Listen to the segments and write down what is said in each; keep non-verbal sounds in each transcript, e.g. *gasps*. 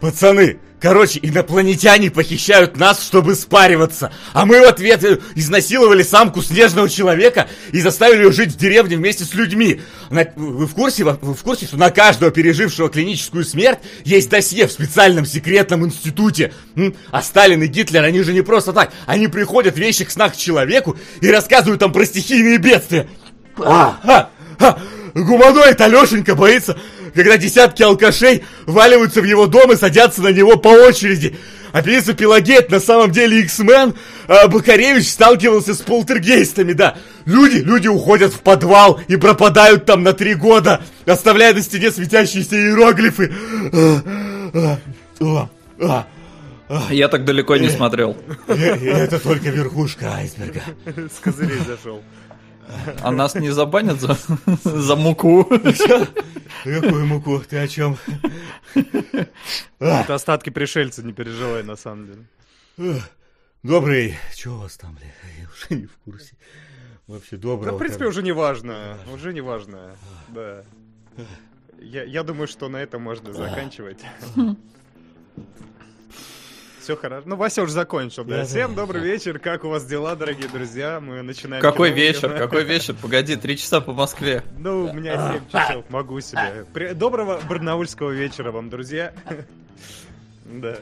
Пацаны, короче, инопланетяне похищают нас, чтобы спариваться. А мы в ответ изнасиловали самку снежного человека и заставили ее жить в деревне вместе с людьми. На- вы в курсе, вы в курсе, что на каждого пережившего клиническую смерть есть досье в специальном секретном институте? А Сталин и Гитлер, они же не просто так. Они приходят в вещих снах к человеку и рассказывают там про стихийные бедствия. А, а, а, гуманоид Алешенька боится, когда десятки алкашей валиваются в его дом и садятся на него по очереди. А певица Пелагея на самом деле X-Men, а Бакаревич сталкивался с полтергейстами, да. Люди, люди уходят в подвал и пропадают там на три года, оставляя на стене светящиеся иероглифы. Я так далеко не смотрел. И- и Это только верхушка айсберга. С козырей зашел. А нас не забанят за, за муку? Какую муку? Ты о чем? Это остатки пришельца, не переживай, на самом деле. Добрый. Че у вас там, бля? Я уже не в курсе. Вообще Да, доброго. в принципе, уже не важно. Уже не важно. Да. Я, я думаю, что на этом можно заканчивать. *laughs* Все хорошо. Ну, Вася уже закончил, да. Я Всем знаю, добрый вечер. Как у вас дела, дорогие друзья? Мы начинаем... Какой кино. вечер, какой вечер? Погоди, три часа по Москве. Ну, у меня 7 часов, могу себе. При- Доброго барнаульского вечера вам, друзья. *laughs* Да.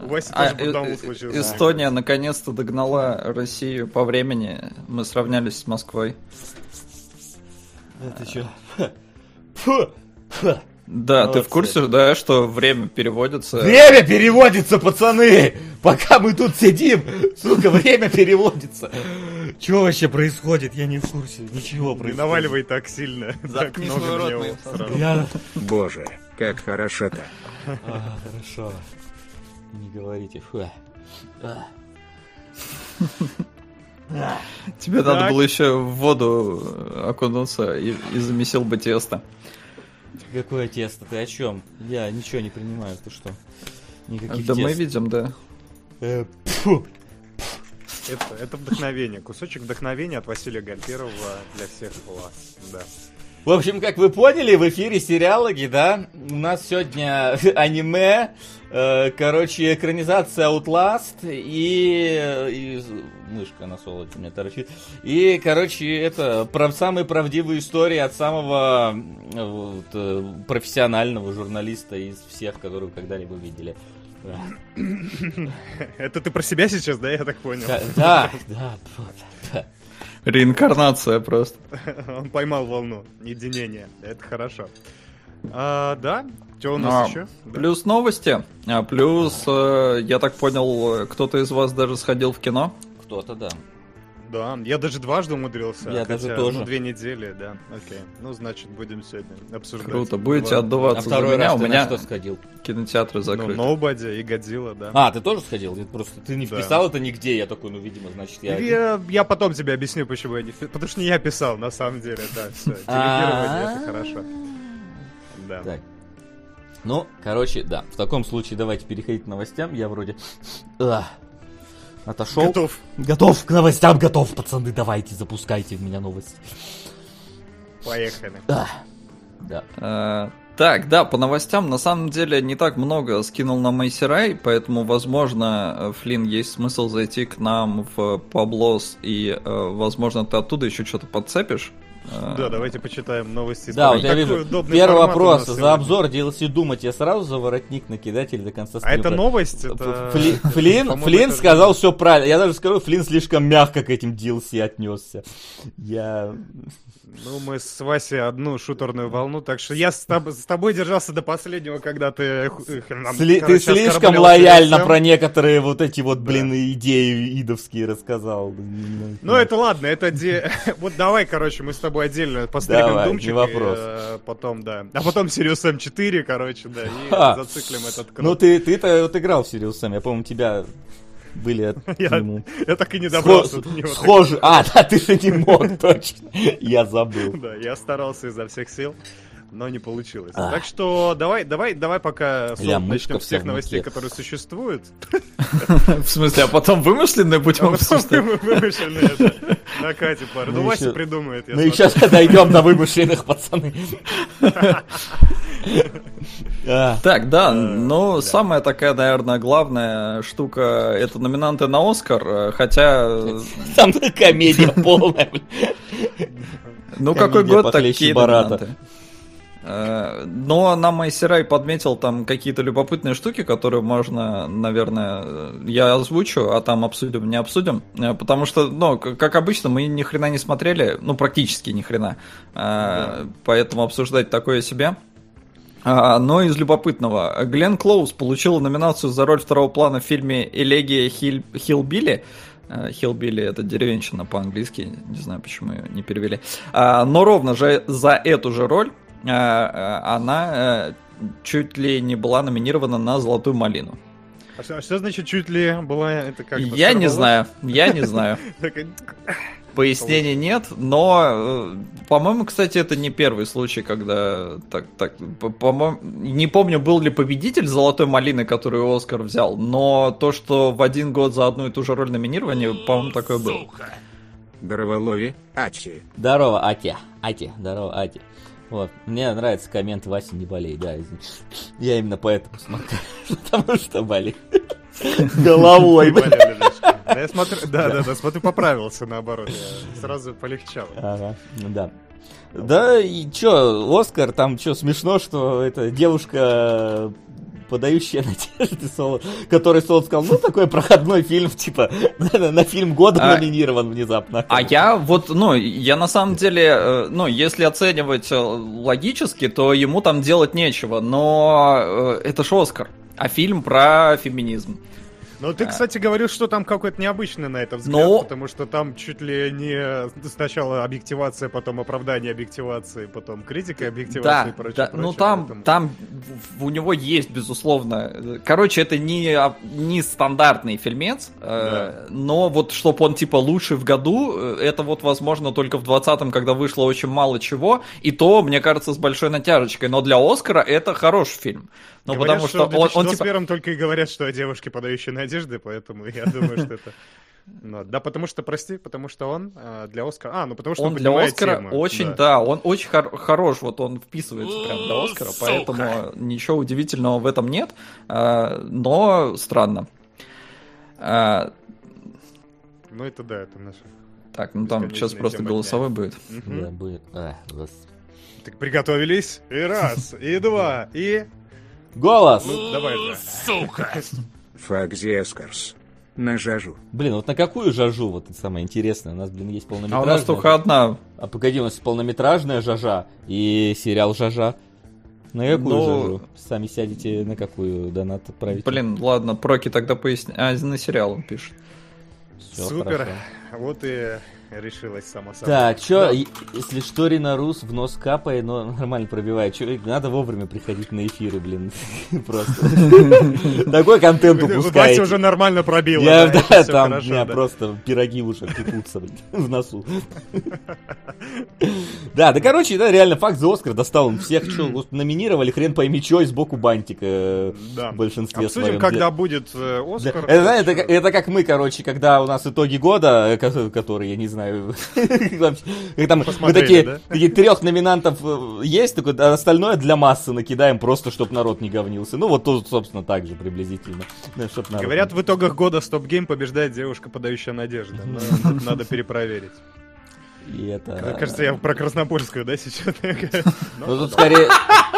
У Васи А, тоже Барнаул э, случился. Эстония наконец-то догнала Россию по времени. Мы сравнялись с Москвой. Это что? Да, ты Молодцы. в курсе, да, что время переводится... Время переводится, пацаны! Пока мы тут сидим, сука, время переводится. Что вообще происходит? Я не в курсе. Ничего Не происходит. наваливай так сильно. *laughs* Так Заткни много свой на рот, сразу. Я... Боже, как хорошо-то. А, хорошо. Не говорите. Фу. А. Тебе надо Так. было еще в воду окунуться и, и замесил бы тесто. Какое тесто? Ты о чем? Я ничего не принимаю. Ты что? Никаких да мы тест. видим, да. Э. Это, это вдохновение. Кусочек вдохновения от Василия Гальперова для всех вас. Да. В общем, как вы поняли, в эфире сериалоги, да? У нас сегодня *laughs* аниме, короче, экранизация Outlast и, и мышка на солоде у меня торчит. И, короче, это прав, самые правдивые истории от самого э, вот, э, профессионального журналиста из всех, которых вы когда-либо видели. *laughs* Это ты про себя сейчас, да, я так понял? да, *laughs* да, да. Реинкарнация просто. *laughs* Он поймал волну единения. Это хорошо. А, да? Что у Ну, нас а еще? Да. Плюс новости, а плюс, э, я так понял, кто-то из вас даже сходил в кино. Кто-то, да. Да, я даже дважды умудрился. Я хотя, даже тоже. Ну, две недели, да. Окей. Ну, значит, будем сегодня обсуждать. Круто, будете Два. А отдуваться за второй меня, раз у меня что сходил? кинотеатры Ну, закрыты. Nobody и Годзилла, да. А, ты тоже сходил? Просто ты не Да. вписал это нигде, я такой, ну, видимо, значит, я... Я, я потом тебе объясню, почему я не... фи- Потому что не я писал, на самом деле, да, все. Делегирование А. это хорошо. Да. Так. Ну, короче, да. В таком случае давайте переходить к новостям. Я вроде а, отошел. Готов. Готов к новостям, готов, пацаны. Давайте, запускайте в меня новости. Поехали. А, да. Э, Так, да, по новостям, на самом деле не так много скинул на Мейсерай, поэтому, возможно, Флин, есть смысл зайти к нам в Паблос, и, э, возможно, ты оттуда еще что-то подцепишь. Э, Да, давайте почитаем новости. Да, вот я вижу. Первый вопрос. За обзор DLC думать, я сразу за воротник накидать или до конца А это новость? Это... Фли- *laughs* Флинн, По-моему, Флинн это- сказал все правильно. Я даже скажу, Флинн слишком мягко к этим DLC отнесся. Я... Ну, мы с Васей одну шутерную волну, так что я с, тоб- с тобой держался до последнего, когда ты... э, нам, Сли- короче, ты слишком лояльно всем. про некоторые вот эти вот, блин, идеи идовские рассказал. Ну, это ладно, это де... *laughs* Вот давай, короче, мы с тобой отдельно постримим Давай, думчик. не вопрос. и, э, потом, да. А потом Sirius M4, короче, да, и Ха. зациклим этот Ну, круг. ты, ты-то вот играл в Сириус Сэм, я помню, тебя были к Я, нему. я так и не добрался. Схожи. А, да, ты же не мог, точно. Я забыл. Да, я старался изо всех сил, но не получилось. А. Так что давай, давай, давай пока Ля, начнем вся с тех в новостей, муке. которые существуют. *laughs* В смысле, а потом вымышленные будем А обсуждать? мы вымышленные это накатим пару. Ну, Ну, Вася придумает. Ну и смотрю. сейчас дойдем до вымышленных, пацаны. *laughs* А, Так, да, ну, самая такая, наверное, главная штука, это номинанты на Оскар, э, хотя... э, Там комедия полная. Ну, какой год, такие номинанты. Э, Но нам Майсерай подметил там какие-то любопытные штуки, которые можно, наверное, э, я озвучу, а там обсудим, не обсудим. Э, Потому что, ну, как обычно, мы ни хрена не смотрели, ну, практически ни хрена. Э, Поэтому обсуждать такое себе. А, Но из любопытного. Глен Клоуз получила номинацию за роль второго плана в фильме «Элегия Хиль... Хиллбилли». Хиллбилли это деревенщина по-английски, не знаю, почему ее не перевели. А, Но ровно же за эту же роль она э, чуть ли не была номинирована на «Золотую малину». А что, а что значит чуть ли была это как Я не знаю, я не знаю. *laughs* Пояснений нет, но, э, по-моему, кстати, это не первый случай, когда так, так, по- по-моему, не помню, был ли победитель «Золотой малины», которую Оскар взял, но то, что в один год за одну и ту же роль номинирования, по-моему, такое было. Дроволови, Ачи. Здорово, Атя. Атя, здорово, Атя. Вот, мне нравится коммент Вася не болей, да. Я именно поэтому смотрю, *laughs* потому что болею. Головой. Да, я смотрю, да, да, да, смотрю, поправился наоборот. Сразу полегчало. Ага, да. Да и чё, Оскар, там чё, смешно, что эта девушка подающая *laughs* надежды, Соло, который Солод сказал, ну, такой проходной фильм, типа, на, на фильм года А- номинирован внезапно. А я вот, ну, я на самом деле, э, ну, если оценивать э, логически, то ему там делать нечего, но э, это ж Оскар, а фильм про феминизм. Ну, ты, кстати, говорил, что там какой-то необычный на это взгляд, Ну- потому что там чуть ли не сначала объективация, потом оправдание объективации, потом критика объективации Да, и прочее. да, прочее, ну там, поэтому- там у него есть, безусловно. Короче, это не, не стандартный фильмец, э, но вот чтобы он типа лучший в году, э, это вот возможно только в 20-м, когда вышло очень мало чего, и то, мне кажется, с большой натяжечкой. Но для Оскара это хороший фильм. Ну, Говорят, потому что, в он, он типа... 2021 только и говорят, что о девушке, подающей надежды, поэтому я думаю, что это... Ну, да, потому что, прости, потому что он э, для Оскара... А, ну потому что Он для поднимает Оскара тему, очень, да. он очень хор- хорош, вот он вписывается прям для Оскара, поэтому ничего удивительного в этом нет, а, но странно. А, Ну это да, это наше. Так, ну там сейчас просто голосовой будет. Мгм. Да, будет. А. Так приготовились? И раз, и два, и... Голос! Ну, давай же. Фагзескарс. На жажу. Блин, вот на какую жажу, вот это самое интересное, у нас, блин, есть А полнометражная. у нас только одна. А погоди, у нас полнометражная жажа и сериал жажа. На какую Ну- жажу? Сами сядете на какую донат отправить? Блин, ладно, Проки тогда поясни. А, на сериал он пишет. Всё, Супер. хорошо. Вот и решилась само собой. Так, чё, Да. если что, Рина Рус в нос капает, но нормально пробивает. Чё, надо вовремя приходить на эфиры, блин. *laughs* Просто. Такой контент Вася упускаете. уже нормально пробила. Я, да, там у меня просто пироги в ушах пекутся, блин, в носу. Да, да, короче, да, реально, факт за Оскар достал он всех, что номинировали, хрен пойми, что, и сбоку бантик э, Да. в большинстве Обсудим, своем. когда будет э, Оскар. Это, как- это как мы, короче, когда у нас итоги года, э, ко- которые, я не знаю, как *laughs* там, мы такие, да? такие трех номинантов э, есть, только а остальное для массы накидаем, просто чтобы народ не говнился. Ну, вот тут, собственно, так же приблизительно. *laughs* Да, чтоб народ Говорят, в итогах года Стоп Гейм побеждает девушка, подающая надежды. *laughs* Но тут надо перепроверить. И это... Кажется, я про Краснопольскую, да, сейчас? Ну, тут скорее,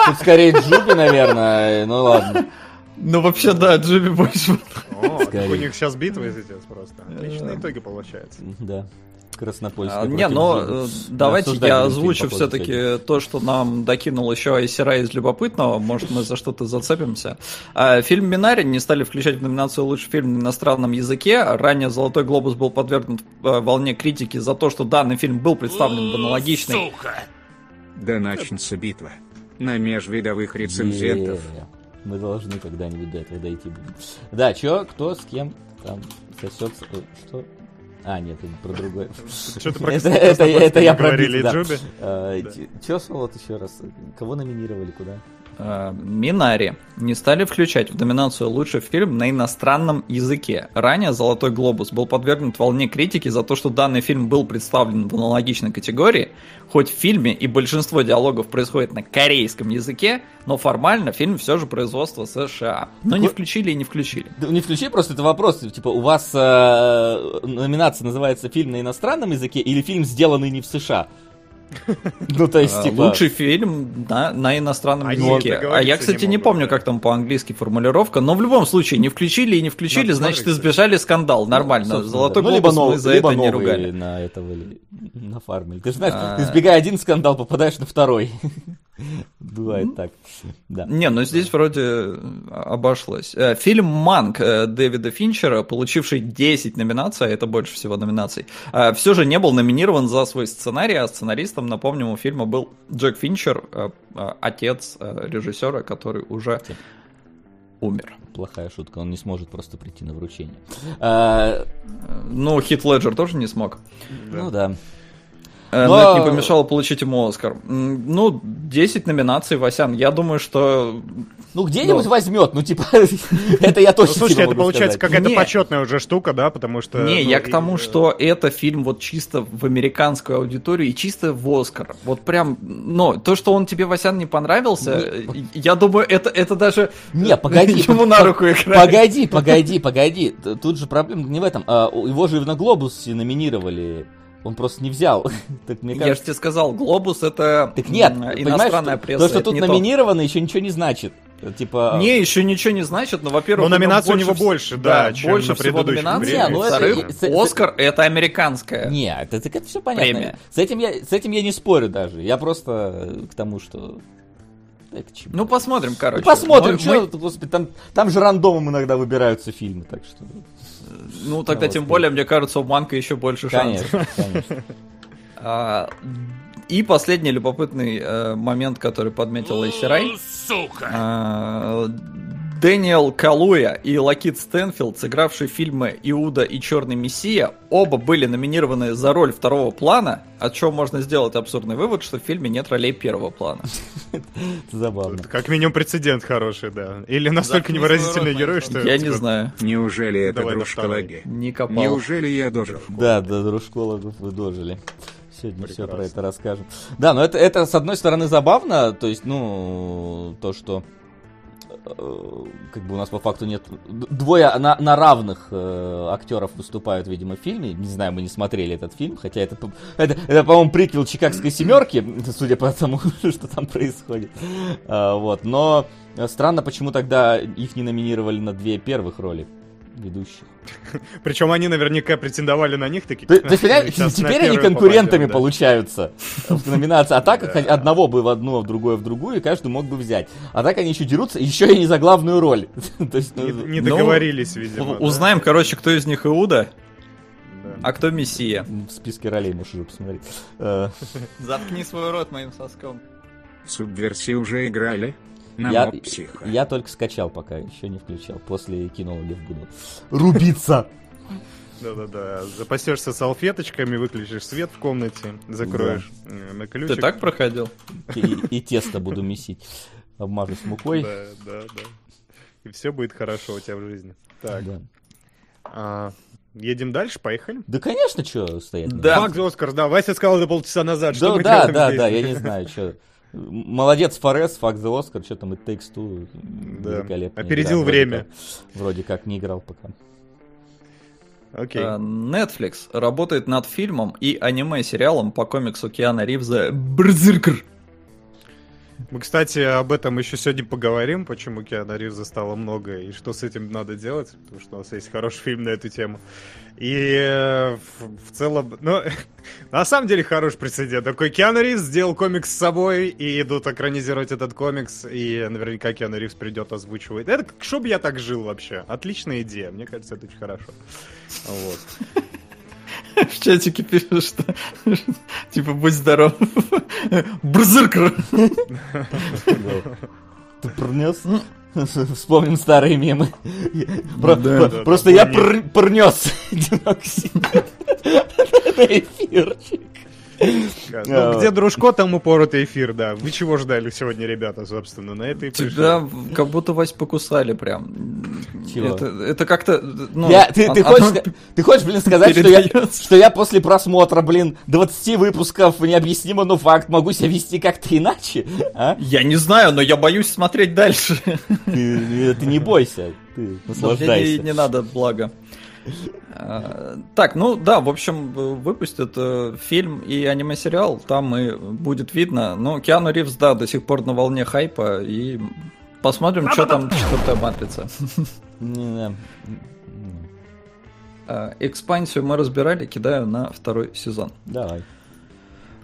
тут скорее Джуби, наверное, ну ладно. Ну, вообще, да, Джиби больше. О, у них сейчас битва сейчас просто. Отличные итоги получаются. Да, Краснопольский А, Не, но э, давайте я озвучу все-таки то, что нам докинул еще Айсера из любопытного. Может, мы за что-то зацепимся. А, Фильм «Минари» не стали включать в номинацию «Лучший фильм на иностранном языке». Ранее «Золотой глобус» был подвергнут э, волне критики за то, что данный фильм был представлен в аналогичной Да начнется битва. На межвидовых рецензентов. Мы должны когда-нибудь до этого дойти. Да, чё, кто с кем там сосется? э, Что? А, нет, это про другое. *laughs* Это- я про говорили. Джуби. А, Да. ч- Чё, Солод, еще раз? Кого номинировали, куда? Э, Минари не стали включать в номинацию «Лучший фильм на иностранном языке». Ранее «Золотой глобус» был подвергнут волне критики за то, что данный фильм был представлен в аналогичной категории. Хоть в фильме и большинство диалогов происходит на корейском языке, но формально фильм все же производство США. Но не включили и не включили. Да не включи, просто это вопрос. Типа, у вас э, номинация называется «Фильм на иностранном языке» или «Фильм, сделанный не в США»? *laughs* Ну, то есть, А, типа... Лучший фильм на, на иностранном Они языке. А я, кстати, не не, помню, как там по-английски формулировка, но в любом случае не включили и не включили, Надо значит, смотреть, избежали скандал. Нормально. Ну, собственно, Золотой да. Ну, либо глобус мы нов- за либо это не ругали. на этого или на фарме. Ты же знаешь, А. избегая один скандал, попадаешь на второй. *laughs* Бывает так. Да. Не, ну здесь вроде э, обошлось. Э, Фильм «Манк» э, Дэвида Финчера, получивший 10 номинаций, а это больше всего номинаций, все же не был номинирован за свой сценарий, а сценаристом, напомним, у фильма был Джек Финчер, э, э, отец э, режиссера, который уже умер. Плохая шутка, он не сможет просто прийти на вручение. А, Ну, Хит Леджер тоже не смог. Ну да. Но- Но это не помешало получить ему Оскар. Ну, 10 номинаций, Васян. Я думаю, что... Ну где-нибудь Ну. возьмет, ну типа, *laughs* это я Ну, точно слушайте, тебе это получается какая-то почетная уже штука, да, потому что... Не, ну, я к тому, э, что это фильм вот чисто в американскую аудиторию и чисто в Оскар. Вот прям, но то, что он тебе, Васян, не понравился, э, я думаю, это, это даже Не, погоди. *laughs* ему на руку играет. Погоди, погоди, погоди. Тут же проблема не в этом. А, Его же и на Глобусе номинировали. Он просто не взял. *laughs* Так мне Я же кажется. тебе сказал, Глобус это Так нет, иностранная пресса. то, что тут то. номинировано, еще ничего не значит. Типа. Не, еще ничего не значит, но, во-первых, Но у него номинаций у него больше, да, чем больше на всего предыдущих номинаций. Не, ну Во-вторых, Оскар это американская. Не, это, это, все понятно. Премия. С этим, я, с этим я не спорю даже. Я просто э, к тому, что. Это чему? Ну, посмотрим, Ну, короче. посмотрим, Мы- чё мы- господи, там, там же рандомом иногда выбираются фильмы, так что. Ну, тогда Ну, тем вот. более, мне кажется, у Манка еще больше шансов. Конечно, конечно. *laughs* И последний любопытный э, момент, который подметил Эйсерай. А, Дэниел Калуя и Лакит Стэнфилд, сыгравшие фильмы «Иуда» и «Черный Мессия», оба были номинированы за роль второго плана, от чего можно сделать абсурдный вывод, что в фильме нет ролей первого плана. Забавно. Как минимум прецедент хороший, да. Или настолько невыразительный герой, что... Я не знаю, Неужели это Давай на дружка второй. Лаги? не копал. Неужели я дожил? Да, да, дружкологов вы дожили. Сегодня все про Прекрасно. это расскажем. Да, но это, это с одной стороны забавно, то есть, ну, то, что э, как бы у нас по факту нет двое на, на равных э, актеров выступают, видимо, в фильме. Не знаю, мы не смотрели этот фильм, хотя это, это, это, по-моему, приквел Чикагской семерки, судя по тому, *laughs* что там происходит. А, вот, но э, странно, почему тогда их не номинировали на две первых роли ведущих. Причем они наверняка претендовали на них такие. То, *laughs* то есть, понимаешь, «Сейчас на теперь они конкурентами попадем, да». получаются в номинации. А так как одного бы в одну, а в другую в другую, и каждый мог бы взять. А так они еще дерутся, еще и не за главную роль. *laughs* То есть, ну, Не, не Ну, договорились, видимо. У- да. Узнаем, короче, кто из них Иуда, Да. а кто Мессия. в списке ролей можешь уже посмотреть. Э, Заткни свой рот моим соском. Субверсии уже играли? На Я, психо. я только скачал пока, еще не включал. После кинологов буду рубиться. Да-да-да. Запасешься салфеточками, выключишь свет в комнате, закроешь э, на ключик. Ты так проходил? И, и тесто буду месить. Обмажусь мукой. Да, да, да. И все будет хорошо у тебя в жизни. Так, Да. а, едем дальше, поехали. Да, конечно, что стоять. на Да. Факт Оскар, да, Вася сказал это полчаса назад. Что Да, мы да, да, да, я не знаю, что. Молодец, Форес, факт за Оскар, что там и Takes Two. Да, великолепная опередил игра. Вроде время. как- Вроде как не играл пока. Окей. А, Netflix работает над фильмом и аниме-сериалом по комиксу Киана Ривза «Берзеркер». Мы, кстати, об этом еще сегодня поговорим, почему Киану Ривза стало много и что с этим надо делать, потому что у нас есть хороший фильм на эту тему. И э, в, в целом, ну, *laughs* на самом деле хороший прецедент. Такой Киану Ривз сделал комикс с собой, и идут экранизировать этот комикс, и наверняка Киану Ривз придет озвучивать. Это чтобы я так жил вообще. Отличная идея, мне кажется, это очень хорошо. Вот. *laughs* В чатике пишут, что *laughs* типа будь здоров. *laughs* Берзеркер. Ты пронес? Вспомним старые мемы. Про- Да, про- да, Просто я пронес эфирчик. Ну, где дружко, там упоротый эфир, да. Вы чего ждали сегодня, ребята, собственно, на этой Тебя как будто Вась покусали прям. Это, это как-то... Ну, Я- ты, хочешь, оно ты хочешь, блин, сказать, что я, передается. что я после просмотра, блин, 20 выпусков необъяснимо, но факт, могу себя вести как-то иначе? А? Я не знаю, но я боюсь смотреть дальше. Ты, не бойся, ты наслаждайся. не надо, благо. А, Так, ну да, в общем, э, выпустят э, фильм и аниме-сериал, там и будет видно. Но Киану Ривз, да, до сих пор на волне хайпа, и посмотрим, что там четвертая матрица. А, Экспансию мы разбирали, кидаю на второй сезон. Давай.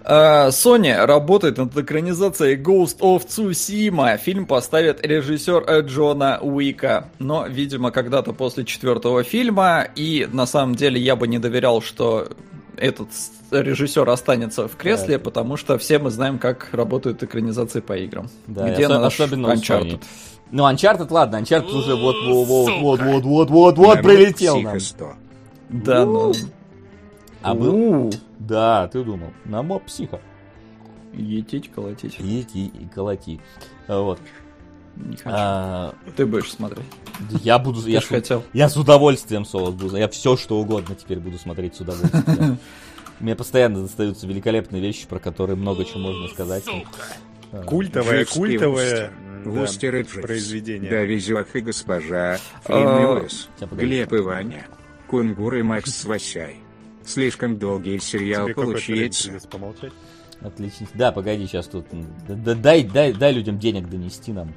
Э, Sony работает над экранизацией Ghost of Tsushima. Фильм поставит режиссер э, Джона Уика. Но, видимо, когда-то после четвертого фильма. И на самом деле я бы не доверял, что этот режиссер останется в кресле, да. потому что все мы знаем, как работают экранизации по играм. Да, Где особ- наш особенно Uncharted. Ну, Uncharted, ладно, Uncharted уже вот-вот-вот-вот-вот-вот-вот прилетел нам. Да, ну... А был... Да, ты думал. На моб психо. Етить, колотить. Идти и колоти. А, Вот. Не хочу. А, Ты будешь смотреть. я буду... Ты Я с, хотел. я с удовольствием солод буду. Я все, что угодно теперь буду смотреть с удовольствием. *laughs* Мне постоянно достаются великолепные вещи, про которые много чего можно сказать. А, Культовое, культовое Вустер. да, произведение. Да, везёх и госпожа. А. Глеб и Ваня. Кунгур и Макс Свасяй. Слишком долгий сериал Тебе помолчать? Отлично. Да, погоди, сейчас тут... да- да- дай, дай, дай людям денег донести нам.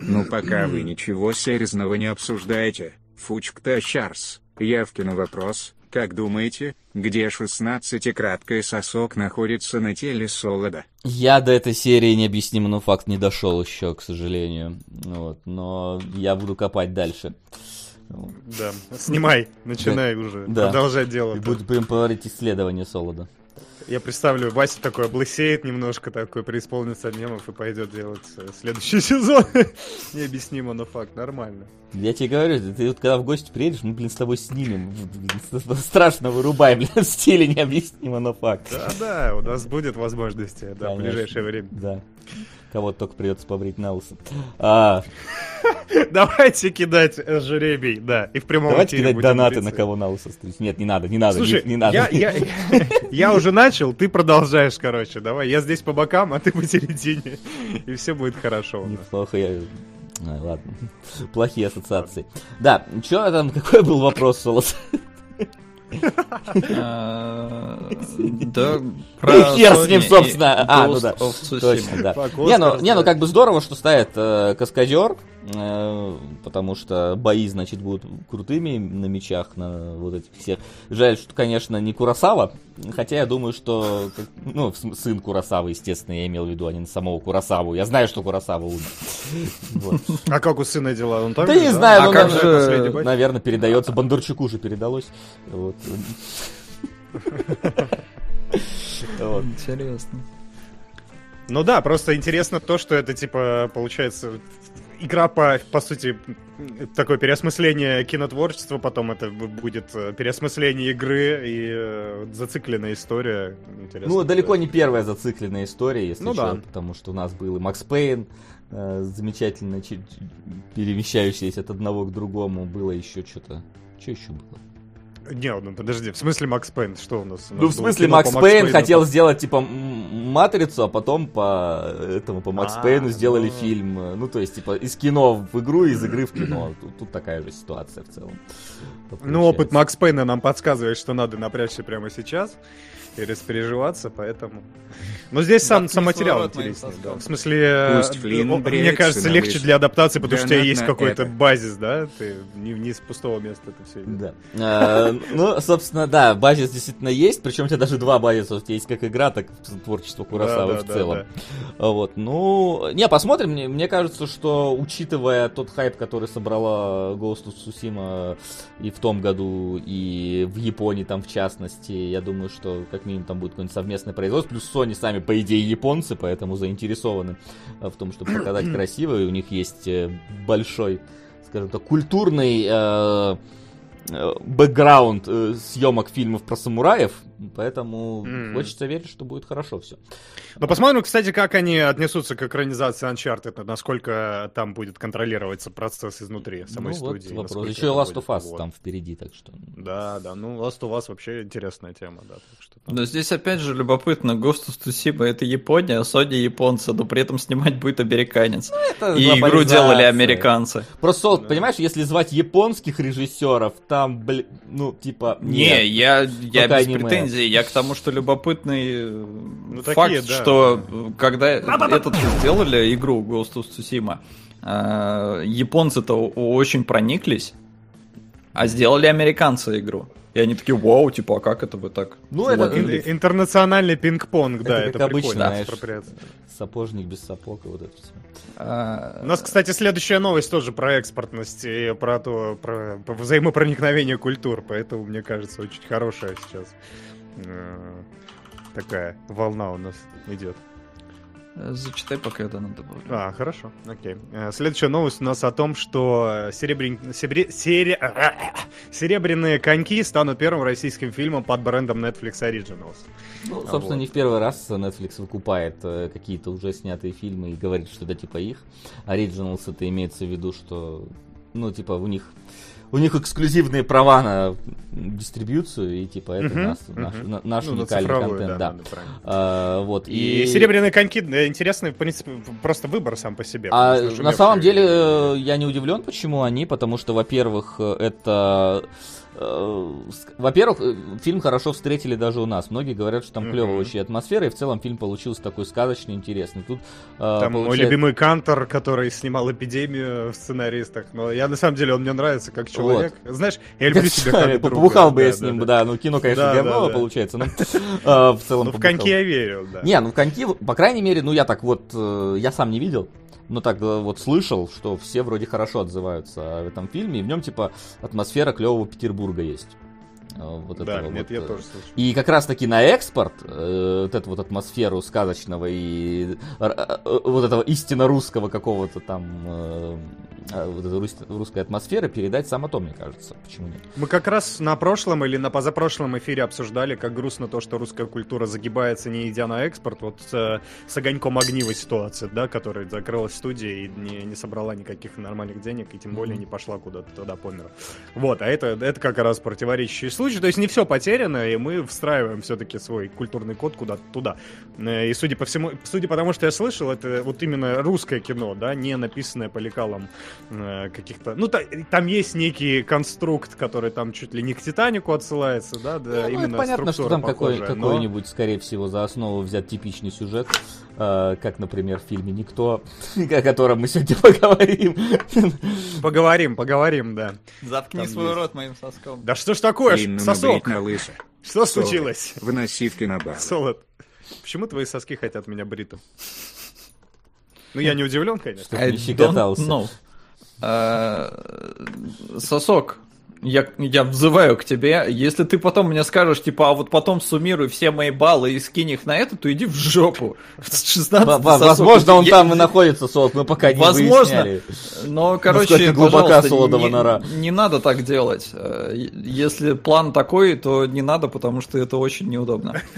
Ну пока вы ничего серьезного не обсуждаете, Фучкта Чарс, явки на вопрос, как думаете, где 16 и краткий сосок находится на теле Солода? Я до этой серии необъяснимо, но факт не дошел еще, к сожалению. Вот, но я буду копать дальше. Да. Снимай, начинай уже. Да. Продолжать И дело. буду прям проводить исследование солода. Я представлю, Вася такой облысеет немножко, такой преисполнится мемов и пойдет делать э, следующий *laughs* сезон. Необъяснимо, но факт, нормально. Я тебе говорю, ты, вот когда в гости приедешь, мы, блин, с тобой снимем. *laughs* Страшно вырубаем, *laughs* блин, в стиле необъяснимо, но факт. Да-да, у нас будет возможность да, в ближайшее время. Да. Кого-то только придется побрить на лысо. А, *laughs* Давайте кидать жеребий, да, и в прямом давайте кидать донаты, на кого на лысо стричь. Нет, не надо, не надо, Слушай, не, не надо. Я, я, *laughs* я уже начал, ты продолжаешь, короче. Давай, я здесь по бокам, а ты посередине. И все будет хорошо. Неплохо, я... А, ладно. Плохие ассоциации. Да, что там, какой был вопрос, Солос? А, Да, хер с ним, собственно. А, ну да. Точно, да. Не, ну, не, ну как бы здорово, что ставят э, каскадер, э, потому что бои, значит, будут крутыми на мечах, на вот этих всех. Жаль, что, конечно, не Курасава, хотя я думаю, что, ну, сын Курасавы, естественно, я имел в виду, а не самого Курасаву. Я знаю, что Курасава умер. А как у сына дела? Он так Да не знаю, А наверное, передается. Бондарчуку же передалось. Вот. Вот. *laughs* Интересно. Ну да, просто интересно то, что это, типа, получается, игра по, по сути, такое переосмысление кинотворчества, потом это будет э, переосмысление игры и э, зацикленная история. Интересно. Ну, далеко да. не первая зацикленная история, если Ну что, да. потому что у нас был и Макс Пейн, э, замечательно перемещающийся от одного к другому, было еще что-то. Что еще было? Не, ну подожди, в смысле Макс Пейн? Что у нас? У Ну, нас в было смысле, Макс по Пейн хотел там- сделать, типа, матрицу, а потом по этому, по Макс А, Пейну сделали ну. фильм. Ну, то есть, типа, из кино в игру, из игры в кино. Тут, тут такая же ситуация в целом. Ну, опыт. Макс Пейна нам подсказывает, что надо напрячься прямо сейчас и распереживаться, поэтому... Но здесь сам, Заткни сам материал интереснее, да. В смысле, э, Пусть Флинн о, мне кажется, легче лысо. для адаптации, потому что у тебя есть какой-то это. базис, да? Ты не, не с пустого места это все Да. А, Ну, собственно, да, базис действительно есть, причем у тебя даже два базиса, у тебя есть как игра, так и творчество Курасавы Да, в да, целом. да, Вот, ну, не, посмотрим, мне, мне кажется, что, учитывая тот хайп, который собрала Ghost of Tsushima и в том году, и в Японии там в частности, я думаю, что как минимум там будет какое-нибудь совместное производство, плюс Sony сами, по идее, японцы, поэтому заинтересованы э, в том, чтобы показать *clears throat* красиво, и у них есть э, большой, скажем так, культурный э, бэкграунд э, съемок фильмов про самураев, поэтому М. хочется верить, что будет хорошо все. Ну, посмотрим, кстати, как они отнесутся к экранизации Uncharted, насколько там будет контролироваться процесс изнутри самой ну, вот студии. вопрос. насколько Еще и Last of Us Вот. там впереди, так что... Да, да, ну Last of Us вообще интересная тема, да. Так что там- Но здесь опять же любопытно, Ghost of Tsushima это Япония, а Sony японцы, но при этом снимать будет американец. Это И игру делали американцы. Просто, понимаешь, если звать японских режиссеров, там, блин, ну, типа, Не, нет. я, я без аниме. претензий. Я к тому, что любопытный э, такие, факт, да. что э, когда этот сделали игру Ghost of Tsushima, э, японцы-то очень прониклись, а сделали американцы игру. И они такие, вау, типа, а как это вы так? Ну, это- словили?» Ин- Интернациональный пинг-понг, да, Это это, как прикольно. обычно, знаешь. Сапожник без сапог и вот это все. А, У нас, кстати, следующая новость тоже про экспортность и про то, про, про взаимопроникновение культур, поэтому, мне кажется, очень хорошая сейчас такая волна у нас идет. Зачитай, пока я надо добавлю. А, хорошо, окей. Э, Следующая новость у нас о том, что серебрян- серебре- сере- серебряные коньки станут первым российским фильмом под брендом Netflix Originals. Ну, А собственно, вот. не в первый раз Netflix выкупает э, какие-то уже снятые фильмы и говорит, что это типа их. Originals это имеется в виду, что, ну, типа, у них у них эксклюзивные права на дистрибьюцию, и типа это Мгм, нас, мгм. наш, на- наш Ну, уникальный цифровую, контент, да, да. А, вот, И, серебряные коньки, интересный, в принципе, просто выбор сам по себе. А на самом деле э, я не удивлен, почему они, потому что, во-первых, э, это... э, Во-первых, э, фильм хорошо встретили даже у нас. Многие говорят, что там Мгм. клевая очень атмосфера, и в целом фильм получился такой сказочный, интересный. Тут э, Там мой получается- любимый Кантор, который снимал «Эпидемию» в сценаристах. Но я, на самом деле, он мне нравится как человек. Знаешь, я люблю друга. Побухал бы я с ним, да. ну кино, конечно, говно получается, но *laughs* в целом Ну, в коньки я верил, да. Не, ну коньки, по крайней мере, ну я так вот, я сам не видел, но так э, вот слышал, что все вроде хорошо отзываются о этом фильме, и в нем типа атмосфера клевого Петербурга есть. Э, Вот Да, этого нет, вот, я э, тоже слышал. И как раз таки на экспорт э, вот эту вот атмосферу сказочного и э, э, вот этого истинно русского какого-то там э, э, вот этой рус- русской атмосферы передать само то, мне кажется. Почему нет? Мы как раз на прошлом или на позапрошлом эфире обсуждали, как грустно то, что русская культура загибается, не идя на экспорт. Вот э, с огоньком огнивой ситуации, да, которая закрылась в студии и не, не собрала никаких нормальных денег, и тем более не пошла куда-то туда по миру. Вот, а это, это как раз противоречащий случай. То есть не все потеряно, и мы встраиваем все-таки свой культурный код куда-то туда. Э, И судя по всему, судя по тому, что я слышал, это вот именно русское кино, да, не написанное по лекалам э, каких-то... Ну, та- там есть некий конструкт, который там чуть ли не к Титанику отсылается, да, да, Ну, это именно понятно, что там какой, но- какой-нибудь, скорее всего, за основу взят типичный сюжет, как, например, в фильме «Никто», *laughs* о котором мы сегодня *laughs* поговорим. Поговорим, поговорим, да. Заткни Там свой есть. рот моим соском. Да что ж такое, сосок? набрить на лысо. Что Солод. случилось? Выноси в кинобар. Солод. Почему твои соски хотят меня бритым? Ну, я не удивлен, конечно. Чтоб I не щекотался. А, Сосок, я, я взываю к тебе. Если ты потом мне скажешь, типа, а вот потом суммируй все мои баллы и скинь их на это, то иди в жопу. *laughs* 16 Во- во- сосок. Возможно, он Я- там и находится, Солод, мы пока не Возможно. выясняли. Но, короче, глубока Солодова не, нора. не надо так делать. Э, Если план такой, то не надо, потому что это очень неудобно. *laughs*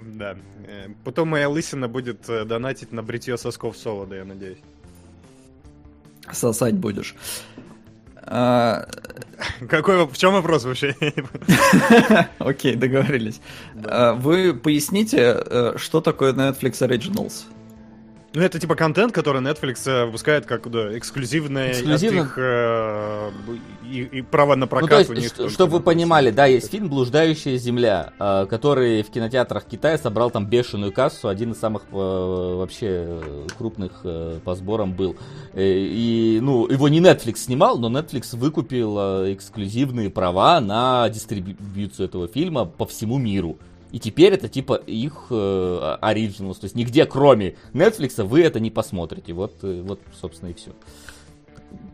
Да. Э, Потом моя лысина будет э, донатить на бритье сосков солода, я надеюсь. Сосать будешь. А, Какой, в чем вопрос вообще? *laughs* Окей, договорились. А, Вы поясните, э, что такое Netflix Originals? Ну, это типа контент, который Netflix э, выпускает как да, эксклюзивное Эксклюзивно. от их, э, и, и право на прокат Ну, то есть, у них. ш- чтобы вы понимали, да, есть фильм «Блуждающая земля», э, который в кинотеатрах Китая собрал там бешеную кассу, один из самых э, вообще крупных э, по сборам был. Э, И, ну, его не Netflix снимал, но Netflix выкупил э, эксклюзивные права на дистрибьюцию этого фильма по всему миру. И теперь это типа их э, то есть нигде кроме Netflix вы это не посмотрите. Вот, э, вот собственно, и все.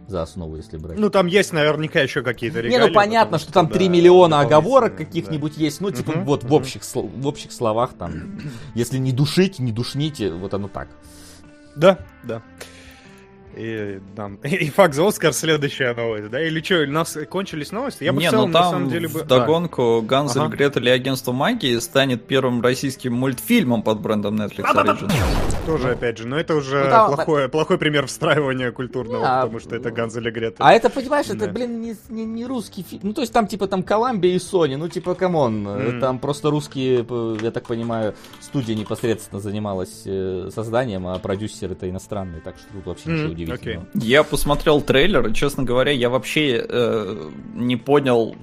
За основу, если брать. Ну, там есть наверняка еще какие-то Не, регалии. ну понятно, потому что там да, 3 миллиона дополнительно, оговорок да. каких-нибудь есть. Ну, типа, Мгм, вот в мгм. общих, в общих словах там, если не душить, не душните, вот оно так. Да, да. И, там, *laughs* и факт за Оскар следующая новость, да? Или что, у нас кончились новости? Я бы не, в целом, ну там на самом деле бы... догонку Ганзель, Ага. Гретель и Агентство Магии станет первым российским мультфильмом под брендом Netflix Originals. Да, тоже, опять же, но это уже Ну, да, плохой, плохой пример встраивания культурного, А, потому что это Ганзель и Гретель. А это, понимаешь, это, Да. блин, не, не, не русский фильм. Ну, то есть там, типа, там Columbia и Sony, ну, типа, come on. э, Мгм. Там просто русские, п- я так понимаю, студия непосредственно занималась э, созданием, а продюсер это иностранный, так что тут вообще ничего Удивительного. Я посмотрел трейлер, и, честно говоря, я вообще э, не понял,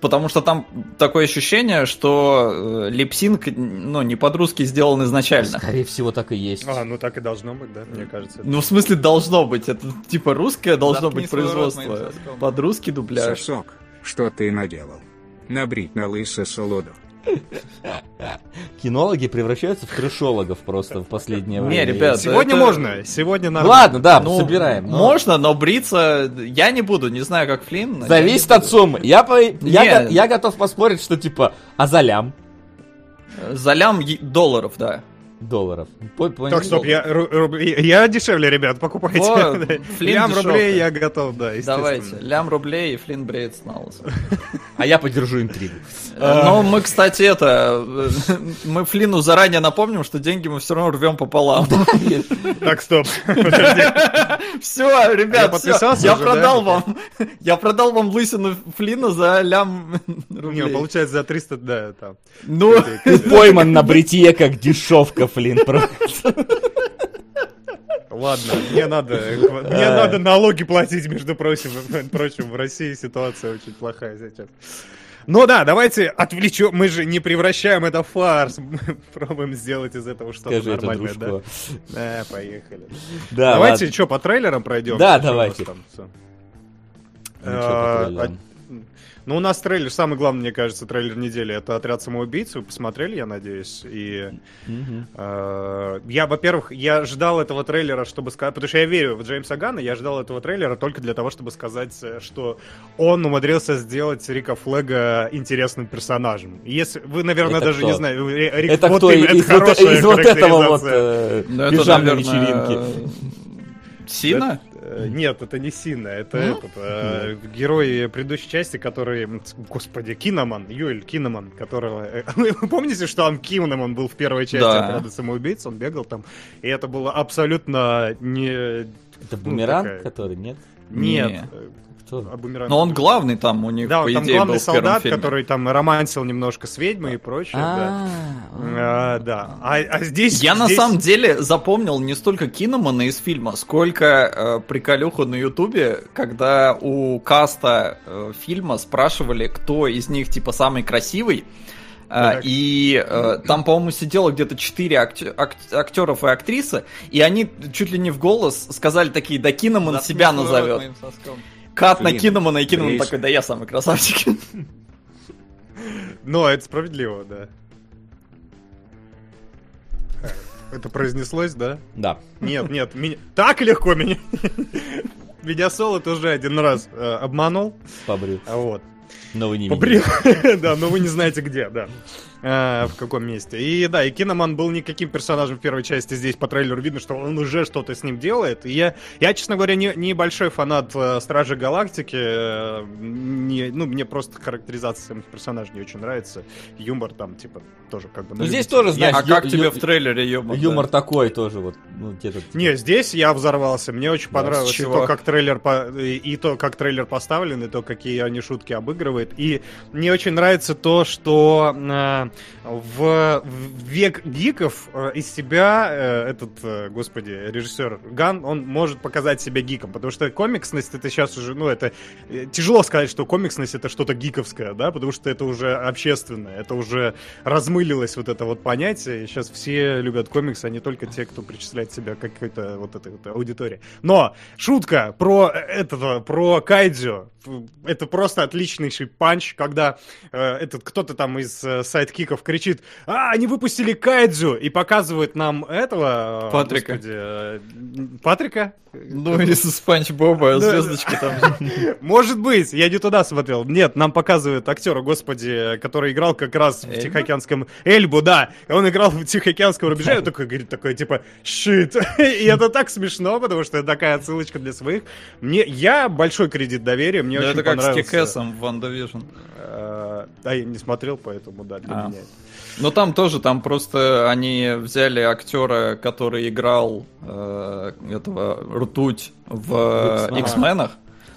потому что там такое ощущение, что э, липсинг, ну, не под-русски сделан изначально. Скорее всего, так и есть. А, ну так и должно быть, да, мне кажется. Ну, в смысле, должно быть. Это типа русское должно Заткни быть производство. Под русский дубляж. Сосок, что ты наделал? Набрить на лысо солоду. Кинологи превращаются в трешологов просто в последнее Не, время. ребят, Сегодня это- можно, сегодня надо. ладно, да, Ну, собираем. но Можно, но бриться я не буду. Не знаю, как Флинн. Зависит не от суммы. Я, по- я, Не. го- я готов поспорить, что типа, а за лям. За лям долларов, да. Долларов. По- понял? Так, стоп, я, ру- ру- я дешевле, ребят, покупайте. О, *laughs* Лям дешевка. рублей я готов, да. Давайте. Лям рублей и Флинн на лысо. А я поддержу интригу. Но мы, кстати, это... э, Мы Флину заранее напомним, что деньги мы все равно рвем пополам. Так, стоп. Все, ребят, Я продал да? вам. Я продал вам лысину Флина за лям Не, рублей. получается за 300, да, там. Ну, пойман на бритье, как дешевка, Флин. просто. Ладно, мне надо, мне надо налоги платить, между прочим, прочим, в России ситуация очень плохая сейчас. Ну да, давайте отвлечем, мы же не превращаем это в фарс, мы *laughs* пробуем сделать из этого что-то Скажи это, нормальное, да? дружко. Да, поехали. Да, давайте ладно. что, по трейлерам пройдем? Да, давайте. там? Ну, А, трейлерам? Ну, у нас трейлер, самый главный, мне кажется, трейлер недели, это «Отряд самоубийц», вы посмотрели, я надеюсь, и... Мгм. Э, Я, во-первых, я ждал этого трейлера, чтобы сказать, потому что я верю в Джеймса Ганна, я ждал этого трейлера только для того, чтобы сказать, э, что он умудрился сделать Рика Флега интересным персонажем. Если вы, наверное, Это даже кто? не знаете, э, Рик- Это вот кто это из, вот, хорошая из вот этого вот характеризация. э, это, пижамной наверное, вечеринки? Сина? Э, Нет, это не Сина, это Ну? этот э, герой предыдущей части, который, господи, Киноман, Юэль Киноман, которого... э, *laughs* Вы помните, что он Киноман был в первой части Да. «Отряда самоубийц», он бегал там, и это было абсолютно не... Это бумеранг, такая- который, нет? Нет. Не. Кто? а Бумеранг- Но он главный там у них, Да, по он там идее, главный был солдат, фильме. который там романсил немножко с ведьмой и прочее, да. А, А, да. А, а здесь... Я на самом деле запомнил не столько Киномана из фильма, сколько э, приколюху на Ютубе, когда у каста э, фильма спрашивали, кто из них типа самый красивый. Э, Так. И э, там, по-моему, сидело где-то 4 актеров и актрисы, и они чуть ли не в голос сказали такие, да Киноман себя назовет. Кат на Блин, Киномана, и Киноман такой, да я самый красавчик. Ну, это справедливо, да. Это произнеслось, да? Да. Нет, нет, меня... так легко меня... *laughs* Меня Соло тоже один раз э, обманул, Побрил. а вот. Но вы не Побрил, *laughs* да, но вы не знаете где, да. Э, в каком месте. И да, и Киноман был никаким персонажем в первой части. Здесь по трейлеру видно, что он уже что-то с ним делает. И я, я честно говоря, не, не большой фанат э, Стражи Галактики. Э, не, ну, мне просто характеризация самих персонажей не очень нравится. Юмор там, типа, тоже как бы... Ну здесь тоже, знаешь, А как ю- тебе ю- в трейлере юмор? Юмор такой тоже, вот, ну, где-то... Не, здесь я взорвался. Мне очень Да, понравилось то, как трейлер по- и то, как трейлер поставлен, и то, какие они шутки обыгрывает. И мне очень нравится то, что э, в, век гиков э, из себя э, этот, э, господи, режиссер Ган, он может показать себя гиком, потому что комиксность это сейчас уже, ну это тяжело сказать, что комиксность это что-то гиковское, да, потому что это уже общественное, это уже размылилось вот это вот понятие, и сейчас все любят комиксы, а не только те, кто причисляет себя к какой-то вот этой вот аудитории. Но шутка про этого, про Кайдзю, это просто отличнейший панч, когда э, этот кто-то там из э, сайдкиков кричит, а, они выпустили Кайдзю, и показывают нам этого... э, Патрика. господи, э, Патрика? Ну, из Спанч Боба, звездочки там. *laughs* Может быть, я не туда смотрел. Нет, нам показывают актера, господи, который играл как раз в? Тихоокеанском... Эльбу, да. Он играл в Тихоокеанском рубеже, он такой говорит, такой, типа, shit. *laughs* И это так смешно, потому что это такая отсылочка для своих. Мне, я большой кредит доверия, мне Да очень это как с понравился. Kick-Ass ом в WandaVision. Э, А я не смотрел, поэтому, да, для А. меня. Ну там тоже, там просто они взяли актера, который играл э, этого ртуть в. X-Men ах.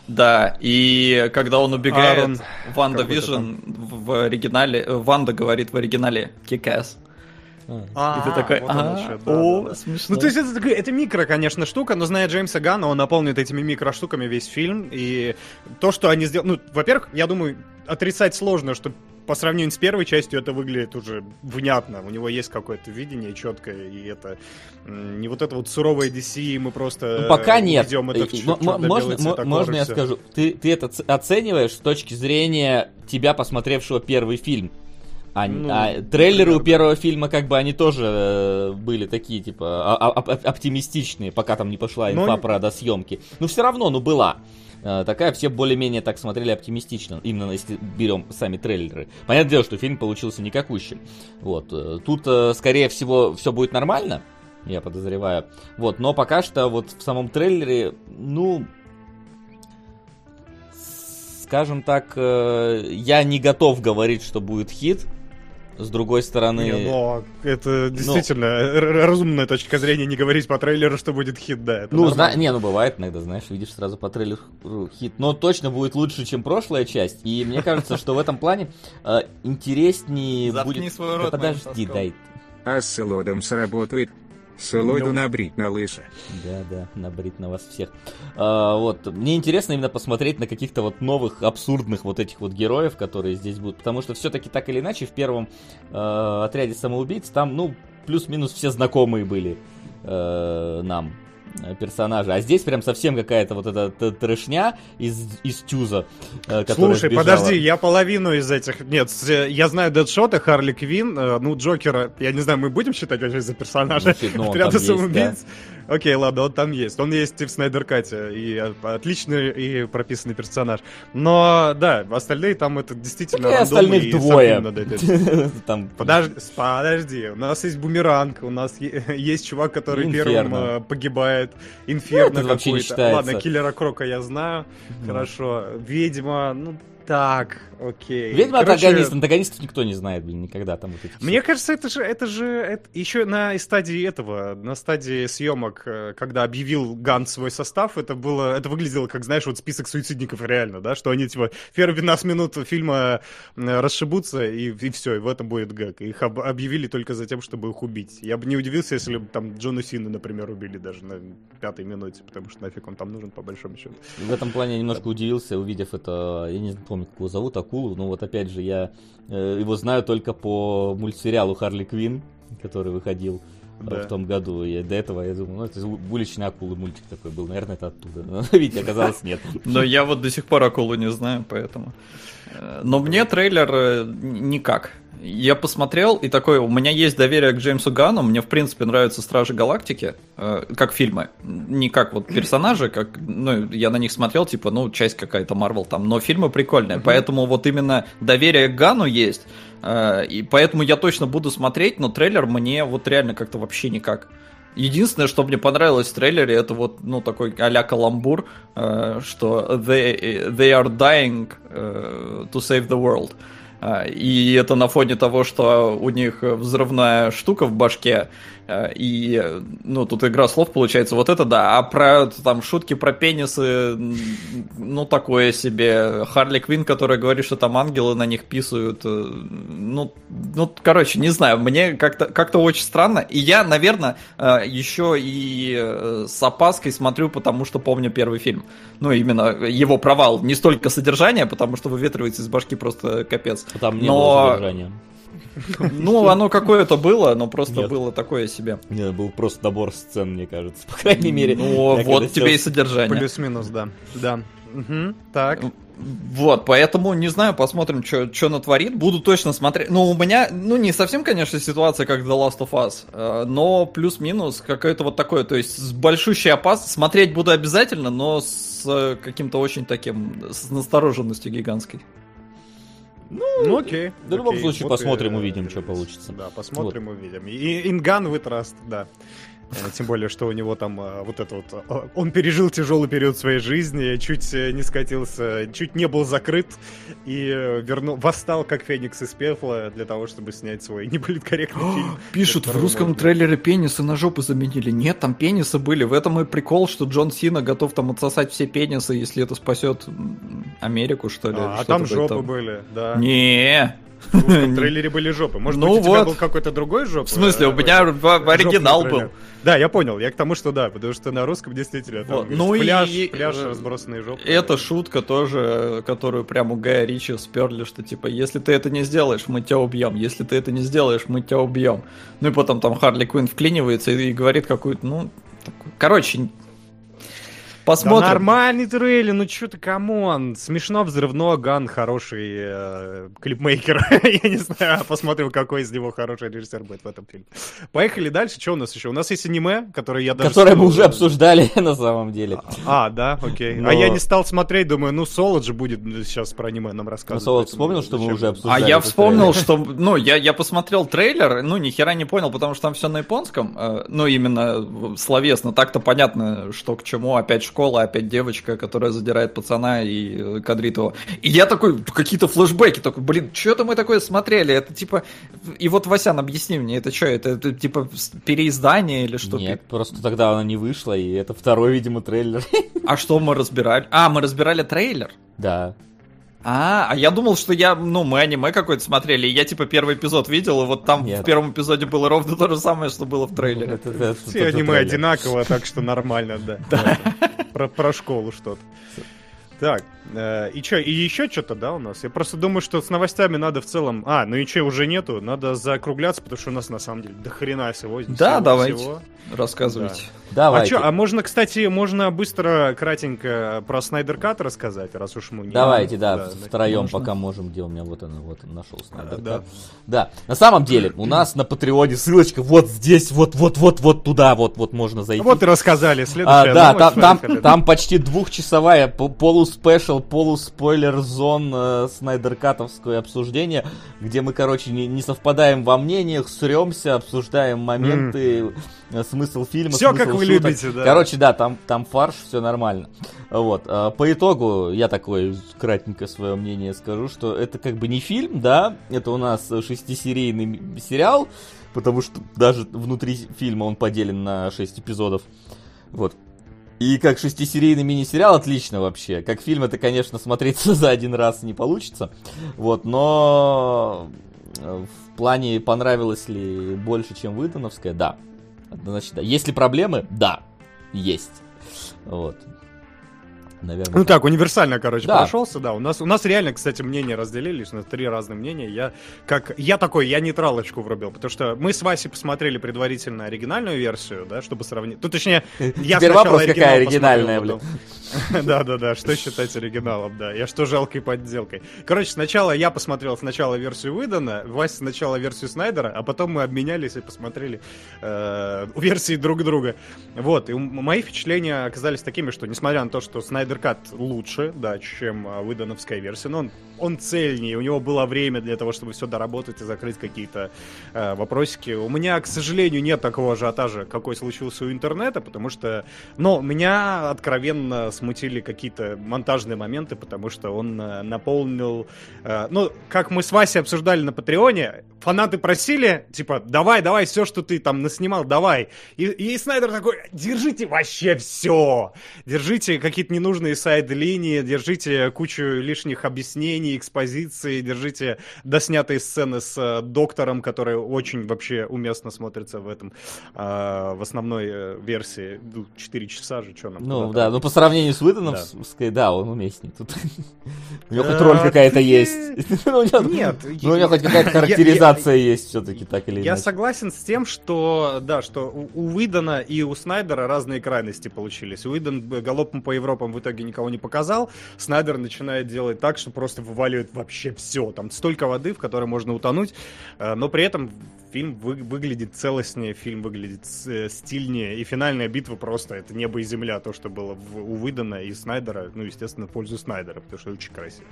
Да, и когда он убегает, Аарон WandaVision в оригинале, э, Ванда говорит в оригинале Kick-Ass. А. И ты такой, «А, о, да, да». смешно. Ну, то есть это, такой- это микро, конечно, штука, но зная Джеймса Ганна, он наполнит этими микроштуками весь фильм. И то, что они сделали... Ну, во-первых, я думаю, отрицать сложно, что по сравнению с первой частью это выглядит уже внятно. У него есть какое-то видение четкое, и это не вот это вот суровое DC, мы просто Ну, пока нет. ведем это в чёрно-белый можно, цветокор, можно я скажу? Ты, ты это оцениваешь с точки зрения тебя, посмотревшего первый фильм. А, Ну, а трейлеры у первого фильма, как бы, они тоже э, были такие, типа, а- а- оп- оптимистичные, пока там не пошла Но инфа не- про досъемки. Но все равно, ну, была. Э, Такая, все более-менее так смотрели оптимистично, именно если берем сами трейлеры. Понятное дело, что фильм получился никакущим. Вот. э, Тут, э, скорее всего, все будет нормально, я подозреваю. Вот, но пока что вот в самом трейлере, ну, скажем так, я не готов говорить, что будет хит. С другой стороны, Не, но это действительно р- р- разумная точка зрения не говорить по трейлеру, что будет хит, да. ну, зна- не, ну бывает иногда, знаешь, видишь сразу по трейлеру хит, но точно будет лучше, чем прошлая часть. И мне кажется, что в этом плане э, интереснее Заткни будет. свой Да рот, подожди, Майнсоскоп. дай. А с Элодом сработает. Сэлойду набрить на лысо. Да, да, набрить на вас всех. А, вот, мне интересно именно посмотреть на каких-то вот новых, абсурдных вот этих вот героев, которые здесь будут, потому что все-таки так или иначе в первом э, отряде самоубийц там, ну, плюс-минус все знакомые были э, нам э, персонажи, а здесь прям совсем какая-то вот эта трешня из, из Тюза, э, которая Слушай, сбежала. подожди, я половину из этих... Нет, э, я знаю Дэдшота, Харли Квин, ну, Джокера, я не знаю, мы будем считать вообще за персонажа Ну, ну, *laughs* отряда есть, самоубийц? Окей, ладно, он там есть. Он есть и в Снайдер Кате, и отличный и прописанный персонаж. Но, да, остальные там это действительно рандомы, остальных двое. *laughs* Там Подожди, подожди, у нас есть бумеранг, у нас *laughs* есть чувак, который Инферно. первым э, погибает, инферно Ну, какой-то. Ладно, киллера Крока я знаю, хорошо. Ведьма, ну так, окей. Ведьма Короче, антагонист, антагонистов никто не знает, блин, никогда там вот эти все. Мне кажется, это же, это же, это еще на стадии этого, на стадии съемок, э, когда объявил Гант свой состав, это было, это выглядело как, знаешь, вот список суицидников реально, да, что они, типа, первые 15 минут фильма э, расшибутся, и, и все, и в этом будет гэг. Их об- объявили только за тем, чтобы их убить. Я бы не удивился, если бы там Джона Сина, например, убили даже на пятой минуте, потому что нафиг он там нужен, по большому счету. В этом плане я немножко удивился, увидев это, я не помню, как его зовут, Акулу, но вот опять же, я э, его знаю только по мультсериалу Харли Квин, который выходил э, Да. в том году, и до этого я думал, ну это уличный акулы мультик такой был, наверное, это оттуда. Но *laughs* видите, оказалось нет. Но я вот до сих пор акулу не знаю, поэтому. Э, Но мне трейлер э, никак. Я посмотрел и такой, у меня есть доверие к Джеймсу Гану, мне в принципе нравятся Стражи Галактики, э, как фильмы, не как вот персонажи, как, ну, я на них смотрел, типа, ну, часть какая-то Марвел там, но фильмы прикольные, поэтому вот именно доверие к Гану есть, э, и поэтому я точно буду смотреть, но трейлер мне вот реально как-то вообще никак. Единственное, что мне понравилось в трейлере, это вот, ну, такой а-ля каламбур, э, что they, they are dying э, to save the world. И это на фоне того, что у них взрывная штука в башке, и, э, ну, тут игра слов получается, вот это да, а про, там, шутки про пенисы, ну, такое себе. Харли Квин, которая говорит, что там ангелы на них писают, э, ну, ну, короче, не знаю, мне как-то как очень странно, и я, наверное, еще и э, с опаской смотрю, потому что помню первый фильм. Ну, именно его провал, не столько содержание, потому что выветривается из башки просто капец. Там не Но- было содержания. *laughs* Ну, оно какое-то было, но просто Нет. было такое себе. Не, был просто набор сцен, мне кажется, по крайней мере. Ну, вот тебе и содержание. Плюс-минус, да. Да. Так. Вот, поэтому, не знаю, посмотрим, что натворит. Буду точно смотреть. Ну, у меня, ну, не совсем, конечно, ситуация, как The Last of Us, э, но плюс-минус какое-то вот такое. То есть, с большущей опасностью. Смотреть буду обязательно, но с э, каким-то очень таким, с настороженностью гигантской. Ну, окей. в любом случае Вот посмотрим, и, увидим, э, чё получится. Да, посмотрим, увидим. И Инган в этот раз, да. Э, Тем более, что у него там э, вот это вот... э, Он пережил тяжелый период своей жизни, чуть не скатился, чуть не был закрыт и вернул, восстал как Феникс из пепла для того, чтобы снять свой неполиткорректный *gasps* фильм. Пишут, в русском можно. трейлере пенисы на жопу заменили. Нет, там пенисы были. В этом и прикол, что Джон Сина готов там отсосать все пенисы, если это спасет Америку, что ли. А, а там жопы того. были, да. Не, В *laughs* трейлере были жопы. Может Ну быть, у тебя вот. был какой-то другой жоп? В смысле, э, у меня в- оригинал был. Да, я понял. Я к тому, что да, потому что на русском действительно там Вот, ну и- пляж, и, пляж, э, разбросанные жопы. Это шутка тоже, которую прям у Гая Ричи сперли, что типа, если ты это не сделаешь, мы тебя убьем. Если ты это не сделаешь, мы тебя убьем. Ну и потом там Харли Квинн вклинивается и, и говорит какую-то, ну, такую- короче, Да посмотрим. нормальный трейлер, ну чё ты, come on. Смешно, взрывно, Ган хороший э, клипмейкер. *laughs* Я не знаю, посмотрим, какой из него хороший режиссер будет в этом фильме. Поехали дальше, что у нас еще? У нас есть аниме, которое я даже... Которое мы уже обсуждали *laughs* на самом деле. А, да, окей. А я не стал смотреть, думаю, ну Солод же будет сейчас про аниме нам Ну, рассказывать. Солод поэтому вспомнил, что мы уже А обсуждали. я этот вспомнил, что, *laughs* ну, я, я посмотрел трейлер, ну, ни хера не понял, потому что там все на японском, э, ну, именно словесно, так-то понятно, что к чему, опять школа, опять девочка, которая задирает пацана и э, кадрит его. И я такой, какие-то флешбеки, такой, блин, что-то мы такое смотрели, это типа, и вот, Васян, объясни мне, это что, это, это, типа переиздание или что? Нет, просто тогда она не вышла, и это второй, видимо, трейлер. А что мы разбирали? А, мы разбирали трейлер? Да. А, а я думал, что я, ну, мы аниме какое-то смотрели, и я типа первый эпизод видел, и вот там Нет. в первом эпизоде было ровно то же самое, что было в трейлере. Это- это- Все это аниме трейлер. одинаково, так что нормально, да. Да. Про, про школу что-то. Так, э, и что, и еще что-то, да, у нас? Я просто думаю, что с новостями надо в целом... А, ну и что, уже нету? Надо закругляться, потому что у нас на самом деле до хрена всего. Да, всего- давайте. всего. Рассказывайте. А Давайте. что, а можно, кстати, можно быстро, кратенько про Снайдер Кат рассказать, раз уж мы не... Давайте, да, да, втроем можно. пока можем, где у меня вот она, вот он нашел Снайдер да. Кат. Да, на самом деле, у нас на Патреоне ссылочка вот здесь, вот, вот, вот, вот туда, вот, вот можно зайти. Вот и рассказали. А, Следующая да, новость, там, там, там почти двухчасовая по- полуспешл, полуспойлер зон э, Снайдеркатовское обсуждение, где мы, короче, не, не совпадаем во мнениях, сремся, обсуждаем моменты, э, смысл фильма, Всё, смысл как вы шуток. любите, да. Короче, да, там, там фарш, все нормально. Вот. э, По итогу, я такое кратенько свое мнение скажу, что это как бы не фильм, да, это у нас шестисерийный сериал, потому что даже внутри фильма он поделен на 6 эпизодов. Вот. И как шестисерийный мини-сериал отлично вообще. Как фильм это, конечно, смотреться *laughs* за один раз не получится. Вот, но э, в плане понравилось ли больше, чем Выдановская, да. Однозначно, да. Есть ли проблемы? Да. Есть. Вот. Наверное. Ну так, универсально, короче, Да. прошелся, да. У нас, у нас реально, кстати, мнения разделились, у нас три разных мнения. Я, как, я такой, я нейтралочку врубил, потому что мы с Васей посмотрели предварительно оригинальную версию, да, чтобы сравнить. Ну, точнее, я Теперь сначала вопрос, какая оригинал оригинальная, потом- *laughs* Да-да-да, что считать оригиналом, да. Я что жалкой подделкой. Короче, сначала я посмотрел сначала версию выдана, Вася сначала версию Снайдера, а потом мы обменялись и посмотрели э, версии друг друга. Вот, и мои впечатления оказались такими, что несмотря на то, что Снайдер Кат лучше, да, чем а, выдановская версия, но он, он цельнее, у него было время для того, чтобы все доработать и закрыть какие-то э, вопросики. У меня, к сожалению, нет такого ажиотажа, какой случился у интернета, потому что, но меня откровенно смутили какие-то монтажные моменты, потому что он э, наполнил, э, ну, как мы с Васей обсуждали на Патреоне, фанаты просили, типа, давай, давай, все, что ты там наснимал, давай. И, и Снайдер такой, держите вообще все, держите какие-то ненужные сайд-линии, держите кучу лишних объяснений линии экспозиции, держите доснятые сцены с э, доктором, которые очень вообще уместно смотрятся в этом, э, в основной э, версии. Ну, 4 часа же, что нам? Ну да, ну по сравнению с Уидоном, да, да он уместнее тут. У него хоть роль какая-то есть. Нет. *laughs* Ну у него хоть какая-то характеризация есть все-таки, так или иначе. Я согласен с тем, что, да, что у Уидона и у Снайдера разные крайности получились. Уидон галопом по Европам в итоге никого не показал. Снайдер начинает делать так, что просто вываливает вообще все. Там столько воды, в которой можно утонуть, э, но при этом фильм вы, выглядит целостнее, фильм выглядит э, стильнее, и финальная битва просто это небо и земля, то, что было у Выдана и Снайдера, ну, естественно, в пользу Снайдера, потому что очень красиво.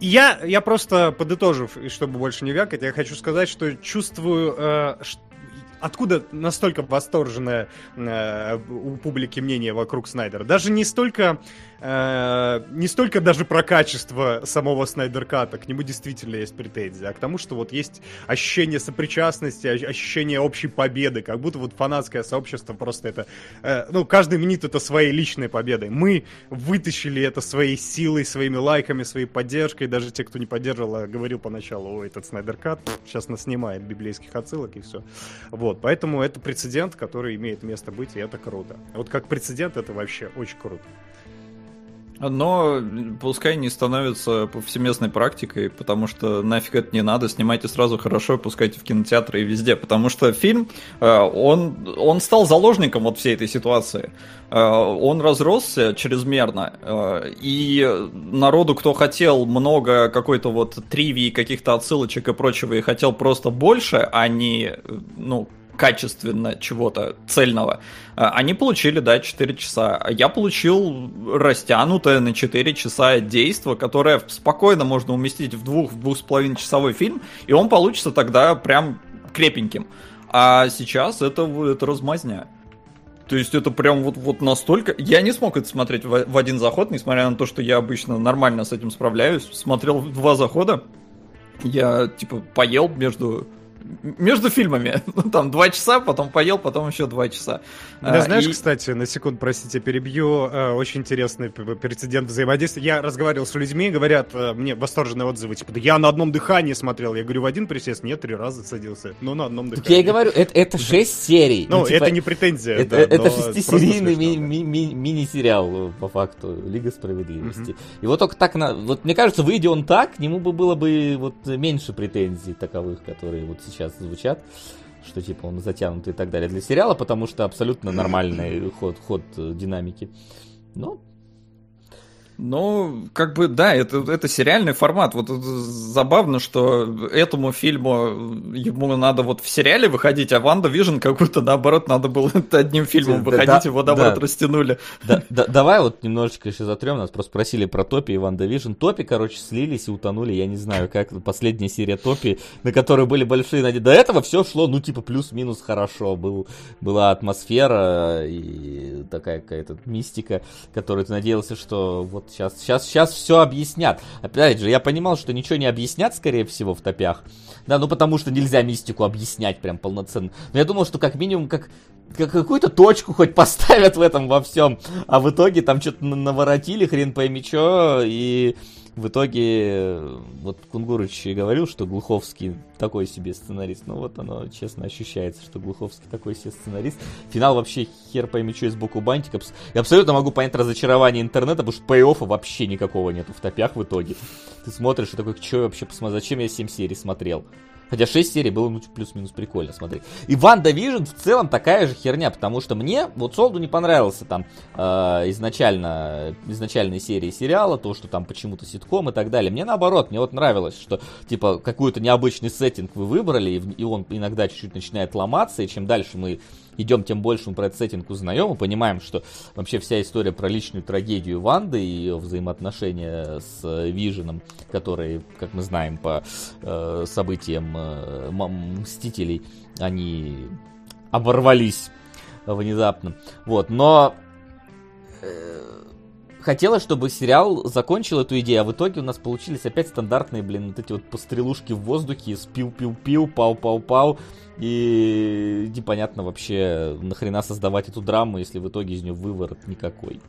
Я, я просто подытожив, и чтобы больше не вякать, я хочу сказать, что чувствую, э, откуда настолько восторженное э, у публики мнение вокруг Снайдера? Даже не столько э, не столько даже про качество самого Снайдерката, к нему действительно есть претензии, а к тому, что вот есть ощущение сопричастности, ощущение общей победы, как будто вот фанатское сообщество просто это, э, ну, каждый мнит это своей личной победой. Мы вытащили это своей силой, своими лайками, своей поддержкой, даже те, кто не поддерживал, а говорил поначалу, ой, этот Снайдеркат сейчас нас снимает библейских отсылок и все. Вот, поэтому это прецедент, который имеет место быть, и это круто. Вот как прецедент это вообще очень круто. Но пускай не становится повсеместной практикой, потому что нафиг это не надо, снимайте сразу хорошо, пускайте в кинотеатры и везде, потому что фильм, э, он, он стал заложником вот всей этой ситуации. Э, он разросся чрезмерно, э, и народу, кто хотел много какой-то вот тривии, каких-то отсылочек и прочего, и хотел просто больше, а не, ну, качественно чего-то цельного, а, они получили, да, 4 часа. Я получил растянутое на 4 часа действо, которое спокойно можно уместить в двух, в двух с половиной часовой фильм, и он получится тогда прям крепеньким. А сейчас это, это размазня. То есть это прям вот, вот настолько... Я не смог это смотреть в, в один заход, несмотря на то, что я обычно нормально с этим справляюсь. Смотрел в два захода. Я, типа, поел между между фильмами. *laughs* Ну, там два часа, потом поел, потом еще два часа. Да, а, знаешь, и... кстати, на секунду, простите, перебью, э, очень интересный прецедент взаимодействия. Я разговаривал с людьми, говорят э, мне восторженные отзывы, типа, да я на одном дыхании смотрел. Я говорю, в один присест? Нет, три раза садился. Ну, на одном дыхании. Так я и говорю, это, это шесть серий. Ну, ну типа, это не претензия. Это, да, это шестисерийный ми- ми- ми- мини-сериал, по факту, Лига Справедливости. Угу. И вот только так, на... вот мне кажется, выйдя он так, к нему бы было бы вот меньше претензий таковых, которые вот сейчас звучат что типа он затянутый и так далее для сериала, потому что абсолютно нормальный ход, ход э, динамики. Но ну, как бы, да, это, это сериальный формат. Вот забавно, что этому фильму ему надо вот в сериале выходить, а WandaVision как будто наоборот надо было *laughs* одним фильмом выходить, да, его наоборот да, растянули. Да, да, давай вот немножечко еще затрем, нас просто спросили про Топи и WandaVision. Топи, короче, слились и утонули, я не знаю, как последняя серия Топи, на которой были большие надежды. До этого все шло, ну, типа, плюс-минус хорошо. Был, была атмосфера и такая какая-то мистика, которую ты надеялся, что вот сейчас, сейчас, сейчас все объяснят. Опять же, я понимал, что ничего не объяснят, скорее всего, в топях. Да, ну потому что нельзя мистику объяснять прям полноценно. Но я думал, что как минимум, как, как какую-то точку хоть поставят в этом во всем. А в итоге там что-то наворотили, хрен пойми что, и в итоге, вот Кунгурыч говорил, что Глуховский такой себе сценарист. Ну вот оно, честно, ощущается, что Глуховский такой себе сценарист. Финал вообще хер пойми, что из боку бантик. Я абсолютно могу понять разочарование интернета, потому что пей-оффа вообще никакого нету в топях в итоге. Ты смотришь и такой, что вообще посмотреть, зачем я 7 серий смотрел? Хотя 6 серий было ну, плюс-минус прикольно смотреть. И WandaVision в целом такая же херня, потому что мне вот Солоду не понравился там э, изначально, изначальной серии сериала, то, что там почему-то ситком и так далее. Мне наоборот, мне вот нравилось, что типа какой-то необычный сеттинг вы выбрали, и, и он иногда чуть-чуть начинает ломаться, и чем дальше мы идем, тем больше мы про этот сеттинг узнаем и понимаем, что вообще вся история про личную трагедию Ванды и ее взаимоотношения с Виженом, которые, как мы знаем по э, событиям э, Мстителей, они оборвались внезапно. Вот, но э, хотелось, чтобы сериал закончил эту идею, а в итоге у нас получились опять стандартные, блин, вот эти вот пострелушки в воздухе, спил-пил-пил, пау-пау-пау. И непонятно вообще, нахрена создавать эту драму, если в итоге из нее выворот никакой.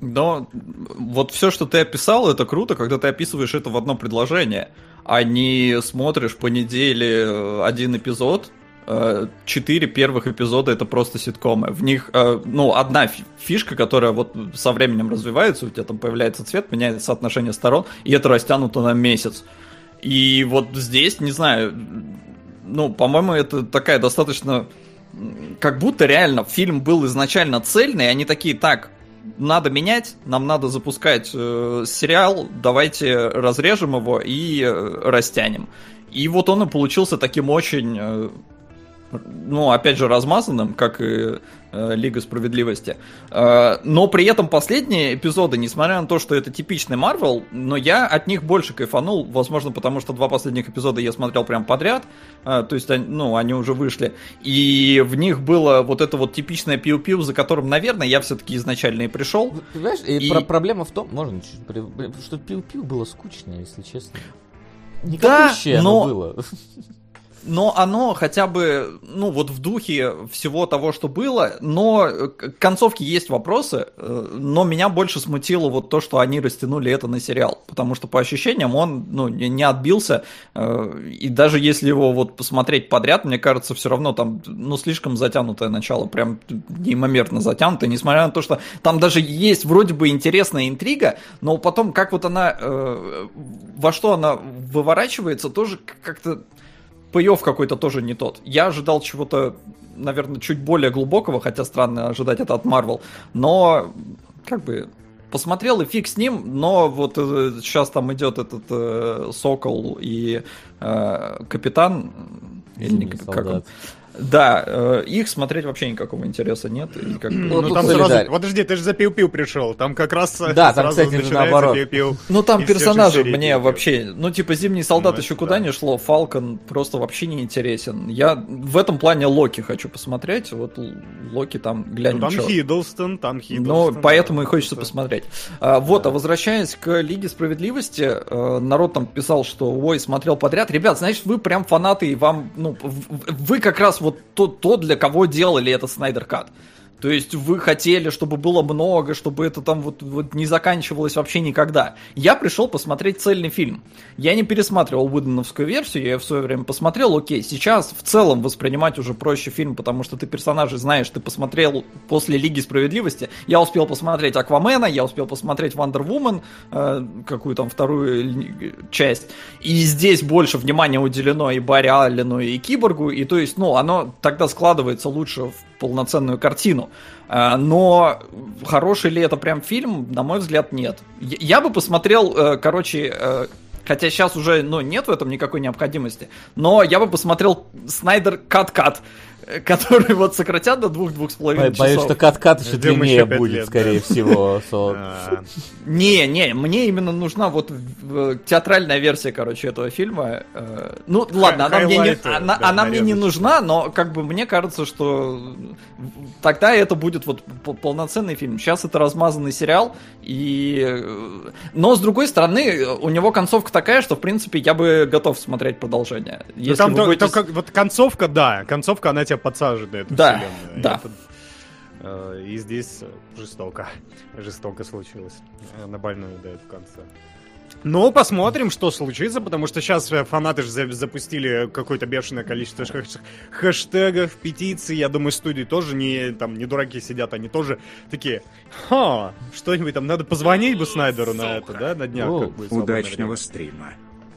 Но вот все, что ты описал, это круто, когда ты описываешь это в одно предложение, а не смотришь по неделе э, один эпизод, э, четыре первых эпизода это просто ситкомы. В них, э, ну, одна фишка, которая вот со временем развивается, у тебя там появляется цвет, меняется соотношение сторон, и это растянуто на месяц. И вот здесь, не знаю, ну, по-моему, это такая достаточно... Как будто реально фильм был изначально цельный, и они такие, так, надо менять, нам надо запускать э, сериал, давайте разрежем его и э, растянем. И вот он и получился таким очень э, ну, опять же, размазанным, как и э, Лига Справедливости. Э, но при этом последние эпизоды, несмотря на то, что это типичный Марвел, но я от них больше кайфанул, возможно, потому что два последних эпизода я смотрел прям подряд, э, то есть, ну, они уже вышли, и в них было вот это вот типичное пиу-пиу, за которым, наверное, я все-таки изначально и пришел. Понимаешь, и, и... Про проблема в том, можно что пиу-пиу было скучно, если честно. Никакущее да, но... было *laughs* но оно хотя бы, ну, вот в духе всего того, что было, но к концовке есть вопросы, э, но меня больше смутило вот то, что они растянули это на сериал, потому что по ощущениям он, ну, не отбился, э, и даже если его вот посмотреть подряд, мне кажется, все равно там, ну, слишком затянутое начало, прям неимоверно затянутое, несмотря на то, что там даже есть вроде бы интересная интрига, но потом как вот она, э, во что она выворачивается, тоже как-то пей какой-то тоже не тот. Я ожидал чего-то, наверное, чуть более глубокого, хотя странно ожидать это от Marvel, но как бы посмотрел и фиг с ним, но вот э, сейчас там идет этот э, Сокол и э, Капитан, или не, как он, да, э, их смотреть вообще никакого интереса нет. И как... Ну, ну там сразу... Подожди, ты же за пиу-пиу пришел. Там как раз да, там, кстати, наоборот. Пиу-пиу ну, там персонажи мне пиу-пиу. вообще... Ну, типа, Зимний солдат ну, еще куда да. не шло, Фалкон просто вообще не интересен. Я в этом плане Локи хочу посмотреть. Вот Локи там глянь. Ну, там Хиддлстон, там Хиддлстон. Ну, поэтому да, и хочется посмотреть. А, вот, да. а возвращаясь к Лиге Справедливости, э, народ там писал, что ой, смотрел подряд. Ребят, значит, вы прям фанаты, и вам, ну, вы как раз вот то, то для кого делали это Снайдер Кат. То есть вы хотели, чтобы было много, чтобы это там вот, вот не заканчивалось вообще никогда. Я пришел посмотреть цельный фильм. Я не пересматривал выдановскую версию, я ее в свое время посмотрел, окей, сейчас в целом воспринимать уже проще фильм, потому что ты персонажей знаешь, ты посмотрел после Лиги Справедливости, я успел посмотреть Аквамена, я успел посмотреть Woman, э, какую там вторую часть, и здесь больше внимания уделено и Барри Аллену, и Киборгу, и то есть, ну, оно тогда складывается лучше в полноценную картину. А, но хороший ли это прям фильм, на мой взгляд, нет. Я бы посмотрел, э, короче, э, хотя сейчас уже ну, нет в этом никакой необходимости, но я бы посмотрел Снайдер Кат-Кат *laughs* который вот сократят до двух-двух с половиной часов. Боюсь, что кат-кат еще длиннее будет, лет, скорее да. всего. *laughs* Не, не, мне именно нужна вот театральная версия, короче, этого фильма. Э, ну, ладно, она мне не, она мне не нужна, но как бы мне кажется, что тогда это будет вот полноценный фильм. Сейчас это размазанный сериал, и... Э, но, с другой стороны, у него концовка такая, что, в принципе, я бы готов смотреть продолжение. Ну, Если там то, будете... то, вот концовка, да, концовка, она тебя подсаживает на эту да, вселенную. Да, это, э, и здесь жестоко, жестоко случилось. Э, на больную дает в конце. Ну, посмотрим, что случится, потому что сейчас э, фанаты же запустили какое-то бешеное количество хэштегов, петиций. Я думаю, студии тоже не, там, не дураки сидят, они тоже такие, ха, что-нибудь там, надо позвонить бы Снайдеру на это, да, на днях. О, как удачного стрима.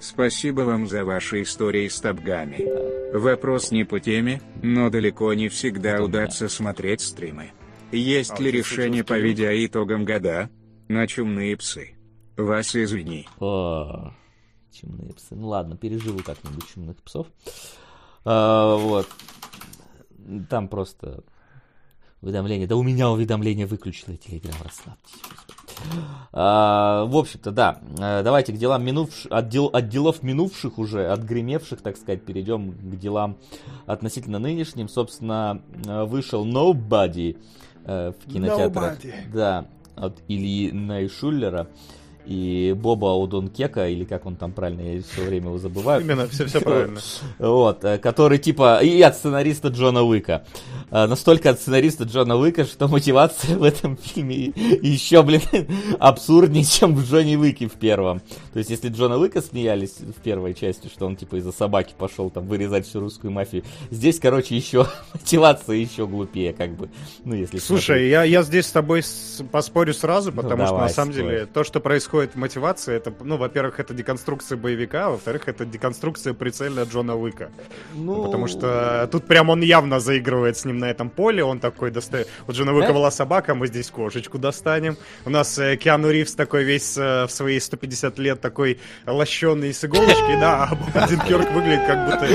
Спасибо вам за ваши истории с табгами. Вопрос не по теме, но далеко не всегда удастся смотреть стримы. Есть ли решение по видеоитогам года? На чумные псы. Вас извини. О, чумные псы. Ну ладно, переживу как-нибудь чумных псов. А, вот. Там просто уведомление. Да у меня уведомление выключило, телеграм расслабьтесь. А, в общем-то, да. Э, давайте к делам минувших, от, дел, от делов минувших уже, отгремевших, так сказать, перейдем к делам относительно нынешним. Собственно, э, вышел Nobody э, в кинотеатрах. Nobody. Да, от Ильи Найшуллера и Боба Удонкека, или как он там правильно, я все время его забываю. Именно, все, все правильно. Вот, который типа, и от сценариста Джона Уика. а, настолько от сценариста Джона Уика, что мотивация в этом фильме еще, блин, *laughs* абсурднее, чем в Джонни Уике в первом. То есть, если Джона Уика смеялись в первой части, что он типа из-за собаки пошел там вырезать всю русскую мафию, здесь, короче, еще *laughs* мотивация еще глупее, как бы. Ну, если Слушай, я, я здесь с тобой поспорю сразу, Ну, потому что давай, на самом спорь. деле то, что происходит в мотивации, это, ну, во-первых, это деконструкция боевика, а во-вторых, это деконструкция прицельно Джона Уика. Ну, Потому что тут прям он явно заигрывает с ним на этом поле, он такой достает... У Джона Уика Да? была собака, мы здесь кошечку достанем. У нас э, Киану Ривз такой весь э, в свои 150 лет такой лощеный с иголочки, да, а Динкерк выглядит как будто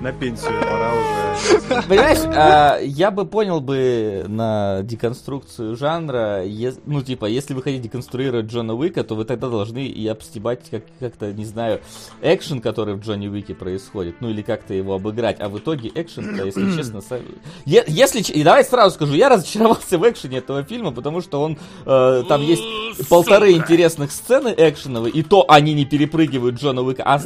на пенсию пора уже. Понимаешь, а, я бы понял бы на деконструкцию жанра, ну, типа, если вы хотите деконструировать Джона Уика, то вы тогда должны и обстебать как- как-то, не знаю, экшен, который в Джонни Уике происходит, ну, или как-то его обыграть, а в итоге экшен если *clears throat* честно, са- Е- если... И давай сразу скажу, я разочаровался в экшене этого фильма, потому что он, э, там есть полторы интересных сцены экшеновые, и то они не перепрыгивают Джона Уика, а,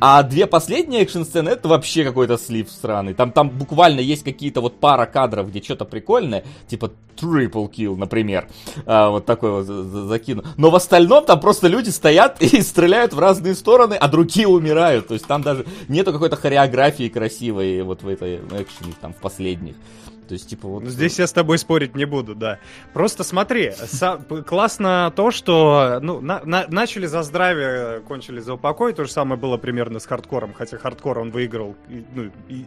а две последние экшн-сцены это вообще какой-то слив сраный. Там, там буквально есть какие-то вот пара кадров, где что-то прикольное, типа triple kill, например, А, вот такой вот за- за- закину. Но в остальном там просто люди стоят *laughs* и стреляют в разные стороны, а другие умирают. То есть там даже нету какой-то хореографии красивой вот в этой экшене, там, в последних. То есть, типа, вот... Ну, Здесь я с тобой спорить не буду, да. Просто смотри, классно то, что ну, на- на- начали за здравие, кончили за упокой. То же самое было примерно с хардкором, хотя хардкор он выиграл ну, и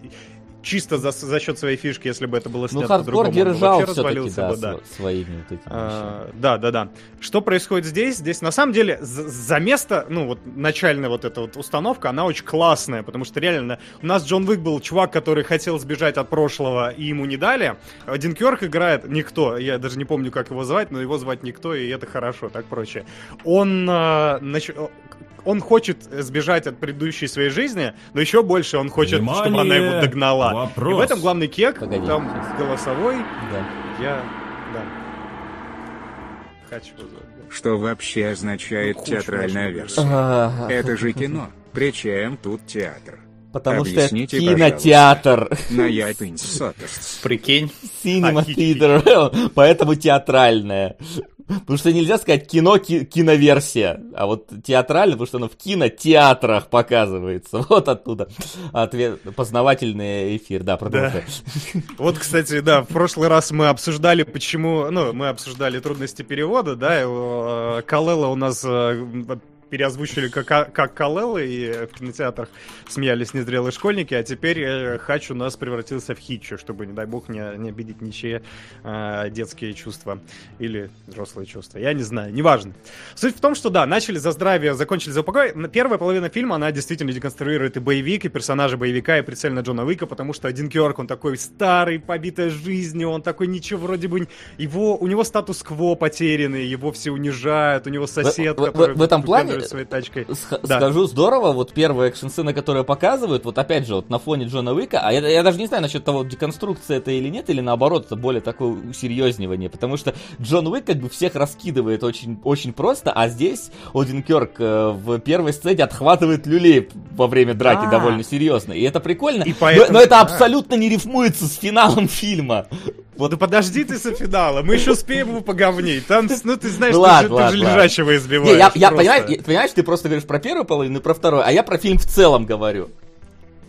чисто за, за счет своей фишки, если бы это было Ну, снято хардкор он бы держал все-таки, да, бы, да. сво- своими вот этими вещами. А, да, да, да. Что происходит здесь? Здесь на самом деле за, за место, ну вот начальная вот эта вот установка, она очень классная, потому что реально у нас Джон Уик был чувак, который хотел сбежать от прошлого, и ему не дали. Оденкёрк играет никто, я даже не помню, как его звать, но его звать никто, и это хорошо, так прочее. Он, а, нач- он хочет сбежать от предыдущей своей жизи, но еще больше он хочет, чтобы она его Внимание! догнала. Вопрос. И в этом главный кек, Погоди, там сейчас. голосовой, Да. я, да. Хочу. Что вообще означает Ну, театральная версия? А, Это же кино. Причем тут театр? Потому что это Объясните, кинотеатр. На. Прикинь. Cinema А. Theater, *laughs* поэтому театральное. Потому что нельзя сказать кино, ки- киноверсия, а вот театрально, потому что оно в кинотеатрах показывается. *laughs* Вот оттуда ответ, познавательный эфир, да, продолжай. *laughs* Вот, кстати, да, в прошлый раз мы обсуждали, почему, ну, мы обсуждали трудности перевода, да, э, Калела у нас э, переозвучили как, как Калела, и в кинотеатрах смеялись незрелые школьники, а теперь э, Хач у нас превратился в Хитчу, чтобы, не дай бог, не, не обидеть ничьи э, детские чувства или взрослые чувства. Я не знаю, неважно. Суть в том, что да, начали за здравие, закончили за упокой. На- Первая половина фильма, она действительно деконструирует и боевик, и персонажа боевика, и прицельно Джона Уика, потому что один Кёрк, он такой старый, побитый жизнью, он такой ничего вроде бы... Его, у него статус-кво потерянный, его все унижают, у него сосед, в- в- который в этом плане- выпендривает своей тачкой. Сх- Да. Скажу здорово, вот первая экшн-сцена, которую показывают, вот опять же, вот на фоне Джона Уика, а я, я даже не знаю насчет того, деконструкция это или нет, или наоборот, это более такое усерьезнивание, потому что Джон Уик как бы всех раскидывает очень, очень просто, а здесь Один Кёрк э, в первой сцене отхватывает люлей во время драки А. довольно серьезно, и это прикольно, И но- поэтому- но, это да. абсолютно не рифмуется с финалом фильма. Вот, да подожди ты со финала, мы еще успеем его поговнить. Там, ну ты знаешь, Ну ты, ладно, же, ты же ладно. лежачего избиваешь. Не, я, я понимаю, ты просто говоришь про первую половину и про вторую, а я про фильм в целом говорю.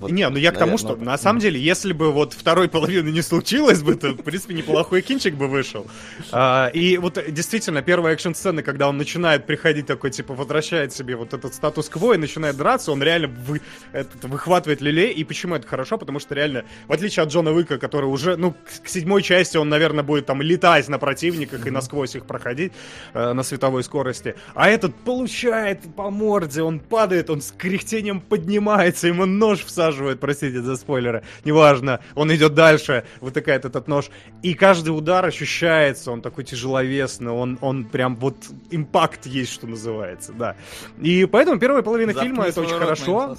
Вот, Не, ну я к тому, наверное, что на самом деле, если бы вот второй половины не случилось бы, то, в принципе, неплохой кинчик бы вышел. А, и вот действительно, первая экшн-сцена, когда он начинает приходить такой, типа, возвращает себе вот этот статус-кво и начинает драться, он реально вы, этот, выхватывает лилей. И почему это хорошо? Потому что реально, в отличие от Джона Уика, который уже, ну, к, к седьмой части он, наверное, будет там летать на противниках и насквозь их проходить э, на световой скорости. А этот получает по морде, он падает, он с кряхтением поднимается, ему нож всаживают, простите за спойлеры, неважно, он идет дальше, вытыкает этот нож, и каждый удар ощущается, он такой тяжеловесный, он, он прям вот импакт есть, что называется, да. И поэтому первая половина фильма это очень хорошо.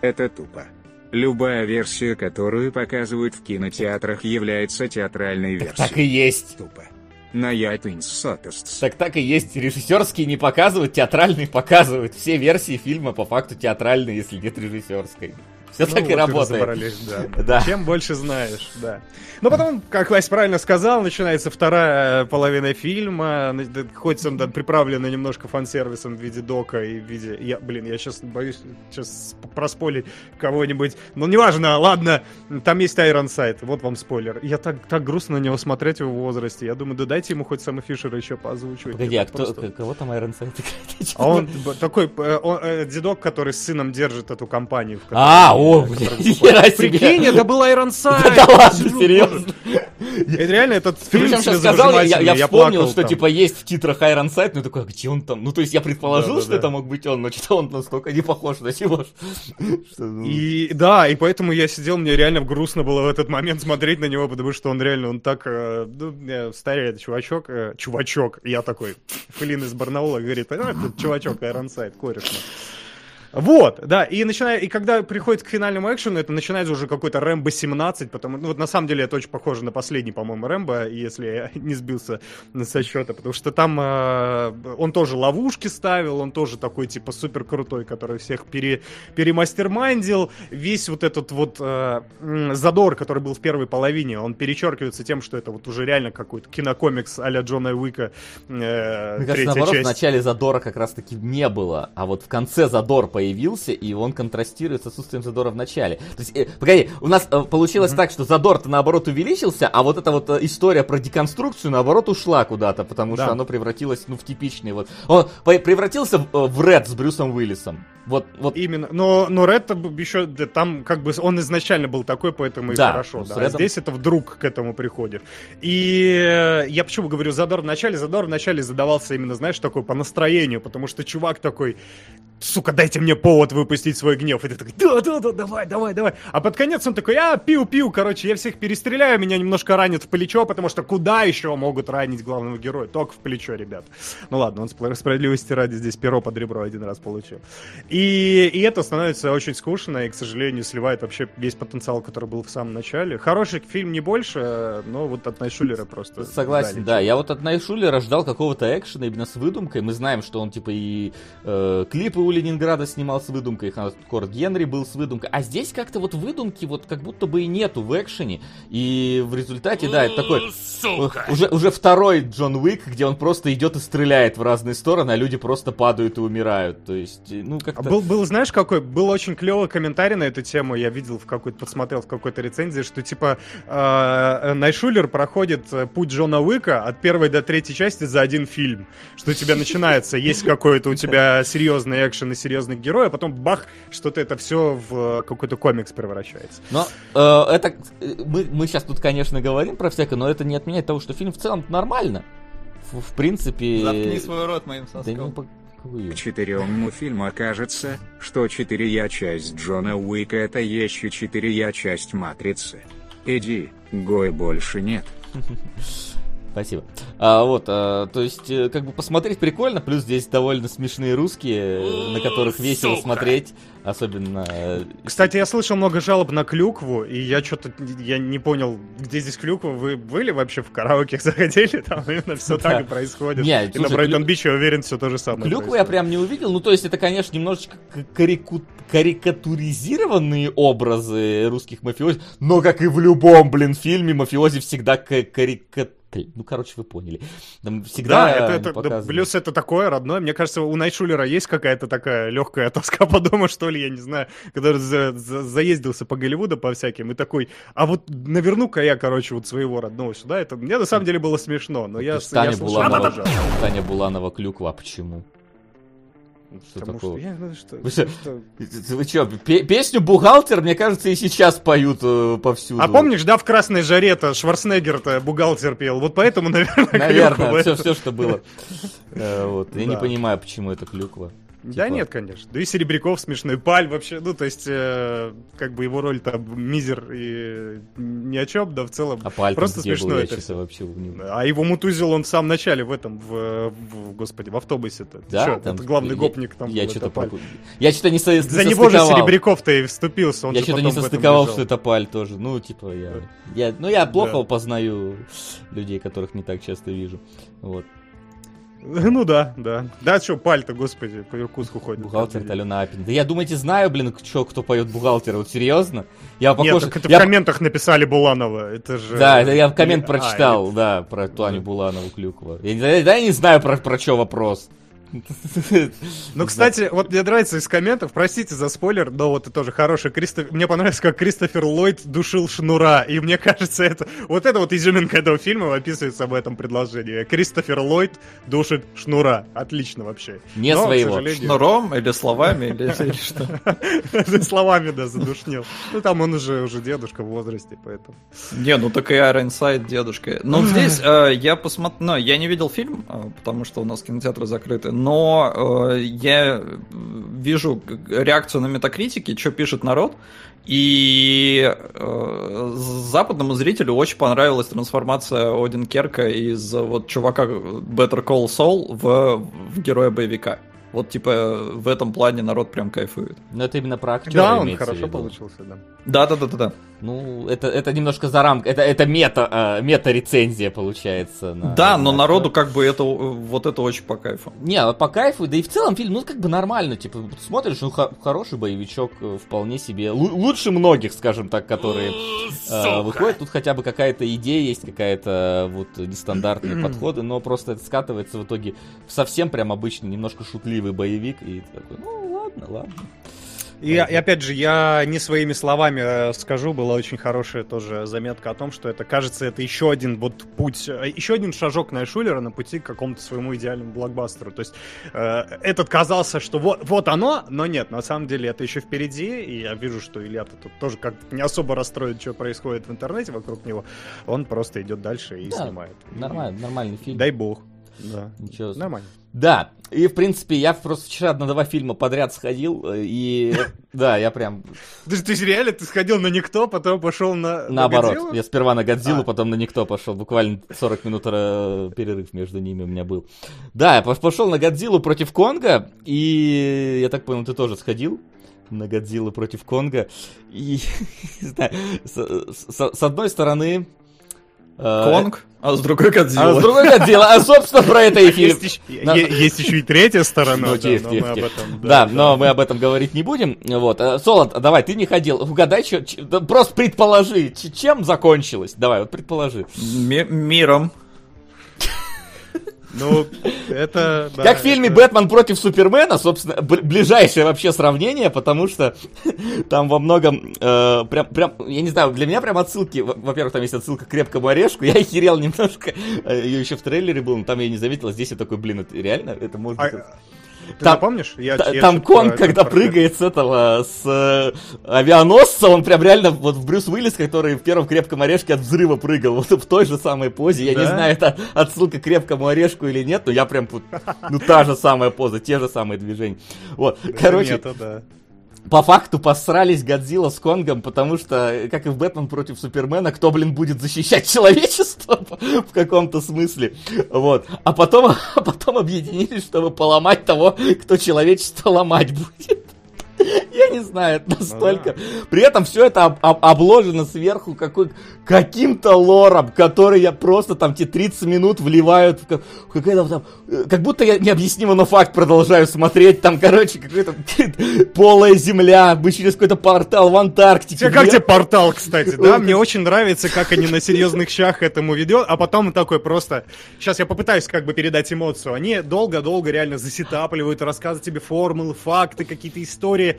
Это тупо. Любая версия, которую показывают в кинотеатрах, является театральной версией. Так и есть. Тупо. На. Так так и есть. Режиссерские не показывают, театральные показывают. Все версии фильма по факту театральные, если нет режиссерской. Все Ну так вот и работает. да. *laughs* Да. Чем больше знаешь, да. Но потом, как Вась правильно сказал, начинается вторая половина фильма, хоть он да, приправлена немножко фан-сервисом в виде дока и в виде... Я, блин, я сейчас боюсь сейчас проспорить кого-нибудь. Но неважно, ладно, там есть Iron Sight, вот вам спойлер. Я так, так грустно на него смотреть в его возрасте. Я думаю, да дайте ему хоть Сэма Фишера еще поозвучивать. Погоди, а кто, просто- кого там Iron Sight играет? А он такой, э, он, э, дедок, который с сыном держит эту компанию. в А, о, себе. Прикинь, это был Iron Sight! Да ладно, серьезно. Это реально этот фильм сказал, я, вспомнил, что типа есть в титрах Iron Sight, ну я такой, а где он там? Ну то есть я предположил, что это мог быть он, но что-то он настолько не похож на него. ну, И да, и поэтому я сидел, мне реально грустно было в этот момент смотреть на него, потому что он реально, он так, э, ну, стареет чувачок, э, чувачок, я такой, Флин из Барнаула говорит, а, чувачок, Iron Sight, кореш мой». Вот, да, и начиная, и когда приходит к финальному экшену, это начинается уже какой-то Рэмбо 17, потому, ну вот на самом деле это очень похоже на последний, по-моему, Рэмбо, если я *laughs* не сбился со счета, потому что там э, он тоже ловушки ставил, он тоже такой типа супер крутой, который всех пере, перемастермайндил, весь вот этот вот э, задор, который был в первой половине, он перечеркивается тем, что это вот уже реально какой-то кинокомикс а-ля Джона Уика, э, Мне кажется, наоборот, часть. в начале задора как раз таки не было, а вот в конце задор появился, и он контрастирует с отсутствием задора в начале. То есть, э, погоди, у нас э, получилось так, что задор-то наоборот увеличился, а вот эта вот э, история про деконструкцию наоборот ушла куда-то, потому Да. что оно превратилось, ну, в типичный вот... Он превратился в, э, в Ред с Брюсом Уиллисом. Вот, вот Именно, но, но Ред еще да, там как бы он изначально был такой, поэтому и Да, хорошо. ну, с Да. А Редом- здесь это вдруг к этому приходит. И э, я почему говорю задор в начале? Задор в начале задавался именно, знаешь, такой по настроению, потому что чувак такой, сука, дайте мне повод выпустить свой гнев. И ты такой, да, да, да, давай, давай, давай. А под конец он такой, а, пиу-пиу, короче, я всех перестреляю, меня немножко ранит в плечо, потому что куда еще могут ранить главного героя? Только в плечо, ребят. Ну ладно, он справедливости ради здесь перо под ребро один раз получил. И, и это становится очень скучно, и, к сожалению, сливает вообще весь потенциал, который был в самом начале. Хороший фильм не больше, но вот от Найшулера просто... Согласен, да. Я вот от Найшулера ждал какого-то экшена именно с выдумкой. Мы знаем, что он типа и э, клипы у Ленинграда снимал с выдумкой, Хардкор Генри был с выдумкой. А здесь как-то вот выдумки вот как будто бы и нету в экшене. И в результате, да, это такой уже, уже второй Джон Уик, где он просто идет и стреляет в разные стороны, а люди просто падают и умирают. То есть, ну А как-то... был, был, знаешь, какой? Был очень клевый комментарий на эту тему. Я видел в какой-то, подсмотрел в какой-то рецензии, что типа э, Найшулер проходит путь Джона Уика от первой до третьей части за один фильм. Что у тебя начинается, есть какой-то у тебя серьезный экшен и серьезный герой, а потом бах, что-то это все в э, какой-то комикс превращается. Но э, это э, мы, мы сейчас тут, конечно, говорим про всякое, но это не отменяет того, что фильм в целом нормально. В, в принципе. Заткни свой рот моим Да соском. не по- какую? К четырёмому фильму окажется, что четыре я часть Джона Уика это еще четыре я часть Матрицы. Иди, Гой больше нет. *laughs* Спасибо. А, вот, а, то есть, э, как бы посмотреть прикольно, плюс здесь довольно смешные русские, э, на которых весело смотреть, особенно... э, Кстати, я слышал много жалоб на клюкву, и я что-то я не понял, где здесь клюква. Вы были вообще в караоке *laughs* заходили? Там именно все Да. так и происходит. Не, и на Брайтон Бич, я уверен, все то же самое. Клюкву я происходит. прям не увидел. Ну, то есть, это, конечно, немножечко карику- карикатуризированные образы русских мафиози, но, как и в любом, блин, фильме, мафиози всегда к- карика... Ну, короче, вы поняли. Там всегда Да, это, это, да, плюс это такое родное. Мне кажется, у Найшулера есть какая-то такая легкая тоска по дому, что ли, я не знаю, который за- за- заездился по Голливуду по всяким и такой, а вот наверну-ка я, короче, вот своего родного сюда. Это мне на самом деле было смешно, но я, Таня я Буланова. Таня Буланова клюква, а почему? Что Потому такого? что я, ну, что- Вы что, что- Вы что, песню «Бухгалтер», мне кажется, и сейчас поют э, повсюду. А помнишь, да, в «Красной жаре»-то Шварценеггер-то бухгалтер пел? Вот поэтому, *laughs* наверное, Наверное, все, все, что было. *laughs* Э. Я не понимаю, почему это клюква. Да Типа- нет, конечно. Да и Серебряков смешной. Паль вообще, ну, то есть, э, как бы его роль там мизер и ни о чем, да, в целом. А паль Просто где был, я это вообще не... А его мутузил он в самом начале в этом, в, в- господи, в автобусе-то. Да, Чё, там главный я- гопник там Я что-то Паль. Я что-то не, со... не За него же. Серебряков-то и вступился, он Я что-то не состыковал, что это паль тоже. Ну, типа, я... я... Ну, я плохо Да. познаю людей, которых не так часто вижу. Вот. *laughs* Ну да, да. Да, что, пальто, господи, по Иркутску ходит. Бухгалтер Алена Апин. Да я думаете, знаю, блин, чё, кто поет бухгалтера, вот серьезно? Я Нет, похож... так это я- в комментах написали Буланова. Это же... Да, это я в коммент А, прочитал, да, про Туаню Буланову Клюкова. Я, не- да, я не знаю, про, про что вопрос. Ну, кстати, вот мне нравится из комментов, простите за спойлер, но вот это тоже хороший Кристофер... Мне понравилось, как Кристофер Ллойд душил Шнура, и мне кажется, это... Вот это вот изюминка этого фильма описывается в этом предложении. Кристофер Ллойд душит Шнура. Отлично вообще. Не Но, своего. сожалению, Шнуром или словами, или, *laughs* что? *laughs* Словами, да, задушнил. Ну, там он уже, уже дедушка в возрасте, поэтому... Не, ну так и Ironside дедушка. Ну, здесь э, я посмотрел... Ну, я не видел фильм, э, потому что у нас кинотеатры закрыты, но э, я вижу г- реакцию на метакритике, что пишет народ, и э, западному зрителю очень понравилась трансформация Один Керка из э, вот чувака Better Call Saul в, в героя боевика. Вот, типа, в этом плане народ прям кайфует. Но это именно про актера Да, он имеется в хорошо виду. получился, да. Да-да-да-да-да. Ну, это, это немножко за рамк, это, это мета, э, мета-рецензия получается. на- Да, но на народу как бы это, вот это очень по кайфу. Не, а по кайфу, да и в целом фильм, ну, как бы нормально, типа, смотришь, ну, хо- хороший боевичок, э, вполне себе, Лу- лучше многих, скажем так, которые э, выходят, тут хотя бы какая-то идея есть, какая-то вот нестандартные подходы, но просто это скатывается в итоге в совсем прям обычный, немножко шутливый боевик, и ты такой, ну, ладно, ладно. И, и опять же, я не своими словами э, скажу, была очень хорошая тоже заметка о том, что это, кажется, это еще один вот путь, э, еще один шажок Найшулера на пути к какому-то своему идеальному блокбастеру. То есть э, этот казался, что вот, вот оно, но нет, на самом деле это еще впереди, и я вижу, что Илья-то тут тоже как не особо расстроит, что происходит в интернете вокруг него. Он просто идет дальше и Да, снимает. Нормально, нормальный фильм. Дай бог. Да. Ничего. Нормально. Да, и в принципе я просто вчера на два фильма подряд сходил, э, и *laughs* да, я прям Ты, же- ты реально, ты сходил на никто, потом пошел на... на наоборот. Я сперва на Годзиллу, А. потом на Никто пошел. Буквально 40 минут э, перерыв между ними у меня был. Да, я пош- пошел на Годзиллу против Конга, и я так понял, ты тоже сходил на Годзиллу против Конга. И, *laughs* не знаю, с, с- с одной стороны... э, Конг, а с другой А Годзилла. с другой Годзилла, а собственно про это и фильм. Есть еще, есть и третья сторона, Ну, да, но мы об этом... Да, но мы об этом говорить не будем. Вот. Э, Солод, давай, ты не ходил. Угадай, чё- ч- да просто предположи, чем закончилось. Давай, вот предположи. Ми- Миром. Ну, это... да, как в фильме это- «Бэтмен против Супермена», собственно, бл- ближайшее вообще сравнение, потому что *laughs* там во многом, э, прям, прям, я не знаю, для меня прям отсылки, во- во-первых, там есть отсылка к «Крепкому орешку», *laughs* я охерел немножко, Э, ее еще в трейлере был, но там я не заметил, а здесь я такой, блин, это реально, это может быть... А, Ты Там- запомнишь? Я- Та- я Там Конг, когда прыгает с этого, с э, авианосца, он прям реально вот в Брюс Уиллис, который в первом крепком орешке от взрыва прыгал, *laughs* вот в той же самой позе. Я не Да? знаю, это отсылка к крепкому орешку или нет, но я прям ну та же самая поза, те же самые движения. Вот, короче, мета, да. По факту посрались Годзилла с Конгом, потому что, как и в Бэтмен против Супермена, кто, блин, будет защищать *laughs* человечество *laughs* в каком-то смысле. Вот. А потом, *laughs* а потом объединились, чтобы поломать того, кто человечество ломать будет. Я не знаю, это настолько... При этом все это об- об- обложено сверху какой, каким-то лором, который я просто там те 30 минут вливают в, ка- в какая-то там... э, Как будто я необъяснимо, но факт продолжаю смотреть. Там, короче, какая-то *laughs* полая земля, мы через какой-то портал в Антарктике. Тебе как Блин, тебе портал, кстати, да? Мне очень нравится, как они на серьезных щах этому ведет, а потом такой просто... Сейчас я попытаюсь как бы передать эмоцию. Они долго-долго реально засетапливают, рассказывают тебе формулы, факты, какие-то истории.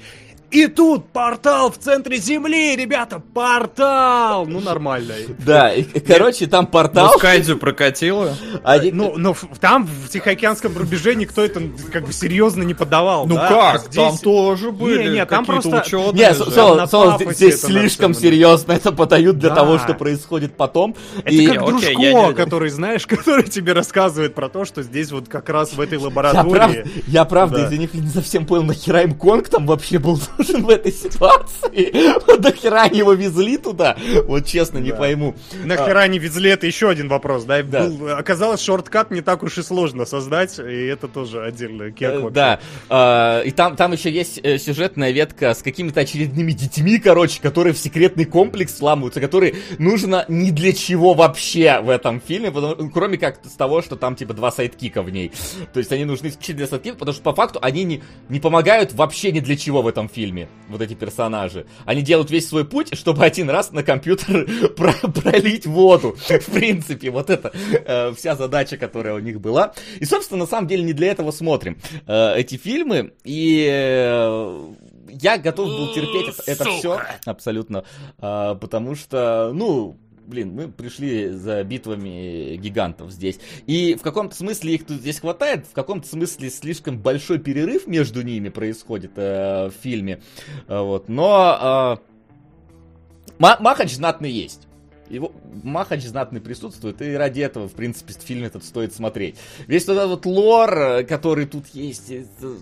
И тут портал в центре Земли, ребята, портал! Ну, нормально. Да, и, короче, там портал. Ну, Скайдзю прокатило. один- Ну, но в- там, в Тихоокеанском рубеже, никто это как бы серьезно не подавал. Ну да? как? А здесь- Там тоже были Не, не, там просто- ученые Не, же. Со- Соло, на Соло, пафосе здесь слишком серьезно это подают для Да. того, что происходит потом. Это И- как окей, Дружко, я не который, знаешь, *laughs* который тебе рассказывает про то, что здесь вот как раз в этой Я лаборатории... правда, я правда, Да. из-за них не совсем понял, нахера им Конг там вообще был нужен в этой ситуации? *laughs* Вот нахера они его везли туда? Вот честно, не Да. пойму. Нахера не везли, это еще один вопрос, да? Да. Был- оказалось, shortcut не так уж и сложно создать, и это тоже отдельный кек Э, вообще. Да, А, и там, там еще есть э, сюжетная ветка с какими-то очередными детьми, короче, которые в секретный комплекс вламываются, которые нужно ни для чего вообще в этом фильме, потому- кроме как с того, что там типа два sidekick а в ней. То есть они нужны исключительно для sidekick ов, потому что по факту они не, не помогают вообще ни для чего в этом фильме, вот эти персонажи. Они делают весь свой путь, чтобы один раз на компьютер *laughs* про- пролить воду. В принципе, вот это э, вся задача, которая у них была. И, собственно, на самом деле не для этого смотрим э, эти фильмы. И э, я готов был терпеть это, все абсолютно, э, потому что, ну, блин, мы пришли за битвами гигантов здесь. И в каком-то смысле их тут здесь хватает, в каком-то смысле слишком большой перерыв между ними происходит э, в фильме. Э, вот. Но э, Ма- Махач знатный есть. Его Махач знатный присутствует, и ради этого, в принципе, фильм этот стоит смотреть. Весь тот этот вот лор, э, который тут есть, э, э,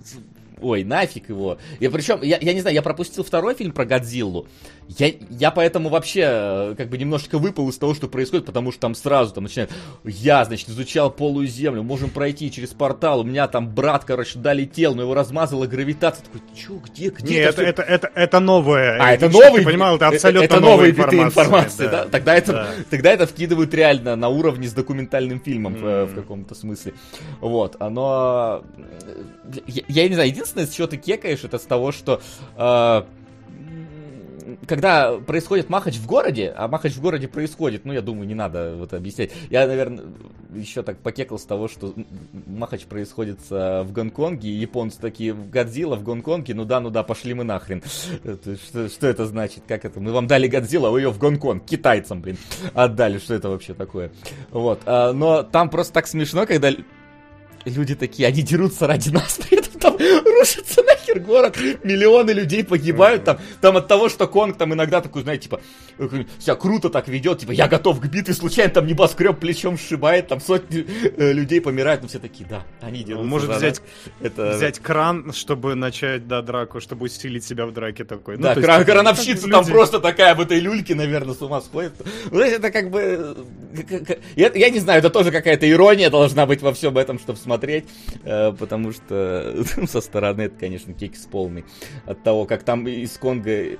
ой, нафиг его. И причем, я, я не знаю, я пропустил второй фильм про Годзиллу. Я, я поэтому вообще э, как бы немножечко выпал из того, что происходит, потому что там сразу там начинают, я, значит, изучал полую землю, можем пройти через портал, у меня там брат, короче, долетел, но его размазала гравитация. Такой, чё, где, где Не, это, всё?» это, это, это новое. А, это Чтоб ты новый, понимал, это э, абсолютно это новые биты информации, да? Тогда это, Да. тогда это вкидывают реально на уровне с документальным фильмом в, Мгм. в каком-то смысле. Вот, оно... э, Я, я не знаю, единственное, с чего ты кекаешь, это с того, что... э, когда происходит махач в городе, а махач в городе происходит, ну, я думаю, не надо вот объяснять. Я, наверное, еще так покекал с того, что махач происходит э, в Гонконге, и японцы такие, Годзилла в Гонконге, ну да, ну да, пошли мы нахрен. Это Что, что это значит? Как это? Мы вам дали Годзилла, вы ее в Гонконг, китайцам, блин, отдали. Что это вообще такое? Вот. а, Но там просто так смешно, когда люди такие, они дерутся ради нас, при этом там рушится нахер город, миллионы людей погибают там, там от того, что Конг там иногда такой, знаете, типа, себя круто так ведет, типа, я готов к битве, случайно там небоскреб плечом сшибает, там сотни э, людей помирают, ну все такие, да, они дерутся Может за взять, нас». это... взять кран, чтобы начать, да, драку, чтобы усилить себя в драке такой. Ну, Да, то есть, кра- как бы, крановщица там люди- просто такая в этой люльке, наверное, с ума сходит. Ну, это как бы... э, Я, я не знаю, это тоже какая-то ирония должна быть во всем этом, чтобы смотреть, э, потому что *laughs* со стороны это, конечно, кекс полный. От того, как там из Конга э,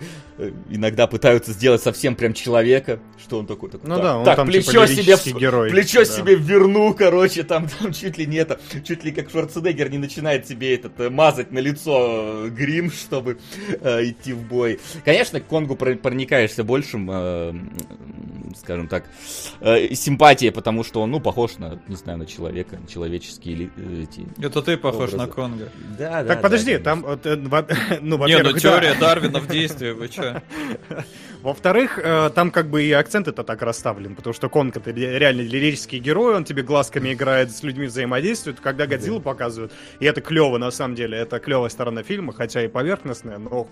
иногда пытаются сделать совсем прям человека, что он такой, такой Ну так, да, он так, там плечо типа себе, герой, плечо да. себе верну, короче, там, *laughs* там чуть ли не это, чуть ли как Шварценеггер не начинает себе этот э, мазать на лицо э, грим, *laughs* чтобы э, идти в бой. Конечно, к Конгу про- проникаешься большим, э, скажем так, э, симпатией, потому что он, ну, похож на, не знаю, на человека, на человеческие ли- э, эти... Это ты похож Образы. на Конга. Да, да, Так, подожди, да, там, вот, э, во- *laughs* ну, Не, во-первых, ну да. теория Дарвина в действии, вы чё? *laughs* Во-вторых, э, там как бы и акцент это так расставлен, потому что Конг это ре- реально лирический герой, он тебе глазками играет, с людьми взаимодействует, когда Годзиллу показывают, и это клево на самом деле, это клевая сторона фильма, хотя и поверхностная, но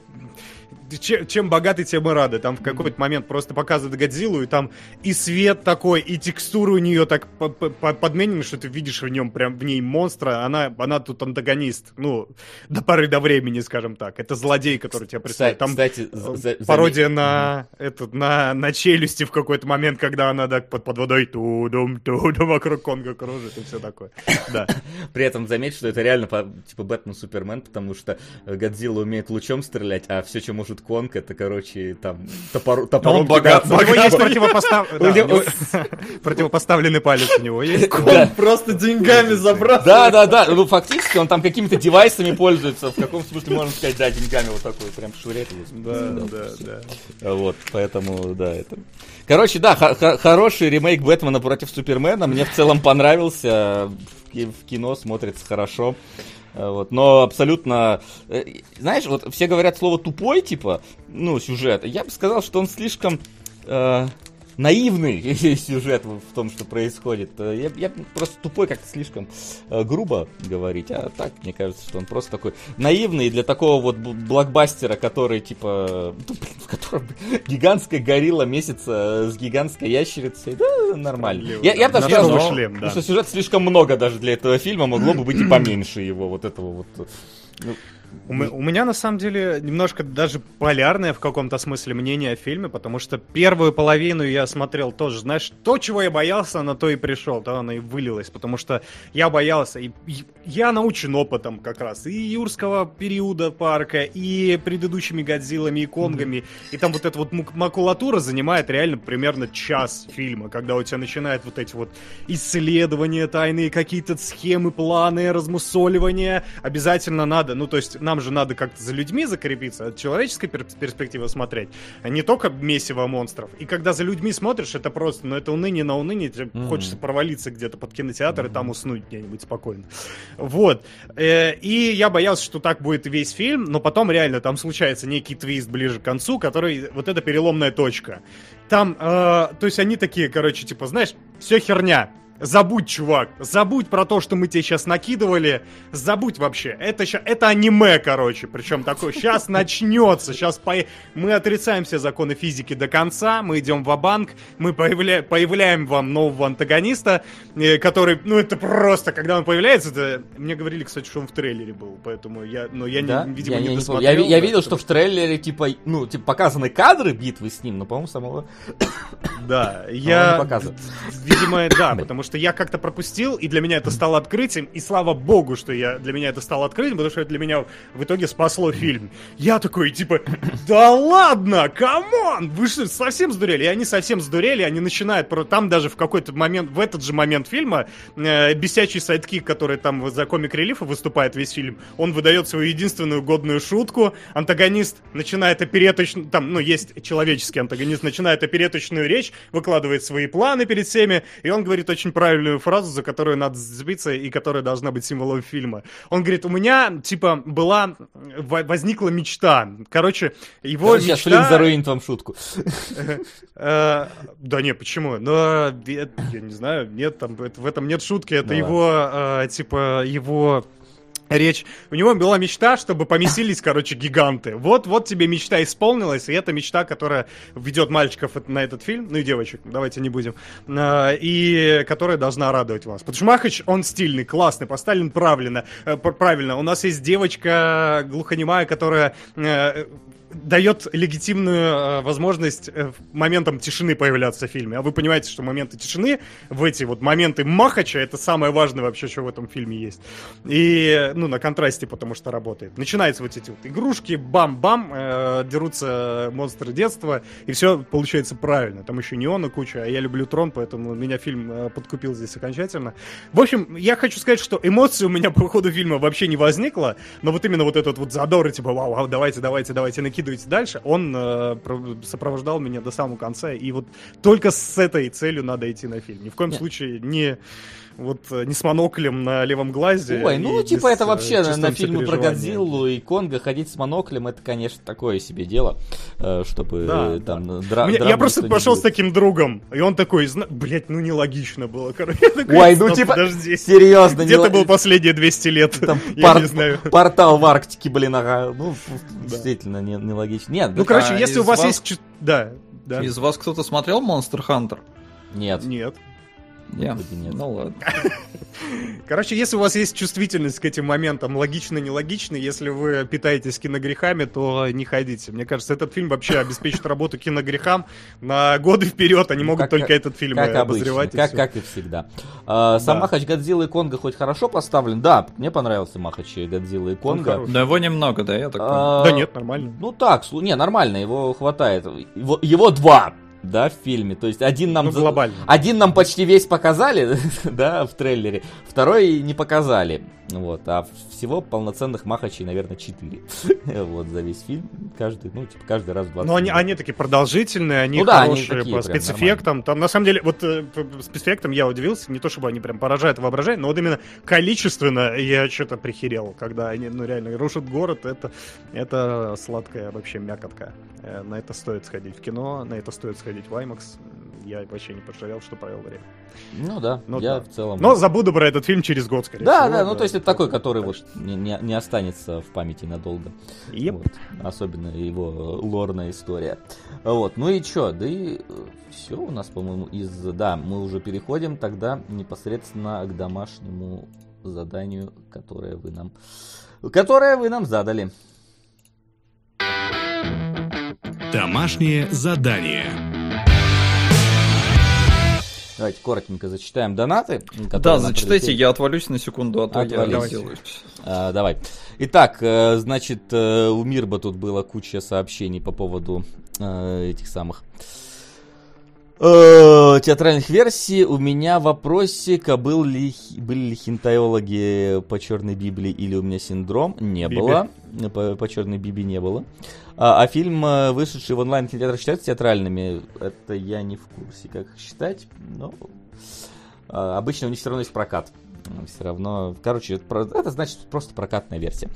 чем, чем богаты, тем и рады. Там в какой-то момент просто показывают Годзиллу, и там и свет такой, и текстура у нее так по- по- по- подменены, что ты видишь в нем прям в ней монстра, она, она тут антагонист, ну, до поры до времени, скажем так. Это злодей, который тебя представляет. Там Кстати, Э, пародия на, этот, на, на челюсти в какой-то момент, когда она так под, под водой тудум, тудум вокруг Конга кружит и все такое. Да. *laughs* При этом заметь, что это реально по- типа Бэтмен Супермен, потому что Годзилла умеет лучом стрелять, а все, что может Конг, это, короче, там топор, топором Он богат. У него есть *laughs* противопостав- да, него- *laughs* противопоставленный палец у него есть. Да. просто деньгами забрал. Да, да, да. Ну, фактически он там какими-то девайсами пользуется. В каком смысле можно сказать, да, деньгами вот такой прям швыряет. Да, да, да. Вот, поэтому, да, это... Короче, да, хороший ремейк Бэтмена против Супермена. Мне в целом понравился. В ки- В кино смотрится хорошо. А, Вот, но абсолютно... э, Знаешь, вот все говорят слово тупой, типа, ну, сюжет. Я бы сказал, что он слишком э, наивный *laughs* сюжет в том, что происходит. Э, Я, я просто тупой как-то слишком э, грубо говорить, а так, мне кажется, что он просто такой наивный для такого вот блокбастера, который, типа, *laughs* ну, блин, в котором *laughs* гигантская горилла месяца с гигантской ящерицей, да, нормально. Я, я да. бы даже сказал, что шлем, да. что сюжет слишком много даже для этого фильма, могло бы быть и *clears throat* поменьше его, вот этого вот. ну, У, у меня на самом деле немножко даже полярное в каком-то смысле мнение о фильме, потому что первую половину я смотрел тоже, знаешь, то, чего я боялся, на то и пришел, то оно и вылилось, потому что я боялся, и, и я научен опытом как раз, и юрского периода парка, и предыдущими Годзиллами и Конгами, mm-hmm. и там вот эта вот макулатура занимает реально примерно час фильма, когда у тебя начинают вот эти вот исследования тайные, какие-то схемы, планы, размусоливания, обязательно надо, ну то есть нам же надо как-то за людьми закрепиться, от человеческой пер- перспективы смотреть, а не только месиво монстров. И когда за людьми смотришь, это просто, ну это уныние на уныние, тебе mm-hmm. хочется провалиться где-то под кинотеатр mm-hmm. и там уснуть где-нибудь спокойно. Вот. Э, и я боялся, что так будет весь фильм, но потом реально там случается некий твист ближе к концу, который вот эта переломная точка. Там, э, то есть они такие, короче, типа, знаешь, все херня, Забудь, чувак, забудь про то, что мы тебе сейчас накидывали, забудь вообще. Это, ща, это аниме, короче, причем такое, сейчас *laughs* начнется, сейчас по... мы отрицаем все законы физики до конца, мы идем в банк мы появля... появляем вам нового антагониста, э, который, ну это просто, когда он появляется, это... мне говорили, кстати, что он в трейлере был, поэтому я, но я, да? не, видимо, я не, не досмотрел. Я, я видел, что в трейлере, типа, ну, типа, показаны кадры битвы с ним, но, по-моему, самого... Да, *coughs* я... показывает. Видимо, да, *coughs* потому что я как-то пропустил, и для меня это стало открытием, и слава богу, что я, для меня это стало открытием, потому что это для меня в итоге спасло фильм. Я такой, типа, да ладно, come on, вы что, совсем сдурели? И они совсем сдурели, они начинают, там даже в какой-то момент, в этот же момент фильма, э, бесячий sidekick, который там за comic relief а выступает весь фильм, он выдает свою единственную годную шутку, антагонист начинает опереточную, там, ну, есть человеческий антагонист, начинает опереточную речь, выкладывает свои планы перед всеми, и он говорит очень правильную фразу, за которую надо зацепиться и которая должна быть символом фильма. Он говорит, у меня, типа, была, возникла мечта. Короче, его Короче, мечта... Сейчас Флинн заруинит вам шутку. *laughs* Э, да не, почему? Но, я не знаю, нет, там, в этом нет шутки, это его, э, типа, его речь. У него была мечта, чтобы поместились, короче, гиганты. Вот, вот тебе мечта исполнилась, и это мечта, которая ведет мальчиков на этот фильм, ну и девочек, давайте не будем, э, и которая должна радовать вас. Потому что Махач, он стильный, классный, поставлен правильно. Э, правильно. У нас есть девочка глухонемая, которая э, дает легитимную э, возможность э, моментам тишины появляться в фильме. А вы понимаете, что моменты тишины в эти вот моменты Махача это самое важное вообще, что в этом фильме есть. И, ну, на контрасте, потому что работает. Начинаются вот эти вот игрушки, бам-бам, э, дерутся монстры детства, и все получается правильно. Там еще неона куча, а я люблю Трон, поэтому меня фильм э, подкупил здесь окончательно. В общем, я хочу сказать, что эмоций у меня *laughs* по ходу фильма вообще не возникло, но вот именно вот этот вот задор, типа, вау, вау, давайте, давайте, давайте, накидывайте закидывайте дальше, он э, сопровождал меня до самого конца, и вот только с этой целью надо идти на фильм. Ни в коем Нет. случае не вот э, не с моноклем на левом глазе. Ой, ну типа это вообще на, на фильмы про Годзиллу и Конга ходить с моноклем, это, конечно, такое себе дело, э, чтобы да, там да. Дра- Мне, Я просто пошел с таким другом, и он такой, блять, ну нелогично было, короче. Такой, Ой, ну типа, подожди. серьезно. Где ты был последние 200 лет? *laughs* Там *laughs* я пор- не знаю. Портал в Арктике, блин, ага. Ну, да. действительно, нелогично. Не, Нет, ну, короче, а если у вас, вас есть... Да, да. Из вас кто-то смотрел Monster Hunter? Нет. Нет. Yeah. нет. Ну ладно. *laughs* Короче, если у вас есть чувствительность к этим моментам, логично, нелогично, если вы питаетесь киногрехами, то не ходите. Мне кажется, этот фильм вообще *laughs* обеспечит работу киногрехам на годы вперед. Они могут только этот фильм как обозревать. Обычно, как, как и всегда. А, сам да. Махач Годзилла и Конга хоть хорошо поставлен? Да, мне понравился Махач Годзилла и Конга. Да его немного, да, я так а, Да нет, нормально. Ну так, не, нормально, его хватает. Его, его два да, в фильме. То есть один нам... Ну, глобально. Один нам почти весь показали, *laughs* да, в трейлере, второй не показали. Вот, а всего полноценных махачей, наверное, 4. *laughs* вот, за весь фильм. Каждый, ну, типа, каждый раз 20 Но они, они такие продолжительные, они ну, да, хорошие они по спецэффектам. Там, на самом деле, вот э, по спецэффектам я удивился. Не то, чтобы они прям поражают воображение, но вот именно количественно я что-то прихерел, когда они, ну, реально рушат город. Это, это сладкая вообще мякотка. Э, на это стоит сходить в кино, на это стоит сходить в IMAX. Я вообще не пожалел, что провел время. Ну да, ну, я да. в целом... Но забуду про этот фильм через год, скорее да, всего. Да, да, ну то есть это такой, который вот не, не, не останется в памяти надолго. Yep. Вот. Особенно его лорная история. Вот, ну и чё, да и э, все у нас, по-моему, из... Да, мы уже переходим тогда непосредственно к домашнему заданию, которое вы нам, которое вы нам задали. Домашнее задание. Давайте коротенько зачитаем донаты. Да, зачитайте, прилетели. я отвалюсь на секунду, а то Отвались. я. А, давай. Итак, э, значит, э, у Мирба тут было куча сообщений по поводу э, этих самых театральных версий. У меня вопросик, а был ли, были ли хинтайологи по Черной Библии или у меня синдром? Не Биби. было. По, по Черной Библии не было. А, а фильм, э, вышедший в онлайн кинотеатрах, считаются театральными? Это я не в курсе, как их считать. Но а, обычно у них все равно есть прокат. Все равно, короче, это, это значит просто прокатная версия.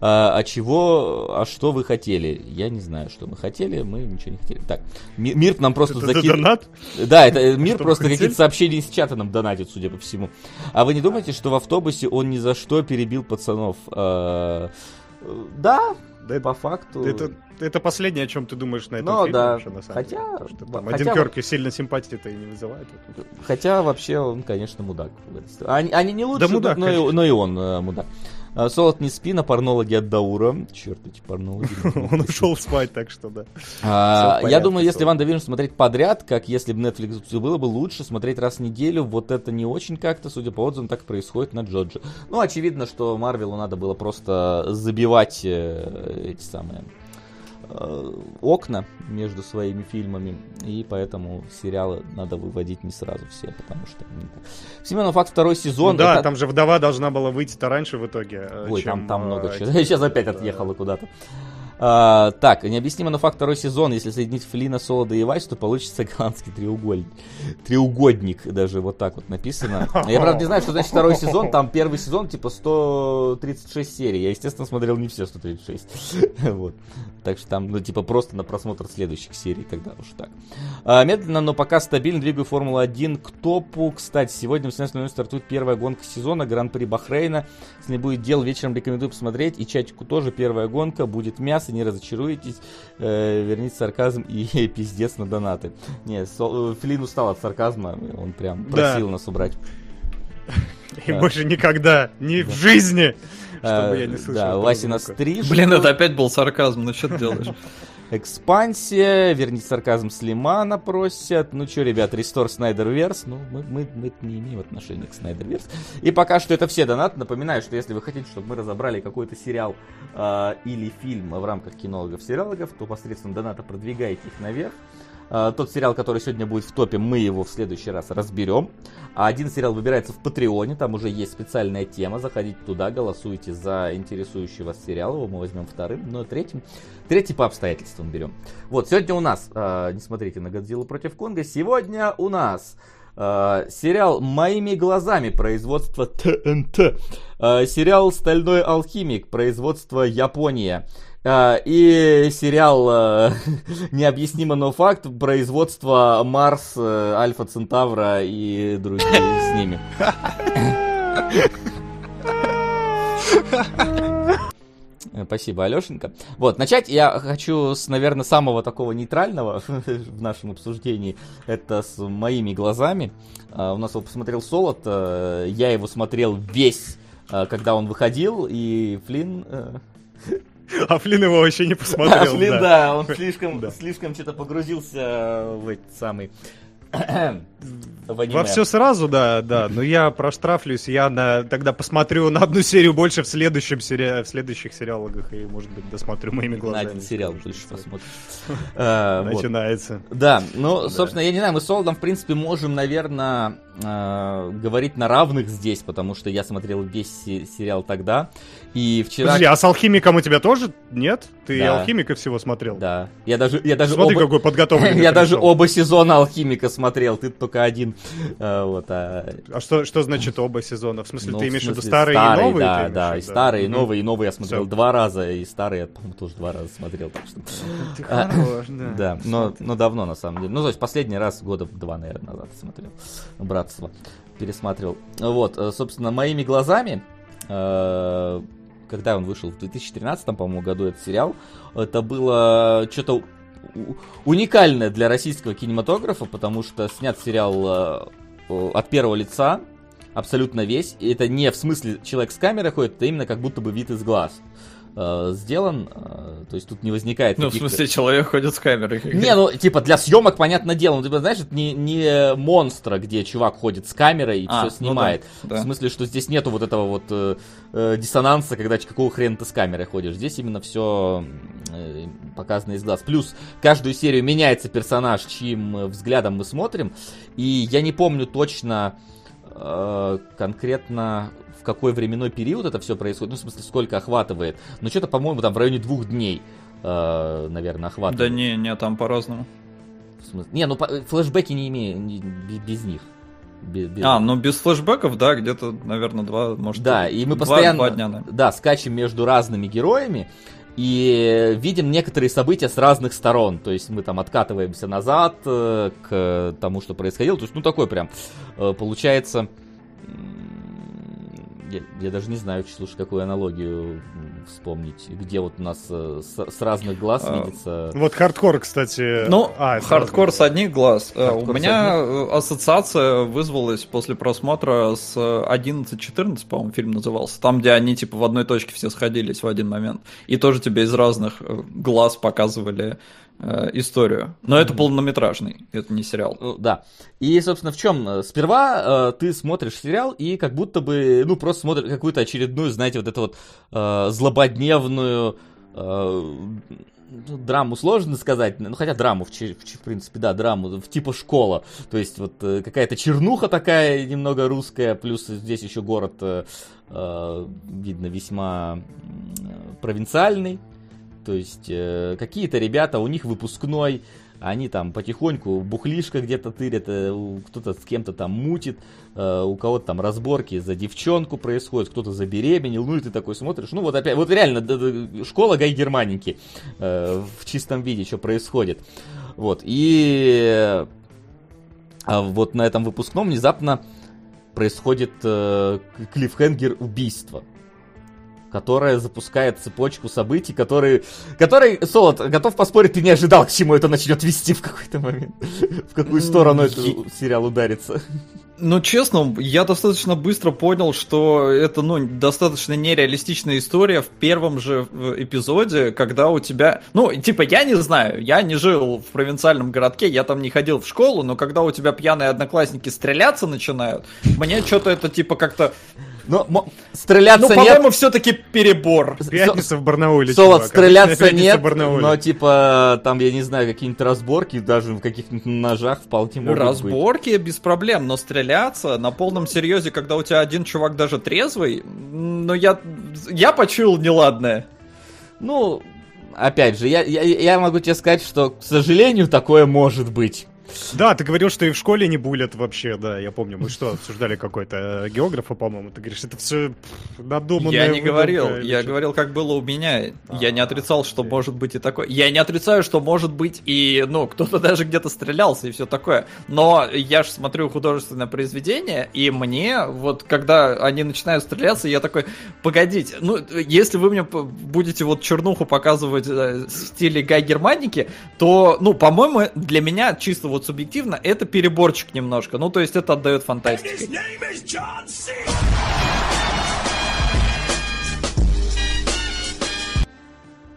А, а чего, а что вы хотели? Я не знаю, что мы хотели, мы ничего не хотели. Так, Ми- Мир нам просто закинул. донат? Да, это э, мир Что просто какие-то сообщения из чата нам донатит, судя по всему. А вы не думаете, что в автобусе он ни за что перебил пацанов? А, э, Да, Да по факту. Это, это последнее, о чем ты думаешь на этом Ну, фильме да. вообще, на самом Хотя- деле. Потому что там хотя один Кёрки сильно симпатии-то и не вызывает. Хотя вообще он, конечно, мудак. Они, они не лучшие, Да мудак, но, и, конечно. но и он э, мудак. А, Солод не спи, на порнологи от Даура. Черт, эти порнологи. *laughs* Он ушел спать, так что да. А, Я думаю, если Солод. Ван Вижн смотреть подряд, как если бы Netflix все было бы лучше смотреть раз в неделю, вот это не очень как-то, судя по отзывам, так происходит на Джоджи. Ну, очевидно, что Марвелу надо было просто забивать э, эти самые окна между своими фильмами, и поэтому сериалы надо выводить не сразу все, потому что... так. Семенов факт второй сезон. Ну да, это- там же вдова должна была выйти-то раньше в итоге. э, Ой, чем, там, там э, много чего. *laughs* Сейчас опять отъехала куда-то. А, так, необъяснимо, но факт второй сезон. Если соединить Флина, Солода и Вайс, то получится голландский треугольник. Треугодник, даже вот так вот написано. Я, правда, не знаю, что значит второй сезон. Там первый сезон, типа, 136 серий. Я, естественно, смотрел не все 136. *laughs* Вот. Так что там, ну, типа, просто на просмотр следующих серий, тогда уж так. А, медленно, но пока стабильно двигаю Формулу-1 к топу. Кстати, сегодня в 18.00 стартует первая гонка сезона, Гран-при Бахрейна. Если не будет дел, вечером рекомендую посмотреть. И чатику тоже первая гонка. Будет мясо, не разочаруйтесь. Э, верните сарказм и *laughs* пиздец на донаты. Не, Сол- э, Флин устал от сарказма. Он прям Да. просил нас убрать. *laughs* И Да. больше никогда, ни в жизни, чтобы Э, я не слышал. Да, Васина стриж. Блин, это опять был сарказм, ну что ты делаешь? *laughs* Экспансия, верните сарказм Слимана просят. Ну что, ребят, Рестор Снайдерверс. Ну, мы, мы, мы не имеем отношения к Снайдерверс. И пока что это все донаты. Напоминаю, что если вы хотите, чтобы мы разобрали какой-то сериал э, или фильм в рамках кинологов-сериалогов, то посредством доната продвигайте их наверх. Э, Тот сериал, который сегодня будет в топе, мы его в следующий раз разберем. А один сериал выбирается в Патреоне, там уже есть специальная тема. Заходите туда, голосуйте за интересующий вас сериал, его мы возьмем вторым, но третьим. Третий по обстоятельствам берем. Вот, сегодня у нас, э, не смотрите на Годзиллу против Конга, сегодня у нас э, сериал «Моими глазами» производства ТНТ. Сериал «Стальной алхимик» производства Япония. Э, и сериал э, *laughs* «Необъяснимо, но факт» производства Марс, э, Альфа Центавра и другие с ними. Э, Спасибо, Алешенька. Вот, начать я хочу с, наверное, самого такого нейтрального *laughs* в нашем обсуждении. Это с моими глазами. А, У нас его посмотрел Солод. Я его смотрел весь, когда он выходил. И Флинн... *laughs* э, А Флин его вообще не а, посмотрел. Флинн, да. да, он слишком, Да. слишком что-то погрузился в этот самый... Во все сразу, да, да. Но я проштрафлюсь, я на, тогда посмотрю на одну серию больше в следующем сери... в следующих сериалогах и, может быть, досмотрю моими На глазами. один сериал что посмотришь. А, *laughs* вот. Начинается. Да, ну, собственно, я не знаю, мы с Солодом, в принципе, можем, наверное, говорить на равных здесь, потому что я смотрел весь се- сериал тогда, и вчера... Подожди, а с алхимиком у тебя тоже нет? Ты Да. алхимика всего смотрел? Да, я даже, я даже Смотри, оба... какой подготовленный. *laughs* Я даже оба сезона Алхимика смотрел, ты только один. А, Вот, а, А что, что значит оба сезона? В смысле, ну, ты имеешь в виду старые, и новые? Да, да, и старые, и новые, и новые я смотрел два раза, и старые я, по-моему, тоже два раза смотрел, так что... Ты А, хорош, да. *laughs* Да, но, но давно на самом деле. Ну, то есть последний раз года два, наверное, назад смотрел. Братство. Пересматривал. Вот, э, собственно, моими глазами, э, когда он вышел в 2013, по-моему, году этот сериал, это было что-то уникальное для российского кинематографа, потому что снят сериал э, от первого лица, абсолютно весь. И это не в смысле человек с камерой ходит, это именно как будто бы вид из глаз э, сделан, э, то есть тут не возникает Ну, в смысле, человек ходит с камерой. Не, ну, типа, для съемок, понятное дело, ну, типа, знаешь, это не, не монстра, где чувак ходит с камерой и А, все ну снимает. да, да. В смысле, что здесь нету вот этого вот э, э, диссонанса, когда какого хрена ты с камерой ходишь. Здесь именно все показано из глаз. Плюс каждую серию меняется персонаж, чьим э, взглядом мы смотрим. И я не помню точно э, конкретно в какой временной период это все происходит, ну, в смысле, сколько охватывает. Но что-то, по-моему, там в районе двух дней, э, наверное, охватывает. Да не, не, там по-разному. В смысле- Не, ну по- флешбеки не имею не- бе- без них. Бе- без- А, ну без флешбеков, да, где-то, наверное, два, может, да, и мы два- постоянно два дня, да. да, скачем между разными героями и видим некоторые события с разных сторон. То есть мы там откатываемся назад э, к тому, что происходило. То есть, ну такой прям э, получается. Я, я даже не знаю, слушай, какую аналогию вспомнить. Где вот у нас э, с, с разных глаз А, видится. Вот хардкор, кстати. Ну, а, хардкор разные. с одних глаз. Э, Хардкор У меня э, ассоциация вызвалась после просмотра с э, 11-14, по-моему, фильм назывался. Там, где они, типа, в одной точке все сходились в один момент. И тоже тебе из разных глаз показывали э, историю. Но это полнометражный, это не сериал. Ну, Да. И, собственно, в чем? Сперва э, ты смотришь сериал и как будто бы, ну, просто смотришь какую-то очередную, знаете, вот эту вот э, злободневную э, ну, драму сложно сказать, ну, хотя драму, в, в в принципе, да, драму, в типа школа. То есть вот э, какая-то чернуха такая немного русская, плюс здесь еще город, э, э, видно, весьма провинциальный. То есть э, какие-то ребята, у них выпускной, они там потихоньку бухлишко где-то тырят, э, кто-то с кем-то там мутит, э, у кого-то там разборки за девчонку происходят, кто-то забеременел, ну и ты такой смотришь, ну вот опять, вот реально школа Гай Германики э, в чистом виде, что происходит. Вот, и а вот на этом выпускном внезапно происходит э, клиффхенгер убийства которая запускает цепочку событий, которые, который, Солод, готов поспорить, ты не ожидал, к чему это начнет вести в какой-то момент, *laughs* в какую сторону этот сериал ударится. Ну, честно, я достаточно быстро понял, что это, ну, достаточно нереалистичная история в первом же эпизоде, когда у тебя... Ну, типа, я не знаю, я не жил в провинциальном городке, я там не ходил в школу, но когда у тебя пьяные одноклассники стреляться начинают, мне что-то это, типа, как-то... Но мо- стреляться Ну, нет. по-моему, все-таки перебор. Пятница в Барнауле. Солод, стреляться нет, но типа там, я не знаю, какие-нибудь разборки, даже в каких-нибудь ножах вполне могут быть. Разборки без проблем, но стреляться на полном серьезе, когда у тебя один чувак даже трезвый, ну я, я почуял неладное. Ну, опять же, я, я, я могу тебе сказать, что, к сожалению, такое может быть. Да, ты говорил, что и в школе не булят вообще, да, я помню, мы что, обсуждали какой-то э, географа, по-моему, ты говоришь, это все надуманное. Я не говорил, выдумка или я говорил, как было у меня. Я не отрицал, что может быть и такое. Я не отрицаю, что может быть и, ну, кто-то даже где-то стрелялся и все такое. Но я же смотрю художественное произведение, и мне, вот, когда они начинают стреляться, я такой, погодите, ну, если вы мне будете вот чернуху показывать э, в стиле Гай Германики, то, ну, по-моему, для меня чисто вот субъективно это переборчик немножко. Ну, то есть это отдает фантастике.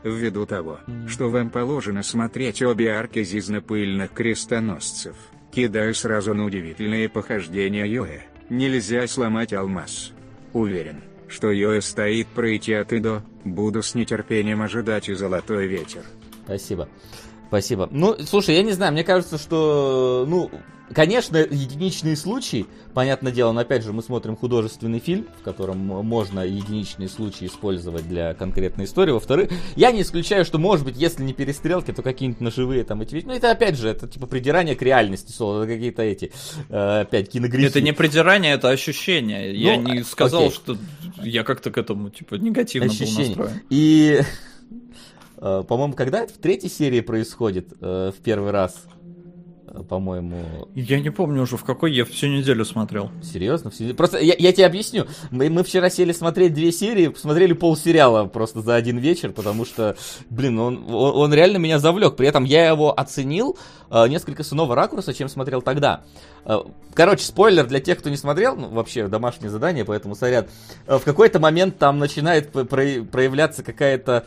Ввиду того, что вам положено смотреть обе арки зизнопыльных крестоносцев, кидаю сразу на удивительные похождения Йоэ. Нельзя сломать алмаз. Уверен, что Йоэ стоит пройти от и до, буду с нетерпением ожидать и золотой ветер. Спасибо. Спасибо. Ну, слушай, я не знаю, мне кажется, что, ну, конечно, единичные случаи, понятное дело, но опять же мы смотрим художественный фильм, в котором можно единичные случаи использовать для конкретной истории. Во-вторых, я не исключаю, что, может быть, если не перестрелки, то какие-нибудь ножевые там эти вещи. Ну, это опять же, это типа придирание к реальности, это какие-то эти, э, опять, киногрифы. Это не придирание, это ощущение. Я Ну, не сказал, окей. что я как-то к этому типа негативно был ощущение. настроен. И, *laughs* по-моему, когда это в третьей серии происходит э, в первый раз? э, по-моему. Я не помню уже, в какой я всю неделю смотрел. Серьезно? Всю... Просто я, я тебе объясню. Мы, мы вчера сели смотреть две серии, посмотрели полсериала просто за один вечер, потому что, блин, он, он, он реально меня завлек. При этом я его оценил э, несколько с иного ракурса, чем смотрел тогда. Э, короче, спойлер для тех, кто не смотрел, ну, вообще домашнее задание, поэтому сорян. Э, в какой-то момент там начинает про- проявляться какая-то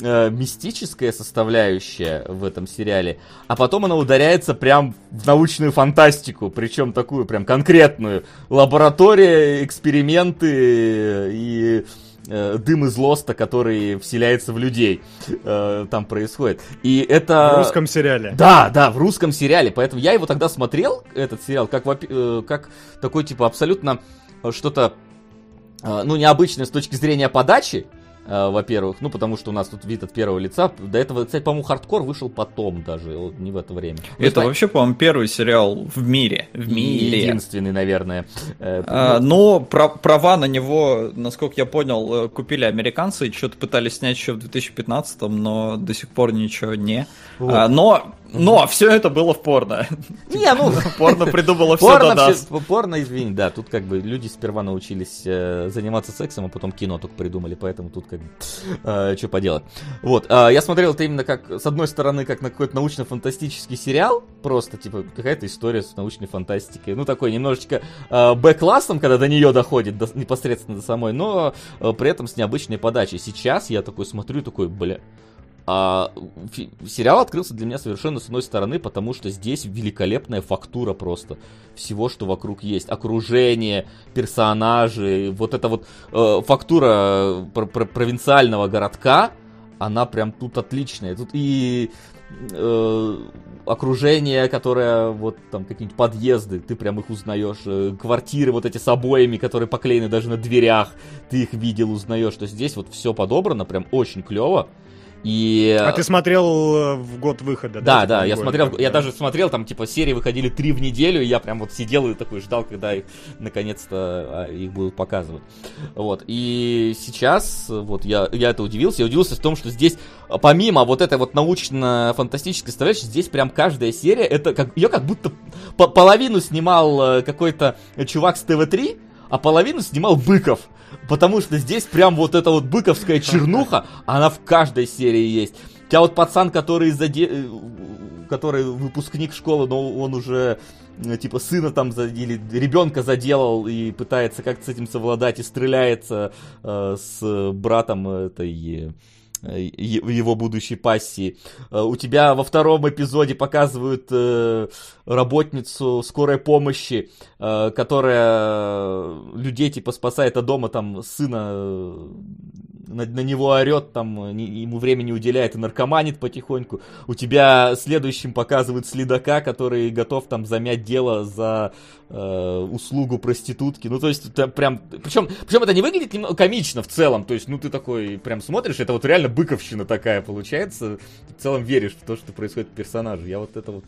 э, мистическая составляющая в этом сериале, а потом она ударяется прям в научную фантастику, причем такую прям конкретную. Лаборатория, эксперименты и э, дым из лоста, который вселяется в людей, э, там происходит. И это... В русском сериале. Да, да, в русском сериале. Поэтому я его тогда смотрел, этот сериал, как, э, как такой, типа, абсолютно что-то, э, ну, необычное с точки зрения подачи, э, во-первых, ну, потому что у нас тут вид от первого лица. До этого, кстати, по-моему, хардкор вышел потом даже, вот, не в это время. Ну, Это вообще, по-моему, первый сериал в мире. В мире. единственный, наверное. Э, А, ну, про- права на него, насколько я понял, э, купили американцы что-то пытались снять еще в 2015, но до сих пор ничего не. Вот. А, но, но все это было в порно. Не, ну, Порно придумало все порно, до нас. всё- порно, извини, да, тут как бы люди сперва научились э, заниматься сексом, а потом кино только придумали, поэтому тут как бы что поделать. Вот, а, я смотрел это именно как, с одной стороны, как на какой-то научно-фантастический сериал, просто, типа, какая-то история с научной фантастикой, ну, такой немножечко э, Б-классом, когда до нее доходит до- непосредственно до самой, но э, при этом с необычной подачей. Сейчас я такой смотрю, такой, бля, а, сериал открылся для меня совершенно с одной стороны, потому что здесь великолепная фактура просто всего, что вокруг есть. Окружение, персонажи, вот эта вот э, фактура э, пр- пр- провинциального городка, она прям тут отличная. Тут и э, окружение, которое вот там какие-нибудь подъезды, ты прям их узнаешь, э, квартиры вот эти с обоями, которые поклеены даже на дверях, ты их видел, узнаешь, что здесь вот все подобрано, прям очень клево. И... А ты смотрел э, в год выхода? Да, типа, да, я смотрел, когда? я даже смотрел, там, типа, серии выходили три в неделю, и я прям вот сидел и такой ждал, когда их, наконец-то, а, их будут показывать. Вот, и сейчас, вот, я, я это удивился, я удивился в том, что здесь, а, помимо вот этой вот научно-фантастической составляющей, здесь прям каждая серия, это как, ее как будто по- половину снимал э, какой-то чувак с ТВ-3, а половину снимал Быков. Потому что здесь прям вот эта вот быковская чернуха, она в каждой серии есть. У тебя вот пацан, который, заде... э, который выпускник школы, но он уже э, типа сына там или ребенка заделал и пытается как-то с этим совладать и стреляется э, с братом этой э, е- его будущей пассии. Э, У тебя во втором эпизоде показывают э, работницу скорой помощи, которая людей типа спасает от дома, там сына на, на него орет, там не- ему времени уделяет и наркоманит потихоньку. У тебя следующим показывают следака, который готов там замять дело за э, услугу проститутки. Ну, то есть, это прям... Причем, причем это не выглядит немного комично в целом. То есть, ну, ты такой прям смотришь, это вот реально быковщина такая получается. Ты в целом веришь в то, что происходит в персонаже. Я вот это вот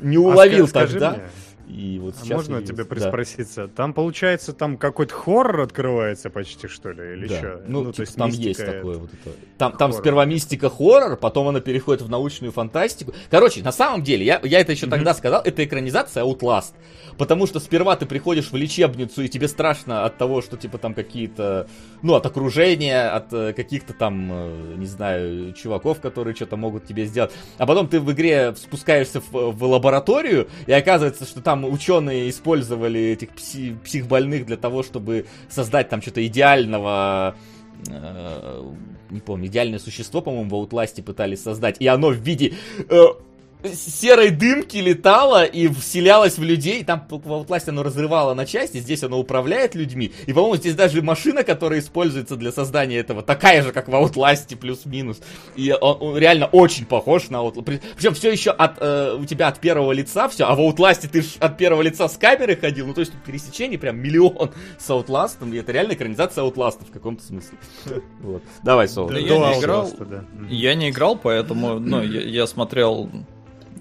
не А уловил ска- скажи тогда. мне, И вот а сейчас можно удивился. тебе Да. приспроситься? Там, получается, там какой-то хоррор открывается почти, что ли? Или Да. что? Ну, типа, там есть мистика такое это. вот это. Там, там сперва мистика хоррор, потом она переходит в научную фантастику. Короче, на самом деле, я, я это еще тогда сказал, это экранизация Outlast. Потому что сперва ты приходишь в лечебницу, и тебе страшно от того, что типа там какие-то, ну, от окружения, от э, каких-то там, э, не знаю, чуваков, которые что-то могут тебе сделать. А потом ты в игре спускаешься в, в лабораторию, и оказывается, что там ученые использовали этих пси- психбольных для того, чтобы создать там что-то идеального э, не помню, идеальное существо, по-моему, в Outlast пытались создать, и оно в виде э, серой дымки летало и вселялось в людей, там в Outlast оно разрывало на части, здесь оно управляет людьми, и, по-моему, здесь даже машина, которая используется для создания этого, такая же, как в Outlast, плюс-минус, и он, он реально очень похож на Outlast, причем все еще от, э, у тебя от первого лица все, а в Outlast ты ж от первого лица с камеры ходил, ну, то есть тут пересечений прям миллион с Outlast, и это реально экранизация Outlast в каком-то смысле. *laughs* Вот. Давай, Да я не играл. Я не поэтому, ну, я смотрел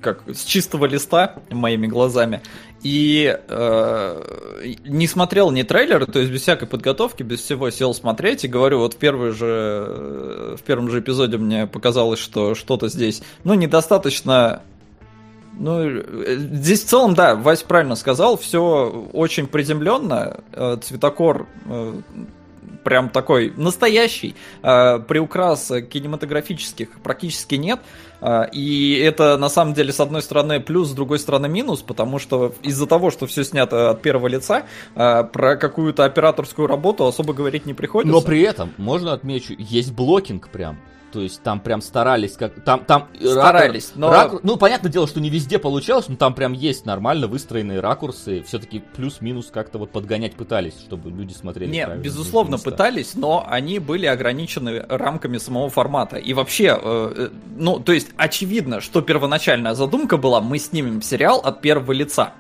как с чистого листа моими глазами. И э, не смотрел ни трейлера, то есть без всякой подготовки, без всего сел смотреть и говорю, вот в первый же э, в первом же эпизоде мне показалось, что что-то здесь, ну, недостаточно Ну, э, здесь в целом, да, Вась правильно сказал, все очень приземленно, э, цветокор э, прям такой настоящий, приукрас кинематографических практически нет, и это на самом деле с одной стороны плюс, с другой стороны минус, потому что из-за того, что все снято от первого лица, про какую-то операторскую работу особо говорить не приходится. Но при этом, можно отмечу, есть блокинг прям то есть там прям старались, как там там старались, ракур, но ракур, ну понятное дело, что не везде получалось, но там прям есть нормально выстроенные ракурсы, все-таки плюс-минус как-то вот подгонять пытались, чтобы люди смотрели. Не, безусловно пытались, но они были ограничены рамками самого формата и вообще, э, э, ну то есть очевидно, что первоначальная задумка была, мы снимем сериал от первого лица.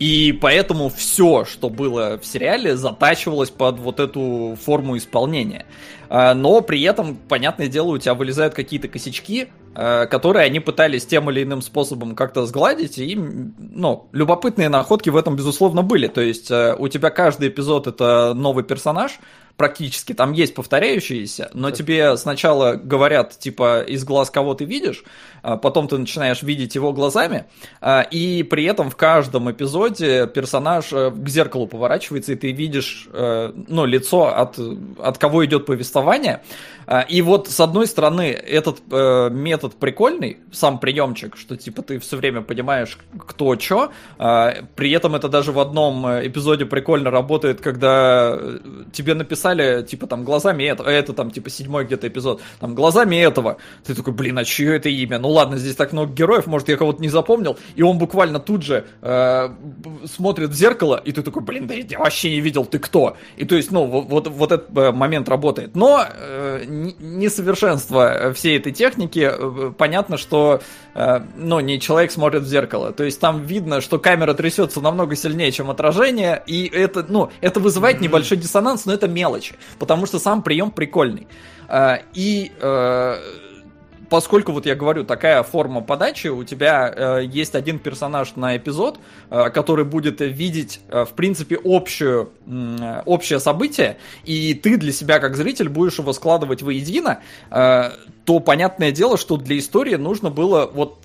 И поэтому все, что было в сериале, затачивалось под вот эту форму исполнения. А, но при этом, понятное дело, у тебя вылезают какие-то косячки, а, которые они пытались тем или иным способом как-то сгладить, и, ну, любопытные находки в этом, безусловно, были. То есть а, у тебя каждый эпизод это новый персонаж, практически, там есть повторяющиеся, но тебе сначала говорят, типа, из глаз кого ты видишь, а потом ты начинаешь видеть его глазами, а, и при этом в каждом эпизоде персонаж э, к зеркалу поворачивается, и ты видишь, э, ну, лицо, от, от кого идет повествование, а, и вот, с одной стороны, этот э, метод прикольный, сам приемчик, что, типа, ты все время понимаешь, кто что, при этом это даже в одном эпизоде прикольно работает, когда тебе написали, типа, там, глазами этого, это, там, типа, седьмой где-то эпизод, там, глазами этого, ты такой, блин, а чье это имя? Ну, ладно, здесь так много героев, может, я кого-то не запомнил, и он буквально тут же э, смотрит в зеркало, и ты такой, блин, да я вообще не видел, ты кто? И то есть, ну, вот, вот, этот э, момент работает. Но э, несовершенство всей этой техники, э, понятно, что, э, ну, не человек смотрит в зеркало, то есть там видно, что камера трясется намного сильнее, чем отражение, и это, ну, это вызывает небольшой диссонанс, но это мелочи, потому что сам прием прикольный. Э, и э, поскольку вот я говорю, такая форма подачи, у тебя э, есть один персонаж на эпизод, э, который будет видеть, э, в принципе, общую, э, общее событие, и ты для себя как зритель будешь его складывать воедино, э, то понятное дело, что для истории нужно было вот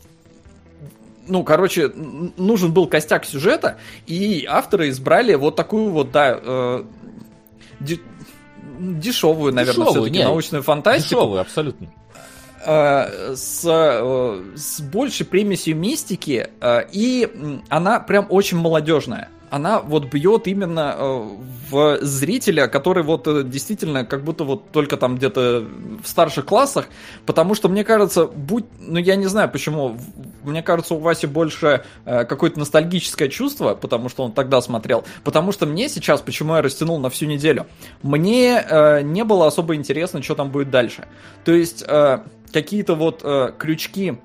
ну, короче, нужен был костяк сюжета, и авторы избрали вот такую вот, да, э, дешевую, наверное, все-таки научную фантастику. Дешевую, абсолютно. Э, с, э, с большей примесью мистики, э, и она прям очень молодежная она вот бьет именно в зрителя, который вот действительно как будто вот только там где-то в старших классах, потому что мне кажется, будь, ну я не знаю почему, мне кажется у Васи больше какое-то ностальгическое чувство, потому что он тогда смотрел, потому что мне сейчас, почему я растянул на всю неделю, мне не было особо интересно, что там будет дальше. То есть какие-то вот э, крючки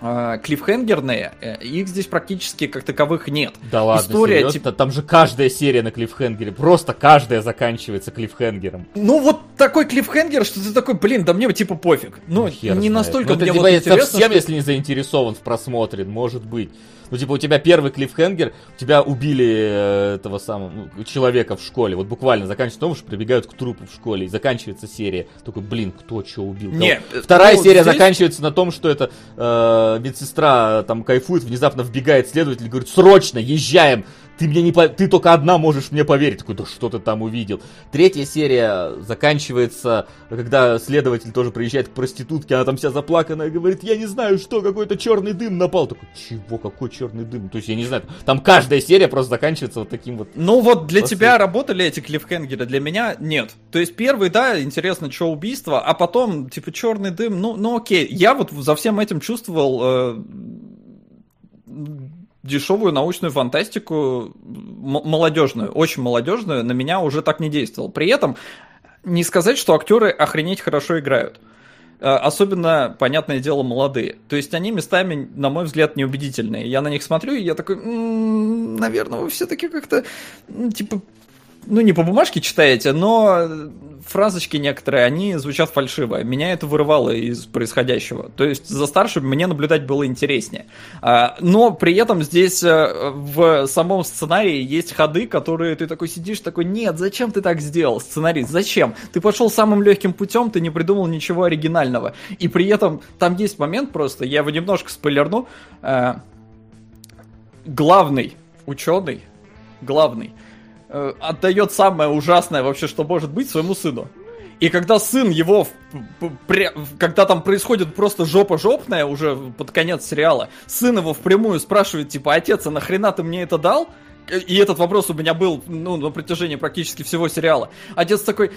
э, клиффхенгерные, э, их здесь практически как таковых нет. Да ладно, История, серьезно? типа... Там же каждая серия на клиффхенгере, просто каждая заканчивается клиффхенгером. Ну вот такой клиффхенгер, что ты такой, блин, да мне типа пофиг. Ну, ну не знает. настолько ну, мне это, вот типа, интересно, совсем, что... если не заинтересован в просмотре, может быть. Ну, типа, у тебя первый клиффхенгер, у тебя убили э, этого самого ну, человека в школе. Вот буквально заканчивается том, что прибегают к трупу в школе, и заканчивается серия. Такой, блин, кто что убил? Нет, Вторая ну, серия здесь... заканчивается на том, что это э, медсестра там кайфует, внезапно вбегает следователь и говорит, срочно, езжаем ты мне не по... ты только одна можешь мне поверить. Такой, да что ты там увидел? Третья серия заканчивается, когда следователь тоже приезжает к проститутке, она там вся заплаканная, говорит, я не знаю, что, какой-то черный дым напал. Такой, чего, какой черный дым? То есть, я не знаю, там каждая серия просто заканчивается вот таким вот. Ну вот для просто... тебя работали эти клиффхенгеры, для меня нет. То есть, первый, да, интересно, что убийство, а потом, типа, черный дым, ну, ну окей. Я вот за всем этим чувствовал э дешевую научную фантастику, молодежную, очень молодежную, на меня уже так не действовал. При этом не сказать, что актеры охренеть хорошо играют. Э, особенно, понятное дело, молодые. То есть они местами, на мой взгляд, неубедительные. Я на них смотрю, и я такой, м-м, наверное, вы все-таки как-то, типа, ну, не по бумажке читаете, но фразочки некоторые, они звучат фальшиво. Меня это вырывало из происходящего. То есть за старшим мне наблюдать было интереснее. А, но при этом здесь э, в самом сценарии есть ходы, которые ты такой сидишь, такой, нет, зачем ты так сделал, сценарист, зачем? Ты пошел самым легким путем, ты не придумал ничего оригинального. И при этом там есть момент просто, я его немножко спойлерну, э, главный ученый, главный, э, отдает самое ужасное вообще, что может быть своему сыну. И когда сын его, когда там происходит просто жопа жопная уже под конец сериала, сын его впрямую спрашивает, типа, отец, а нахрена ты мне это дал? И этот вопрос у меня был, ну, на протяжении практически всего сериала. Отец такой,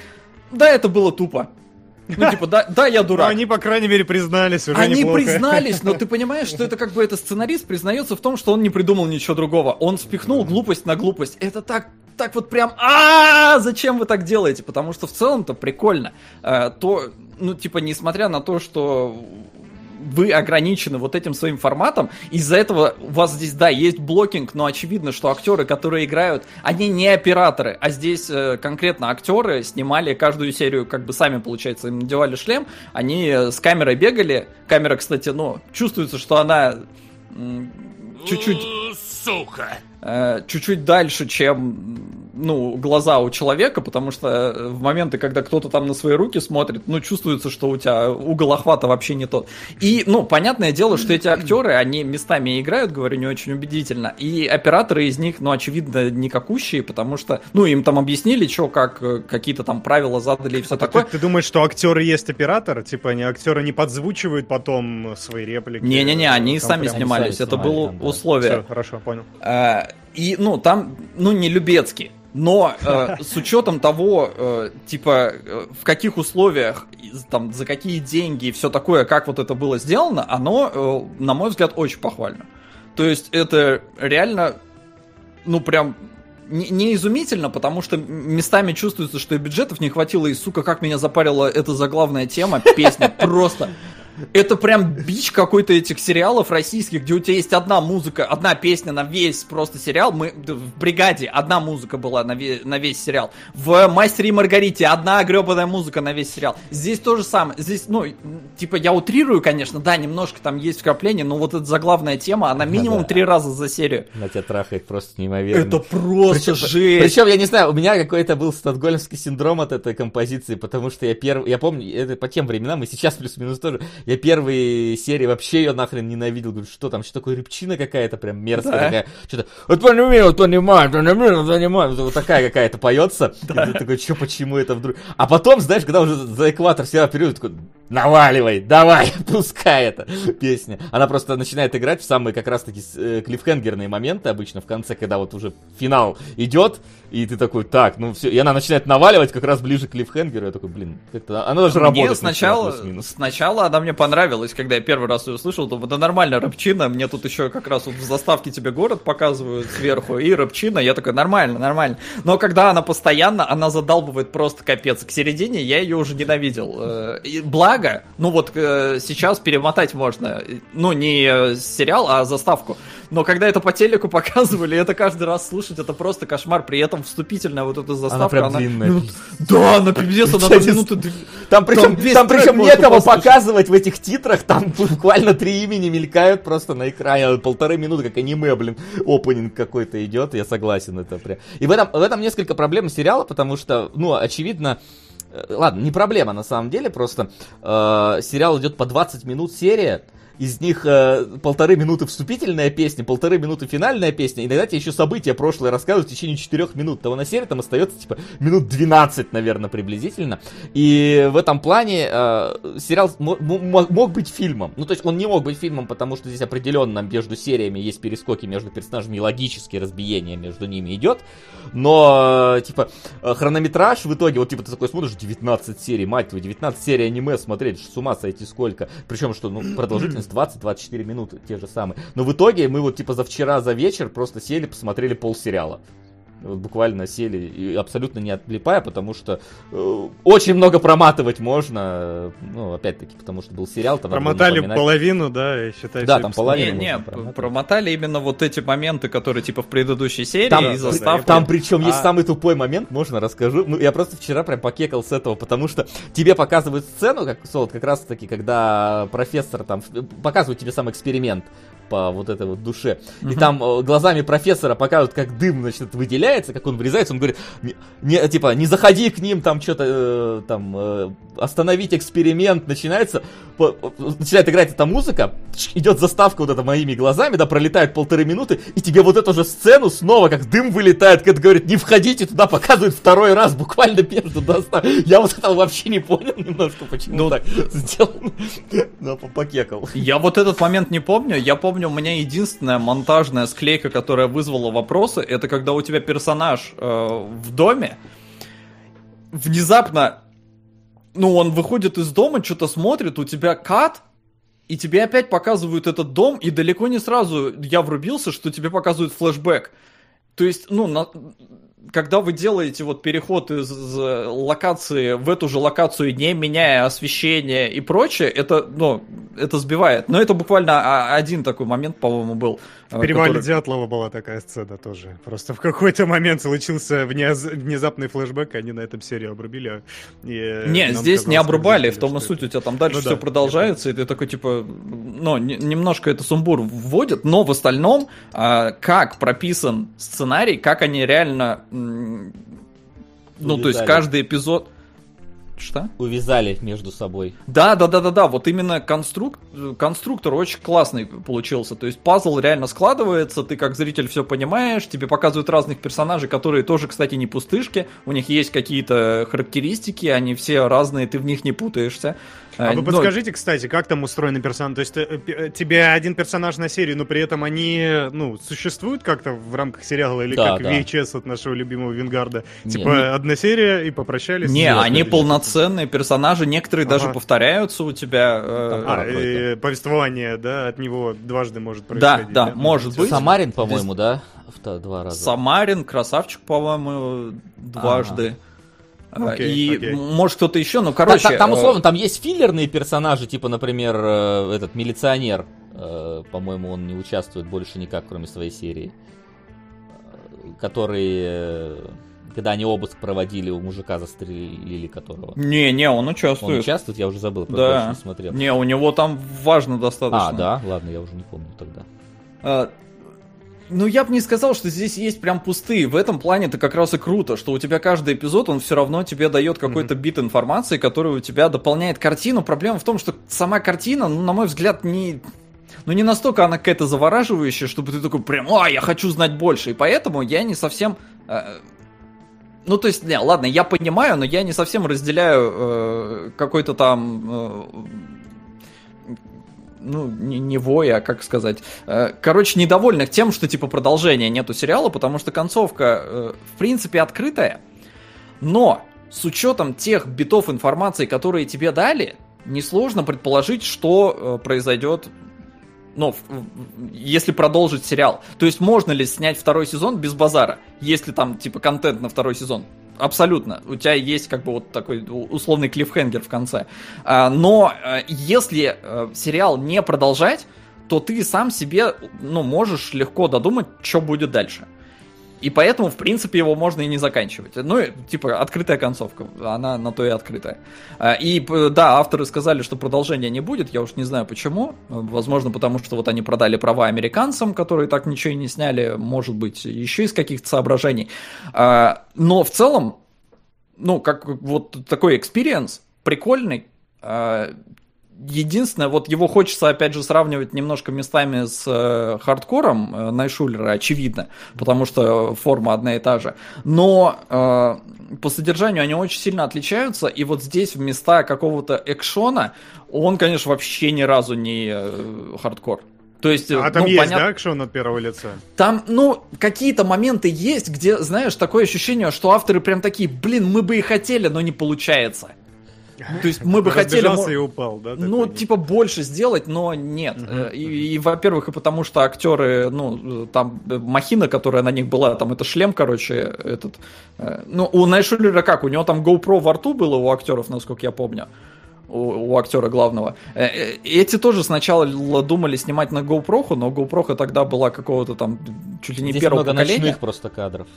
да, это было тупо. Ну, типа, да, да, я дурак. Но они, по крайней мере, признались уже Они неплохо. признались, но ты *laughs* понимаешь, что это как бы это сценарист признается в том, что он не придумал ничего другого. Он спихнул глупость на глупость. Это так так вот прям, а зачем вы так делаете? Потому что в целом-то прикольно. Э, то, ну, типа, несмотря на то, что вы ограничены вот этим своим форматом. Из-за этого у вас здесь, да, есть блокинг, но очевидно, что актеры, которые играют, они не операторы, а здесь э, конкретно актеры снимали каждую серию, как бы сами, получается, им надевали шлем, они с камерой бегали. Камера, кстати, ну, чувствуется, что она чуть-чуть... Сука! Э, чуть-чуть дальше, чем ну, глаза у человека, потому что э, в моменты, когда кто-то там на свои руки смотрит, ну, чувствуется, что у тебя угол охвата вообще не тот. И, ну, понятное дело, что эти актеры, они местами играют, говорю, не очень убедительно, и операторы из них, ну, очевидно, никакущие, потому что, ну, им там объяснили, что, как, э, какие-то там правила задали и все а такое. Ты, ты думаешь, что актеры есть оператор? Типа, они актеры не подзвучивают потом свои реплики? Не-не-не, они сами снимались, это было условие. Все, хорошо, понял. И, ну, там, ну, не Любецкий. Но э, с учетом того, э, типа, э, в каких условиях, там, за какие деньги и все такое, как вот это было сделано, оно, э, на мой взгляд, очень похвально. То есть это реально, ну, прям не, не изумительно, потому что местами чувствуется, что и бюджетов не хватило, и, сука, как меня запарила эта заглавная тема, песня, просто это прям бич какой-то этих сериалов российских, где у тебя есть одна музыка, одна песня на весь просто сериал. Мы в бригаде одна музыка была на, ве, на весь сериал. В Мастере и Маргарите одна гребаная музыка на весь сериал. Здесь то же самое. Здесь, ну, типа, я утрирую, конечно, да, немножко там есть вкрапление, но вот эта заглавная тема, она минимум три раза за серию. На тебя трахает просто неимоверно. Это просто причем, жесть. Причем, я не знаю, у меня какой-то был стокгольмский синдром от этой композиции, потому что я первый, я помню, это по тем временам, и сейчас плюс-минус тоже, я первые серии вообще ее нахрен ненавидел. Говорю, что там, что такое рыбчина какая-то прям мерзкая да. такая. Что-то, вот понимаю, понимаю, понимаю, понимаю. Вот такая какая-то поется. Да. И ты такой, что, почему это вдруг? А потом, знаешь, когда уже за экватор сериал период, такой, наваливай, давай, *laughs* пускай это песня. Она просто начинает играть в самые как раз-таки э, клиффхенгерные моменты обычно в конце, когда вот уже финал идет, и ты такой, так, ну все, и она начинает наваливать как раз ближе к клиффхенгеру, я такой, блин, как-то она даже работает. Сначала, сначала она мне понравилась, когда я первый раз ее услышал, то это нормально, рыбчина, мне тут еще как раз вот в заставке тебе город показывают сверху, и рыбчина, я такой, нормально, нормально. Но когда она постоянно, она задалбывает просто капец. К середине я ее уже ненавидел. Э, и благо, ну вот э, сейчас перемотать можно, ну не э, сериал, а заставку. Но когда это по телеку *laughs* показывали, это каждый раз слушать, это просто кошмар. При этом вступительная вот эта заставка, она прям она, длинная. Минут, да, на пиздец, она на минуты... Там причем, там, там причем некого показывать в этих титрах, там *laughs* буквально три имени мелькают просто на экране, полторы минуты, как аниме, блин, опенинг какой-то идет, я согласен, это прям. И в этом, в этом несколько проблем сериала, потому что, ну, очевидно, э, ладно, не проблема на самом деле, просто э, сериал идет по 20 минут серия, из них э, полторы минуты вступительная песня, полторы минуты финальная песня, иногда тебе еще события прошлые рассказывают в течение четырех минут. Того на серии там остается, типа, минут 12, наверное, приблизительно. И в этом плане э, сериал мог быть фильмом. Ну, то есть он не мог быть фильмом, потому что здесь определенно между сериями есть перескоки между персонажами, и логические разбиения между ними идет. Но, э, типа, э, хронометраж в итоге, вот, типа, ты такой смотришь, 19 серий, мать твою, 19 серий аниме смотреть, с ума сойти сколько. Причем, что, ну, *clears throat* продолжительность 20-24 минуты, те же самые. Но в итоге мы вот типа за вчера, за вечер просто сели, посмотрели полсериала. Вот буквально сели, и абсолютно не отлипая, потому что э, очень много проматывать можно, ну, опять-таки, потому что был сериал, там Промотали половину, да, и считай, Да, там половину. Не, не, промотали именно вот эти моменты, которые типа в предыдущей серии, Там, и да, заставки. там причем есть А- самый тупой момент, можно расскажу. Ну, я просто вчера прям покекал с этого, потому что тебе показывают сцену, как Солод, как раз таки, когда профессор там в- показывает тебе сам эксперимент по вот этой вот душе. И там э, глазами профессора показывают, как дым, значит, выделяется, как он врезается. Он говорит, не, не- типа, не заходи к ним, там что-то, э, там, э, остановить эксперимент. Начинается, начинает играть эта музыка, идет заставка вот это моими глазами, да, пролетает полторы минуты, и тебе вот эту же сцену снова, как дым вылетает, как говорит, не входите туда, показывают второй раз, буквально между доставкой. Я вот этого вообще не понял немножко, почему Ну, так *laughs* сделано. Но по- покекал. Я вот этот момент не помню. Я помню, у меня единственная монтажная склейка, которая вызвала вопросы, это когда у тебя персонаж э, в доме внезапно, ну, он выходит из дома, что-то смотрит, у тебя кат, и тебе опять показывают этот дом, и далеко не сразу я врубился, что тебе показывают флешбэк. То есть, ну, на- когда вы делаете вот переход из локации в эту же локацию, не меняя освещение и прочее, это, ну, это сбивает. Но это буквально а, один такой момент, по-моему, был. э, В перевале который- Дятлова была такая сцена тоже. Просто в какой-то момент случился внез- внезапный флешбэк, они на этом серию обрубили. и, э, Не, здесь не обрубали, в том и суть, у тебя там дальше Ну все да, продолжается, и ты такой, типа, ну, не- немножко это сумбур вводит, но в остальном, а, как прописан сценарий, как они реально, ну, то есть каждый эпизод... Что? Увязали между собой. Да, да, да, да, да. Вот именно конструк... конструктор очень классный получился. То есть пазл реально складывается, ты как зритель все понимаешь, тебе показывают разных персонажей, которые тоже, кстати, не пустышки. У них есть какие-то характеристики, они все разные, ты в них не путаешься. А Э, вы подскажите, кстати, как там устроены персонажи? То есть э, э, тебе один персонаж на серию, но при этом они, ну, существуют как-то в рамках сериала или Да, как да. VHS от нашего любимого Вингарда? Не, типа не- одна серия и попрощались. Не, и они полноценные персонажи, некоторые даже Ага. повторяются у тебя. э, А, э, повествование, да, от него дважды может Да, происходить. да, может быть. Самарин, по-моему, да? В та- два раза. Самарин, красавчик, по-моему, дважды. А, Окей, и окей. может кто-то еще, Та- короче. та- там э, условно, там есть филлерные персонажи, типа, например, э, этот милиционер, э, по-моему, он не участвует больше никак, кроме своей серии, который, когда они обыск проводили, у мужика застрелили которого. Не, не, он Он участвует. участвует, я уже забыл, Да. не смотрел. Не, у него там важно достаточно. А, да, ладно, я уже не помню тогда. Ну, я бы не сказал, что здесь есть прям пустые. В этом плане это как раз и круто, что у тебя каждый эпизод, он все равно тебе дает какой-то бит информации, который у тебя дополняет картину. Проблема в том, что сама картина, ну, на мой взгляд, не... Ну, не настолько она какая-то завораживающая, чтобы ты такой прям, а, я хочу знать больше. И поэтому я не совсем... э, ну, то есть, не, ладно, я понимаю, но я не совсем разделяю э, какой-то там... ну, не, не вой, а как сказать, э, короче, недовольных тем, что типа продолжения нету сериала, потому что концовка, э, в принципе, открытая, но с учетом тех битов информации, которые тебе дали, несложно предположить, что э, произойдет, ну, если продолжить сериал. То есть можно ли снять второй сезон без базара, если там, типа, контент на второй сезон? Абсолютно. У тебя есть как бы вот такой условный клиффхенгер в конце. А, Но э, если э, сериал не продолжать, то ты сам себе, ну, можешь легко додумать, что будет дальше. И поэтому, в принципе, его можно и не заканчивать. Ну, типа, открытая концовка. Она на то и открытая. А, И, да, авторы сказали, что продолжения не будет. Я уж не знаю почему. Возможно, потому что вот они продали права американцам, которые так ничего и не сняли. Может быть, еще из каких-то соображений. А, Но в целом, ну, как вот такой experience, прикольный. Единственное, вот его хочется, опять же, сравнивать немножко местами с э, хардкором э, Найшулера, очевидно, потому что форма одна и та же. Но э, по содержанию они очень сильно отличаются, и вот здесь в места какого-то экшона он, конечно, вообще ни разу не э, хардкор. То есть, А там ну, есть, понятно- да, экшон от первого лица? там, ну, какие-то моменты есть, где, знаешь, такое ощущение, что авторы прям такие, блин, мы бы и хотели, но не получается. То есть мы бы хотели... И упал, да? Ну, типа, больше сделать, но нет. Э, И, во-первых, и потому что актеры, ну, там, э, махина, которая на них была, там, это шлем, короче, этот. э, Ну, у Найшулера как? У него там GoPro во рту было у актеров, насколько я помню. У, у актера главного. Эти тоже сначала думали снимать на GoPro, но GoPro тогда была какого-то там чуть ли не Здесь первого много поколения. ночных просто кадров.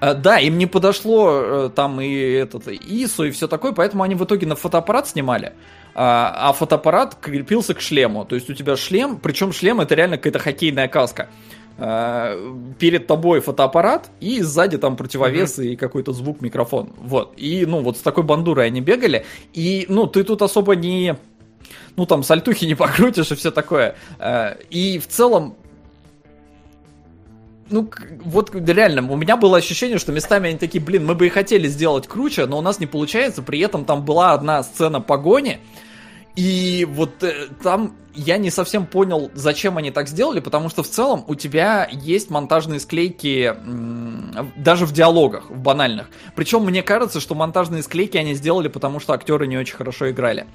А, Да, им не подошло э, там и этот ISO и все такое, поэтому они в итоге на фотоаппарат снимали. А, а фотоаппарат крепился к шлему. То есть у тебя шлем, причем шлем это реально какая-то хоккейная каска. А, Перед тобой фотоаппарат и сзади там противовес и какой-то звук, микрофон. Вот. И ну вот с такой бандурой они бегали. И ну ты тут особо не ну там сальтухи не покрутишь и все такое. И в целом ну, вот реально, у меня было ощущение, что местами они такие, блин, мы бы и хотели сделать круче, но у нас не получается. При этом там была одна сцена погони, и вот э, там я не совсем понял, зачем они так сделали, потому что в целом у тебя есть монтажные склейки даже в диалогах, в банальных. Причем мне кажется, что монтажные склейки они сделали, потому что актеры не очень хорошо играли.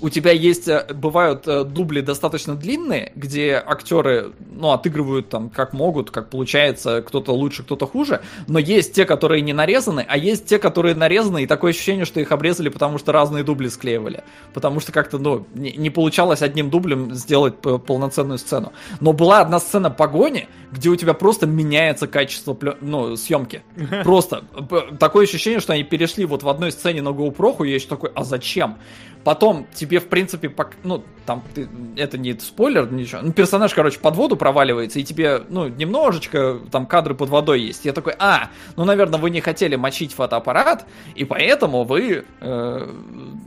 У тебя есть, э, бывают э, дубли достаточно длинные, где актеры, ну, отыгрывают там как могут, как получается, кто-то лучше, кто-то хуже, но есть те, которые не нарезаны, а есть те, которые нарезаны, и такое ощущение, что их обрезали, потому что разные дубли склеивали. Потому что как-то, ну, не, не получалось одним дублем сделать полноценную сцену. Но была одна сцена погони, где у тебя просто меняется качество ну, съемки. Просто. П- Такое ощущение, что они перешли вот в одной сцене на GoPro, и я еще такой, а зачем? Потом тебе, в принципе, пок- ну, там, ты- это не спойлер, ничего. Ну, персонаж, короче, под воду проваливается, и тебе, ну, немножечко там кадры под водой есть. Я такой, а, ну, наверное, вы не хотели мочить фотоаппарат, и поэтому вы э,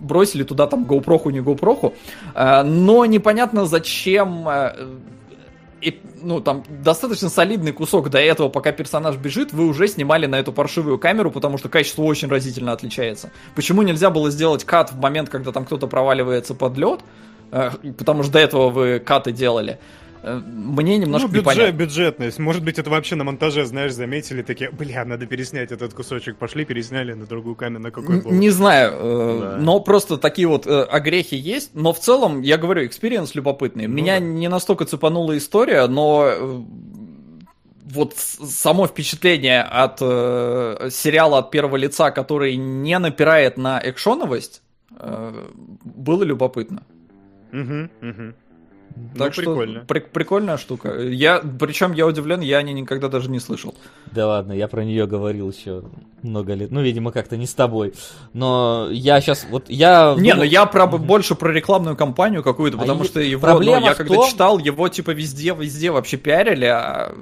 бросили туда там GoPro, не GoPro. Э, но непонятно, зачем... э, ну, там достаточно солидный кусок до этого, пока персонаж бежит, вы уже снимали на эту паршивую камеру, потому что качество очень разительно отличается. Почему нельзя было сделать cut в момент, когда там кто-то проваливается под лед? Э, Потому что до этого вы cut ы делали. Э, Мне немножко ну, бюджет, непонятно. бюджетность. Может быть, это вообще на монтаже, знаешь, заметили, такие, бля, надо переснять этот кусочек. Пошли, пересняли на другую камеру, на какой был. Не знаю, э, Да. но просто такие вот э, огрехи есть. Но в целом, я говорю, experience любопытный. Ну Меня да. не настолько цепанула история, но вот само впечатление от э, сериала от первого лица, который не напирает на экшоновость, э, было любопытно. Мгм, мгм. Так ну, что прикольно. при- прикольная штука. Я, причем я удивлен, я о ней никогда даже не слышал. Да ладно, я про нее говорил еще много лет. Ну, видимо, как-то не с тобой. Но я сейчас, вот я... Не, ну я про, больше про рекламную кампанию какую-то, А потому и- что его, проблема ну, я в когда том- читал, его типа везде, везде вообще пиарили, а, а-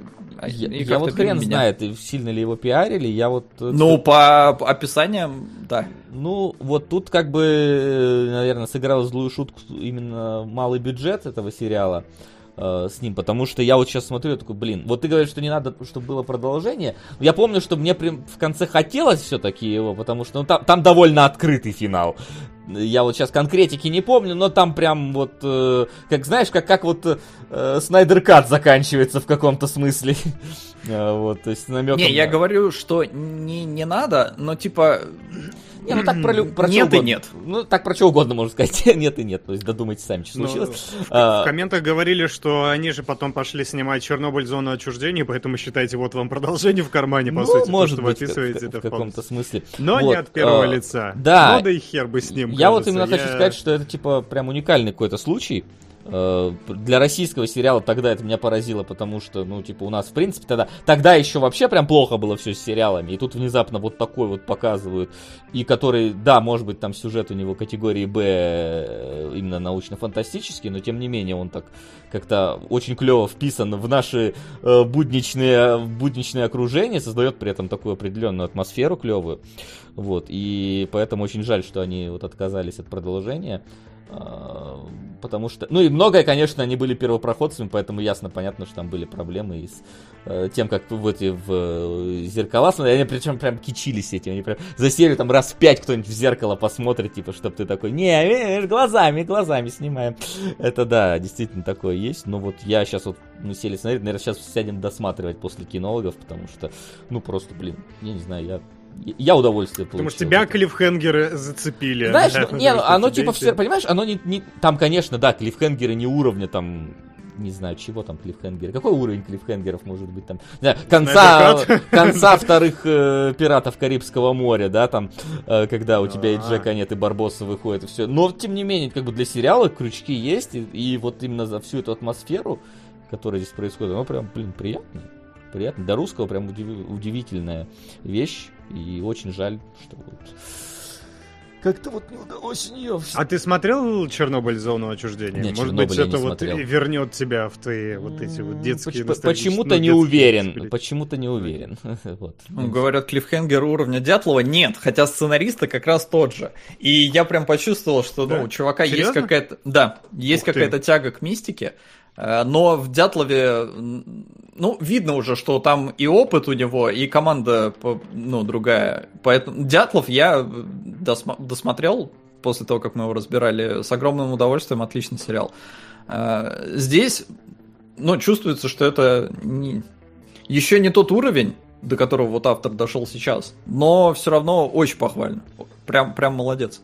Я, и я вот хрен меня- знает, сильно ли его пиарили, я вот... э, Ну, по описаниям, да. Ну, вот тут как бы, э, наверное, сыграл злую шутку именно малый бюджет этого сериала э, с ним, потому что я вот сейчас смотрю, я такой, блин, вот ты говоришь, что не надо, чтобы было продолжение. Я помню, что мне прям в конце хотелось все-таки его, потому что ну, там, там довольно открытый финал. Я вот сейчас конкретики не помню, но там прям вот, э, как знаешь, как, как вот э, Снайдер Кат заканчивается в каком-то смысле. *laughs* Э, Вот, то есть намеком Не, я говорю, что не, не надо, но типа... Не, ну так про, лю- про Нет и угодно. нет. Ну, так про что угодно можно сказать. *laughs* нет и нет. То есть додумайте сами, что Ну, случилось. В А, комментах говорили, что они же потом пошли снимать Чернобыль зону отчуждения, поэтому считайте, вот вам продолжение в кармане, по ну, сути, то, может что вы быть, в- описываете, в, это в каком-то смысле. Но Вот, не от первого а, лица. да. Ну да и хер бы с ним, Я вот кажется. именно хочу Я- сказать, что это типа прям уникальный какой-то случай. Э, Для российского сериала тогда это меня поразило, потому что, ну, типа, у нас, в принципе, тогда, тогда еще вообще прям плохо было все с сериалами, и тут внезапно вот такой вот показывают, и который, да, может быть, там сюжет у него категории Б, э, именно научно-фантастический, но тем не менее он так как-то очень клево вписан в наши э, будничные, будничное окружение, создает при этом такую определенную атмосферу клевую, вот, и поэтому очень жаль, что они вот отказались от продолжения, Потому что, ну и многое, конечно, они были первопроходцами, поэтому ясно, понятно, что там были проблемы и с э, тем, как в эти в э, зеркала смотрели. Они причем прям кичились этим. Они прям за там раз в пять кто-нибудь в зеркало посмотрит, типа, чтобы ты такой, не, видишь, глазами, глазами снимаем. Это да, действительно такое есть. Но вот я сейчас вот мы сели смотреть, наверное, сейчас сядем досматривать после кинологов, потому что, ну просто, блин, я не знаю, я Я удовольствие получил. Потому что тебя клиффхенгеры зацепили. Знаешь, Да, ну, не, ну, оно типа все- понимаешь, оно не, не- там, конечно, да, клиффхенгеры не уровня там, не знаю, чего там клиффхенгеры. Какой уровень клиффхенгеров может быть там? Не знаю, конца, Снайпер *laughs* конца вторых э, пиратов Карибского моря, да, там, э, когда у тебя и А. Джека нет, и Барбоса выходит, и все. Но, тем не менее, как бы для сериала крючки есть, и, и вот именно за всю эту атмосферу, которая здесь происходит, оно прям, блин, приятно. Приятно. Для русского прям удиви- удивительная вещь. И очень жаль, что вот как-то вот не удалось у нее А ты смотрел Чернобыль зону отчуждения? Нет, Может быть, «Чернобыль» я это вот смотрел. вернет тебя в твои вот эти вот детские ностальгические- Почему-то ну, не детские уверен. Почему-то не уверен. *laughs* Вот. Ну, говорят, клиффхенгер уровня Дятлова нет, хотя сценариста как раз тот же. И я прям почувствовал, что ну, Да? у чувака есть Серьезно? какая-то... Да, есть Ух ты. какая-то тяга к мистике, но в Дятлове, ну, видно уже, что там и опыт у него, и команда, ну, другая. Поэтому Дятлов я досма- досмотрел после того, как мы его разбирали, с огромным удовольствием, отличный сериал. Э, Здесь, ну, чувствуется, что это не- еще не тот уровень, до которого вот автор дошел сейчас, но все равно очень похвально. Прям, прям молодец.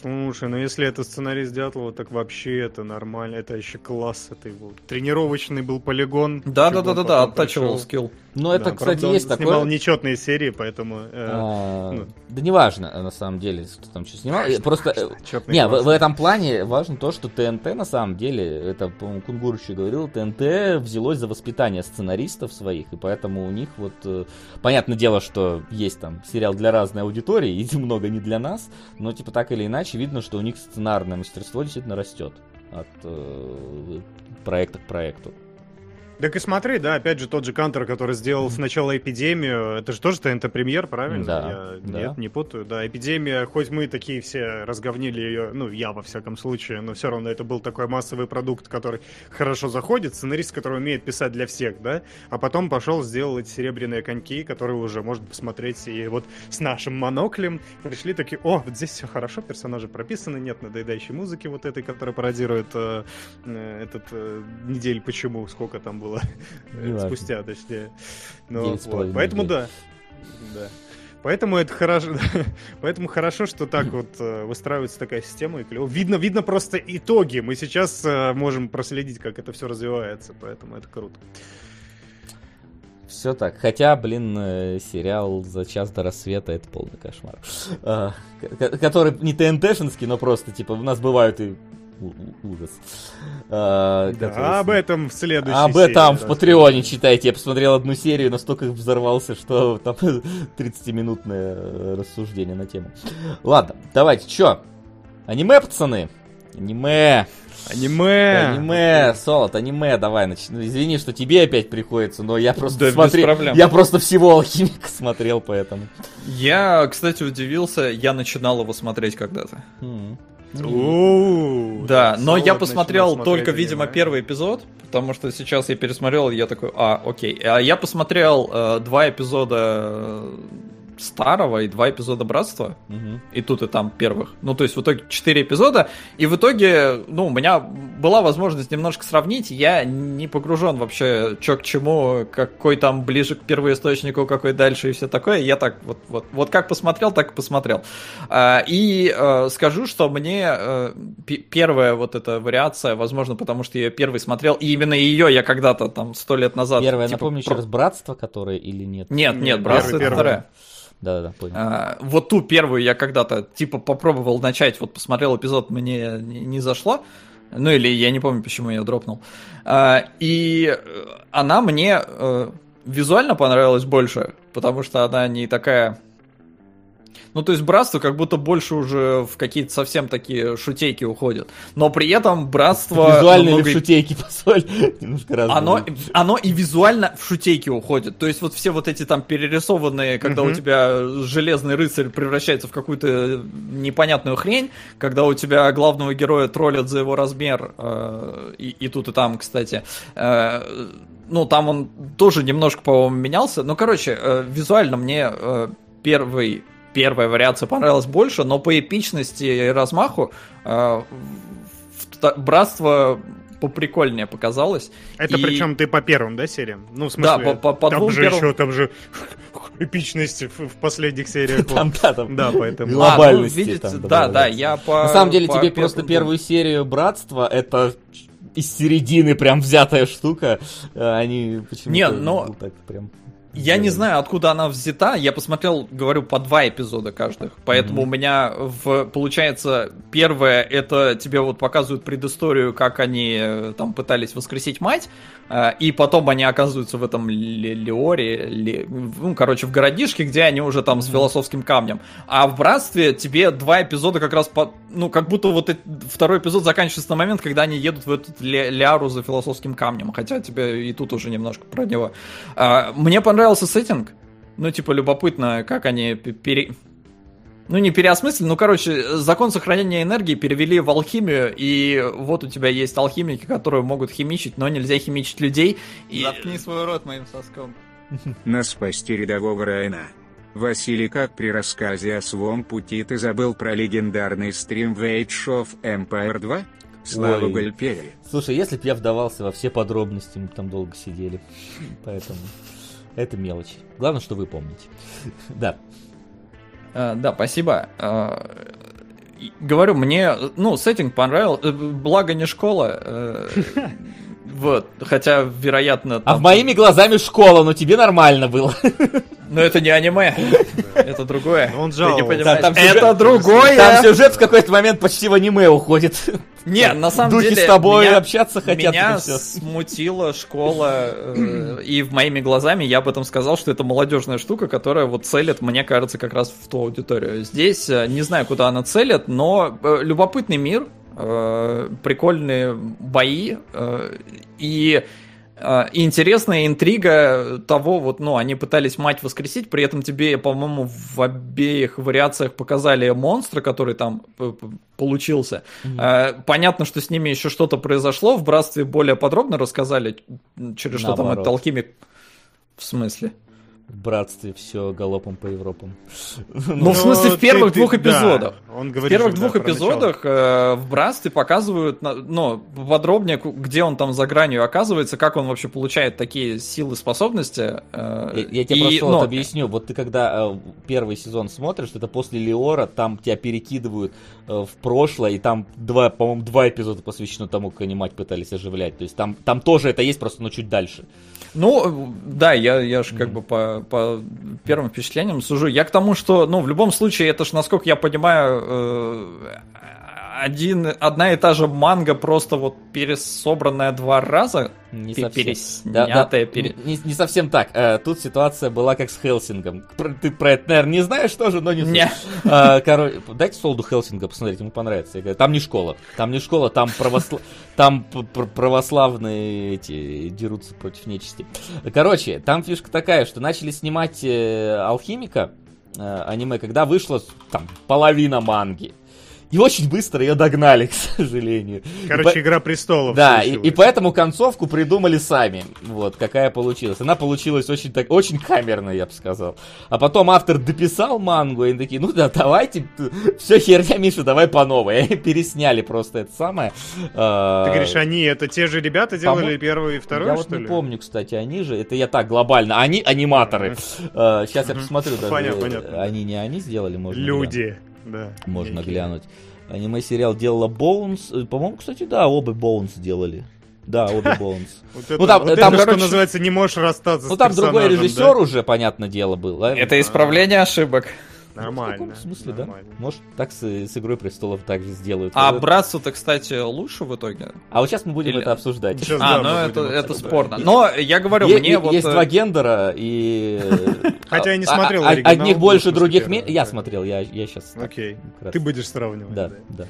Слушай, ну если это сценарист Дятлова, так вообще это нормально. Это еще класс. Это его тренировочный был полигон. Да, да, да, он да, да, оттачивал скилл. Ну, это, Да, кстати, правда, он есть снимал такое. нечетные серии, поэтому... э, А, ну. Да неважно, э, на самом деле, кто там что снимал. Просто, э, *laughs* не, в, этом плане важно то, что ТНТ на самом деле, это, по-моему, Кунгур еще говорил, ТНТ взялось за воспитание сценаристов своих, и поэтому у них вот, э, понятное дело, что есть там сериал для разной аудитории, *laughs* и много не для нас, но типа так или иначе видно, что у них сценарное мастерство действительно растет от э, проекта к проекту. Так и смотри, да, опять же, тот же Кантер, который сделал сначала «Эпидемию», это же тоже ТНТ-премьер, правильно? Да, Я- да. Нет, не путаю. Да, «Эпидемия», хоть мы такие все разговнили ее, ну, я во всяком случае, но все равно это был такой массовый продукт, который хорошо заходит, сценарист, который умеет писать для всех, да, а потом пошел, сделал эти «Серебряные коньки», которые уже можно посмотреть, и вот с нашим моноклем пришли такие, о, вот здесь все хорошо, персонажи прописаны, нет надоедающей музыки вот этой, которая пародирует э, э, этот э, недель почему, сколько там было э, Неважно. спустя, точнее. Ну, вот. Поэтому да. Да. Поэтому это хорошо, *laughs* поэтому хорошо, что так вот э, выстраивается такая система и клево. Видно, видно просто итоги. Мы сейчас э, можем проследить, как это все развивается, поэтому это круто. Все так. Хотя, блин, э, сериал «За час до рассвета» — это полный кошмар. А, ко- Который не ТНТшинский, но просто, типа, у нас бывают и ужас. А, который Да, об этом в следующей Об серии этом в. Патреоне читайте. Я посмотрел одну серию, настолько взорвался, что там *laughs* 30-минутное э, рассуждение на тему. Ладно, давайте, чё? Аниме, пацаны? Аниме. Аниме! Аниме, Солод, аниме, давай, нач- ну, извини, что тебе опять приходится, но я просто Да, без смотрел, проблем. я просто всего алхимика смотрел, поэтому. Я, кстати, удивился, я начинал его смотреть когда-то. М. Да, но я посмотрел только, видимо, первый эпизод, потому что сейчас я пересмотрел, и я такой, а, окей. А я посмотрел э, два эпизода старого и два эпизода Братства. Мгм. и тут, и там первых. Ну, то есть, в итоге 4 эпизода, и в итоге, ну, у меня была возможность немножко сравнить, я не погружен вообще, что к чему, какой там ближе к первоисточнику, какой дальше и все такое, я так вот, вот, вот как посмотрел, так и посмотрел. А, И э, скажу, что мне э, пе- первая вот эта вариация, возможно, потому что я ее первый смотрел, и именно ее я когда-то там сто лет назад... Первое, типа, напомню еще про- раз, братство, которое или нет? Нет, Нет, нет, братство первый, это первый. вторая. Да-да-да, понял. А, вот ту первую я когда-то типа попробовал начать, вот посмотрел эпизод, мне не, не зашло. Ну или я не помню, почему я дропнул. А, и она мне э, визуально понравилась больше, потому что она не такая... Ну, то есть братство как будто больше уже в какие-то совсем такие шутейки уходит. Но при этом братство... Визуально или намного- в шутейки, *laughs* разные. оно, оно и визуально в шутейки уходит. То есть вот все вот эти там перерисованные, когда у тебя железный рыцарь превращается в какую-то непонятную хрень, когда у тебя главного героя троллят за его размер, э, и, и тут и там, кстати. Э, ну, там он тоже немножко, по-моему, менялся. Ну, короче, э, визуально мне э, первый, первая вариация понравилась больше, но по эпичности и размаху э, братство поприкольнее показалось. Это И- причем ты по первым, да, сериям? Ну, в смысле, Да, по- по- по там двум же первым. еще, там же *laughs* эпичности в, в последних сериях. *laughs* Там, да, там. Да, поэтому... Глобальности А, ну, видите, там да, да, я по... На самом деле по тебе просто первую серию Братства это из середины прям взятая штука. А Они почему-то Не, но- так прям. Я не знаю, откуда она взята. Я посмотрел, говорю, по два эпизода каждых. Поэтому у меня в получается первое это тебе вот показывают предысторию, как они э, там пытались воскресить мать, э, и потом они оказываются в этом Ле- Леоре, Ле- ну короче в городишке, где они уже там с философским камнем. А в братстве тебе два эпизода как раз по, ну как будто вот эт- второй эпизод заканчивается на момент, когда они едут в эту Ле- Ляру за философским камнем, хотя тебе и тут уже немножко про него. А, Мне понравился сеттинг. Ну, типа, любопытно, как они пе- пере... Ну, не переосмыслили, ну, короче, закон сохранения энергии перевели в алхимию, и вот у тебя есть алхимики, которые могут химичить, но нельзя химичить людей. И... Заткни свой рот моим соском. *laughs* Нас спасти рядового Райна. Василий, как при рассказе о своем пути ты забыл про легендарный стрим в Age of Empire 2? Слава. Гальпери. Слушай, если бы я вдавался во все подробности, мы бы там долго сидели. Поэтому это мелочи. Главное, что вы помните. *laughs* Да. А, да, спасибо. А, говорю, мне, ну, сеттинг понравился, э, благо не школа. э, *laughs* Вот, хотя, вероятно... А там- в моими глазами школа, но тебе нормально было. *laughs* Но это не аниме, это другое. Он жаловался. Да, Это другое! Там сюжет в какой-то момент почти в аниме уходит. Не, на самом Духи деле... с тобой меня- общаться хотят. Меня смутила школа, э, и в моими глазами я об этом сказал, что это молодежная штука, которая вот целит, мне кажется, как раз в ту аудиторию. Здесь э, не знаю, куда она целит, но э, любопытный мир, э, прикольные бои э, и э, и интересная интрига того, вот, ну, они пытались мать воскресить, при этом тебе, по-моему, в обеих вариациях показали монстра, который там получился. Э, Понятно, что с ними еще что-то произошло, в Братстве более подробно рассказали, через что там Наоборот. этот алхимик... В смысле? В братстве все галопом по Европам. Ну, в смысле, в первых ты- двух да, эпизодах. Он В говорит, первых же, да, двух эпизодах э, в Братстве показывают, ну, подробнее, где он там за гранью оказывается, как он вообще получает такие силы, способности. э, Я, я тебе и, просто ну, вот объясню. Вот ты когда э, первый сезон смотришь, это после Леора, там тебя перекидывают э, в прошлое, и там два, по-моему, два эпизода посвящено тому, как они мать пытались оживлять. То есть там, там тоже это есть, просто но чуть дальше. Ну, да, я, я же как бы по, по первым впечатлениям сужу. Я к тому, что, ну, в любом случае, это ж, насколько я понимаю, э, один, одна и та же манга просто вот пересобранная два раза, Не совсем. переснятая, пере- Не, не совсем так. Э, тут ситуация была как с Хелсингом. Про- Ты про это, наверное, не знаешь тоже, но не. Не. Короче, дайте Солду Хелсинга посмотреть, ему понравится. Я говорю, там не школа. Там не школа, там, правосла- там православные эти дерутся против нечисти. Короче, там фишка такая, что начали снимать э, Алхимика э, аниме, когда вышло там половина манги. И очень быстро ее догнали, *laughs* к сожалению. И Короче, по- Игра престолов. да, и, и поэтому концовку придумали сами. Вот, какая получилась. Она получилась очень так, очень камерная, я бы сказал. А потом автор дописал мангу, и они такие, ну да, давайте, все херня, Миша, давай по новой. И *laughs* пересняли просто это самое. А, Ты говоришь, они это те же ребята делали По-мо- первый и второй, я что вот не ли? помню, кстати, они же, это я так глобально, они аниматоры. Сейчас я посмотрю, Понятно, понятно. они не они сделали, глянуть. Люди. Да. Можно Некие. глянуть. Аниме-сериал делала Боунс. Э, По-моему, кстати, да, оба Боунс делали. Да, обе *laughs* Боунс. Вот Ну, там- вот там, это, что короче, называется, не можешь расстаться Ну с там другой режиссер да? уже, понятное дело, был. Это исправление ошибок. Нормально. В каком смысле, нормально. да? Может, так с, с Игрой Престолов также сделают. А Э, Братство-то, кстати, лучше в итоге. а вот сейчас мы будем или- это обсуждать. Сейчас, А, да, ну это, это спорно. Но я говорю, Е- мне е- вот... Есть э, два гендера, и... *laughs* Хотя я не а- смотрел а- Одних больше, других меньше. Я смотрел, я, я сейчас... Окей. Ты будешь сравнивать. Да, да.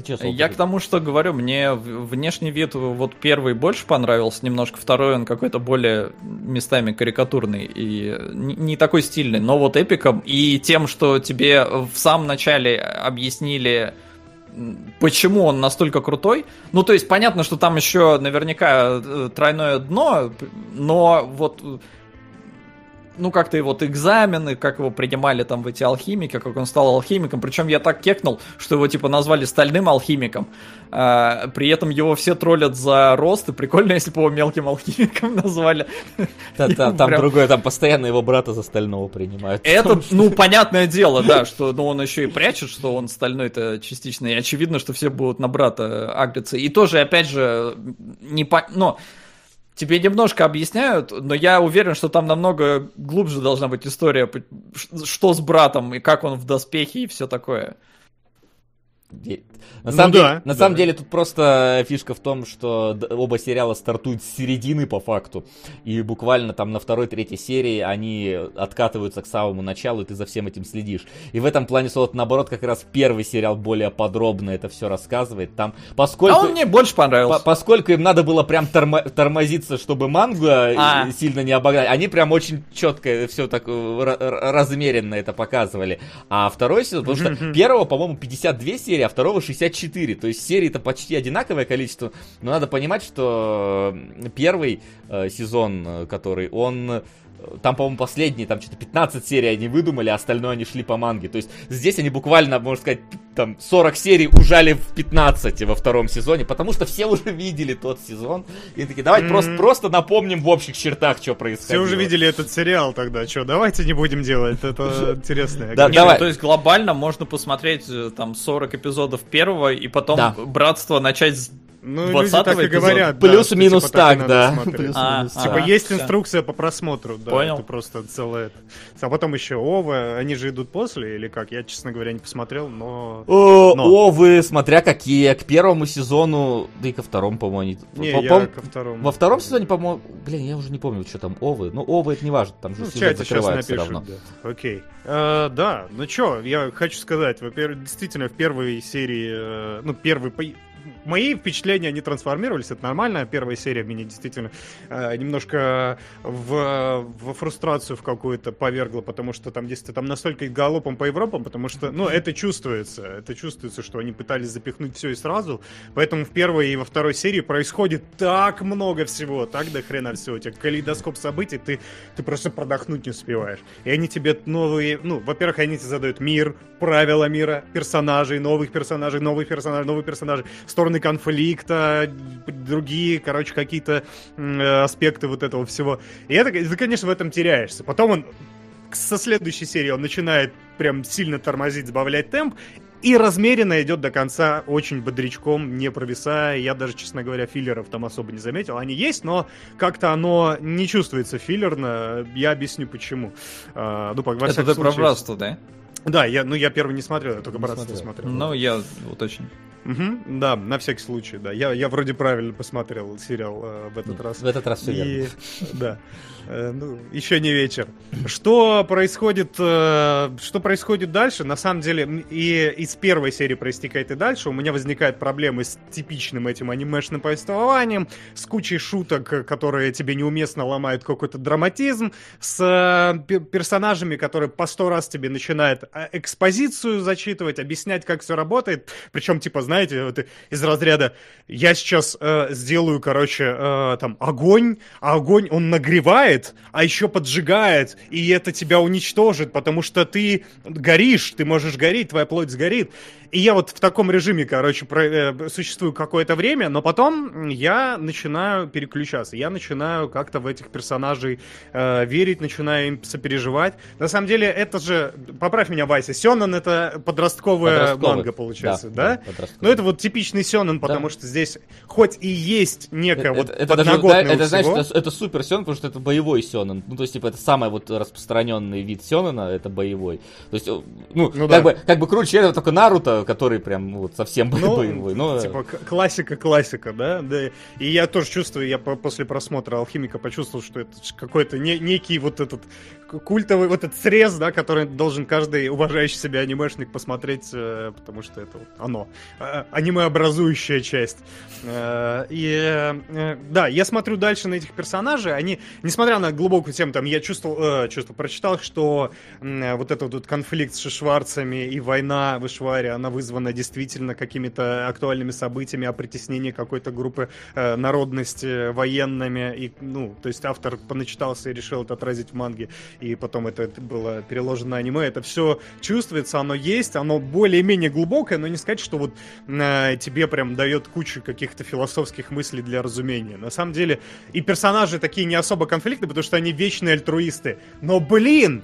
И чё, Сол, Я к тому, что говорю, мне внешний вид вот первый больше понравился, немножко второй он какой-то более местами карикатурный и не такой стильный, но вот эпиком и тем, что тебе в самом начале объяснили почему он настолько крутой. Ну, то есть, понятно, что там еще наверняка э, тройное дно, но вот ну, как-то вот экзамены, как его принимали там в эти алхимики, как он стал алхимиком. Причем я так кекнул, что его типа назвали стальным алхимиком. А, при этом его все троллят за рост, и прикольно, если бы его мелким алхимиком *laughs* назвали. Там другое, там постоянно его брата за стального принимают. Это, ну, понятное дело, да, что ну, он еще и прячет, что он стальной-то частично, и очевидно, что все будут на брата агриться. И тоже, опять же, не по... Но тебе немножко объясняют, но я уверен, что там намного глубже должна быть история, что с братом и как он в доспехе и все такое. На, ну самом, да, деле, на да. самом деле тут просто фишка в том, что оба сериала стартуют с середины по факту. И буквально там на второй-третьей серии они откатываются к самому началу, и ты за всем этим следишь. И в этом плане Солод, наоборот, как раз первый сериал более подробно это все рассказывает. Там, поскольку... А он мне больше понравился. По поскольку им надо было прям тормо тормозиться, чтобы манго а. сильно не обогнать, они прям очень четко все так э, размеренно это показывали. А второй сезон, потому что первого, по-моему, 52 серии, а второго 60 54. То есть серии-то почти одинаковое количество. Но надо понимать, что первый э, сезон, э, который он там, по-моему, последние, там что-то 15 серий они выдумали, а остальное они шли по манге. То есть здесь они буквально, можно сказать, там 40 серий ужали в 15 во втором сезоне, потому что все уже видели тот сезон. И такие, давайте mm-hmm. просто, просто напомним в общих чертах, что происходило. Все уже видели этот сериал тогда, что, давайте не будем делать, это *laughs* интересно. Да, давай. То есть глобально можно посмотреть там 40 эпизодов первого и потом Братство начать ну, люди так и говорят. Плюс-минус да, так, типа, да. Плюс а, типа а, есть инструкция по просмотру, да. Понял. Это просто целое. А потом еще Ова, они же идут после или как? Я, честно говоря, не посмотрел, но... О, но. Овы, смотря какие. К первому сезону, да и ко второму, по-моему, они... Не, я ко второму. Во втором сезоне, по-моему, блин, я уже не помню, что там Овы. Ну, Овы это не важно, там же ну, сезон закрывается все равно. Да. Окей. А, да, ну что, я хочу сказать, во-первых, действительно, в первой серии, э, ну, первый мои впечатления, они трансформировались, это нормально. Первая серия меня действительно э, немножко в, в фрустрацию в какую-то повергла, потому что там действительно там настолько галопом по Европам, потому что, ну, это чувствуется. Это чувствуется, что они пытались запихнуть все и сразу. Поэтому в первой и во второй серии происходит так много всего, так до хрена всего. У тебя калейдоскоп событий, ты, ты просто продохнуть не успеваешь. И они тебе новые, ну, во-первых, они тебе задают мир, правила мира, персонажей, новых персонажей, новых персонажей, новых персонажей стороны конфликта, другие, короче, какие-то аспекты вот этого всего. И это, ты, конечно, в этом теряешься. Потом он со следующей серии он начинает прям сильно тормозить, сбавлять темп, и размеренно идет до конца очень бодрячком, не провисая. Я даже, честно говоря, филлеров там особо не заметил. Они есть, но как-то оно не чувствуется филлерно. Я объясню почему. А, ну, во Это ты про братство, да? Да, я, ну я первый не смотрел, я только не братство смотрел. смотрел. Ну, я уточню. Угу, да, на всякий случай, да. Я, я вроде правильно посмотрел сериал э, в этот раз. В этот раз все И, Да. Э, ну, еще не вечер. Что происходит, э, что происходит дальше? На самом деле, и из первой серии проистекает и дальше. У меня возникают проблемы с типичным этим анимешным повествованием, с кучей шуток, которые тебе неуместно ломают какой-то драматизм, с э, персонажами, которые по сто раз тебе начинают экспозицию зачитывать, объяснять, как все работает. Причем, типа, знаете, вот из разряда «я сейчас э, сделаю, короче, э, там, огонь, а огонь, он нагревает, поджигает, а еще поджигает, и это тебя уничтожит, потому что ты горишь, ты можешь гореть, твоя плоть сгорит. И я вот в таком режиме, короче, про, э, существую какое-то время, но потом я начинаю переключаться, я начинаю как-то в этих персонажей э, верить, начинаю им сопереживать. На самом деле, это же, поправь меня, Вася, Сёнэн это подростковая манга, получается, да? да? да ну это вот типичный Сёнэн, потому да. что здесь хоть и есть некая вот это, подноготная это, это, знаешь, это, это супер Сёнэн, потому что это боевой Сёнэн. Ну, то есть, типа, это самый вот распространенный вид Сёнэна, это боевой. То есть, ну, ну как, да. бы, как бы круче это только Наруто, который прям вот совсем *laughs* ну, боевой. Но... Типа классика-классика, да? да? И я тоже чувствую, я после просмотра Алхимика почувствовал, что это какой-то не, некий вот этот культовый, вот этот срез, да, который должен каждый уважающий себя анимешник посмотреть, э, потому что это вот оно. а, аниме-образующая часть. Э, и э, да, я смотрю дальше на этих персонажей, они, несмотря на глубокую тему, там, я чувствовал, чувствовал прочитал, что вот этот вот конфликт с Шварцами и война в Ишваре, она вызвана действительно какими-то актуальными событиями о притеснении какой-то группы народности военными, и, ну, то есть автор поначитался и решил это отразить в манге, и потом это, это было переложено на аниме, это все чувствуется, оно есть, оно более-менее глубокое, но не сказать, что вот э, тебе прям дает кучу каких-то философских мыслей для разумения. На самом деле и персонажи такие не особо конфликтны, потому что они вечные альтруисты. Но, блин,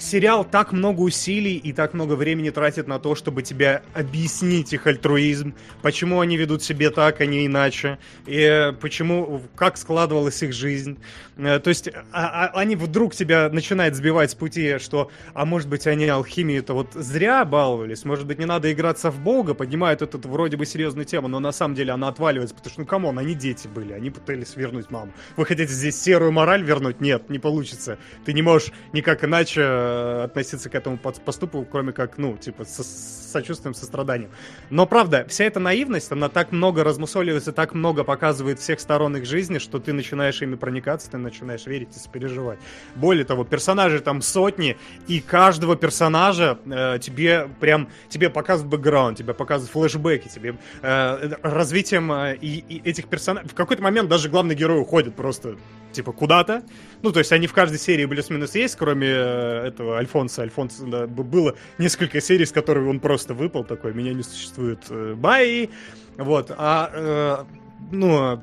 сериал так много усилий и так много времени тратит на то, чтобы тебе объяснить их альтруизм, почему они ведут себя так, а не иначе, и почему, как складывалась их жизнь. Э, то есть а, а, они вдруг тебя начинают сбивать с пути, что, а может быть, они алхимию-то вот зря баловались, может быть, не надо играться в бога, поднимают эту вроде бы серьезную тему, но на самом деле она отваливается, потому что, ну, come on, они дети были, они пытались вернуть маму. Вы хотите здесь серую мораль вернуть? Нет, не получится. Ты не можешь никак иначе э, относиться к этому поступку, кроме как, ну, типа, со сочувствием, состраданием. Но, правда, вся эта наивность, она так много размусоливается, так много показывает всех сторон их жизни, что ты начинаешь ими проникаться, ты начинаешь верить и сопереживать. Более того, персонажей там сотни, и каждого персонажа э, тебе прям, тебе показывают бэкграунд, тебе показывают флешбеки, тебе э, развитием э, и, и этих персонажей. В какой-то момент даже главный герой уходит просто, типа, куда-то. Ну, то есть они в каждой серии плюс-минус есть, кроме э, этого Альфонса. Альфонс, да, было несколько серий, с которых он просто выпал такой, меня не существует, э, бай. Вот, а, э, ну,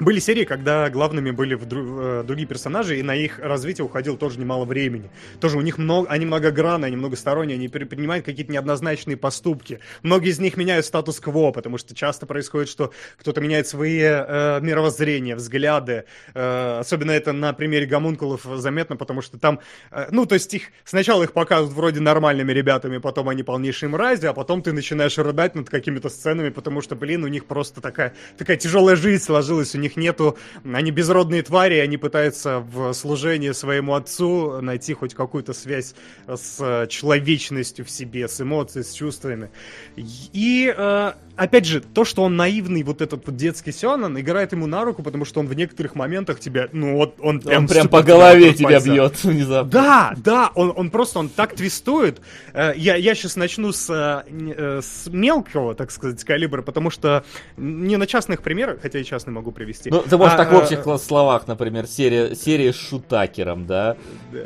были серии, когда главными были вдру- э, другие персонажи, и на их развитие уходило тоже немало времени. Тоже у них много, они многогранные, они многосторонние, они принимают какие-то неоднозначные поступки. Многие из них меняют статус-кво, потому что часто происходит, что кто-то меняет свои э, мировоззрения, взгляды. Э, особенно это на примере гомункулов заметно, потому что там, э, ну, то есть их сначала их показывают вроде нормальными ребятами, потом они полнейшие мрази, а потом ты начинаешь рыдать над какими-то сценами, потому что, блин, у них просто такая, такая тяжелая жизнь сложилась, у них них нету, они безродные твари, они пытаются в служении своему отцу найти хоть какую-то связь с человечностью в себе, с эмоциями, с чувствами. И э, опять же, то, что он наивный, вот этот вот детский Сёнэн, играет ему на руку, потому что он в некоторых моментах тебя, ну вот, он прям... Он прям по голове тебя бьет *laughs* внезапно. Да, да, он, он просто, он так твистует. Э, я, я сейчас начну с, э, с мелкого, так сказать, калибра, потому что не на частных примерах, хотя и частный могу привести. Ну, ты можешь а, так в э, общих а, словах, например, серия, серия с Шутакером, да? Да,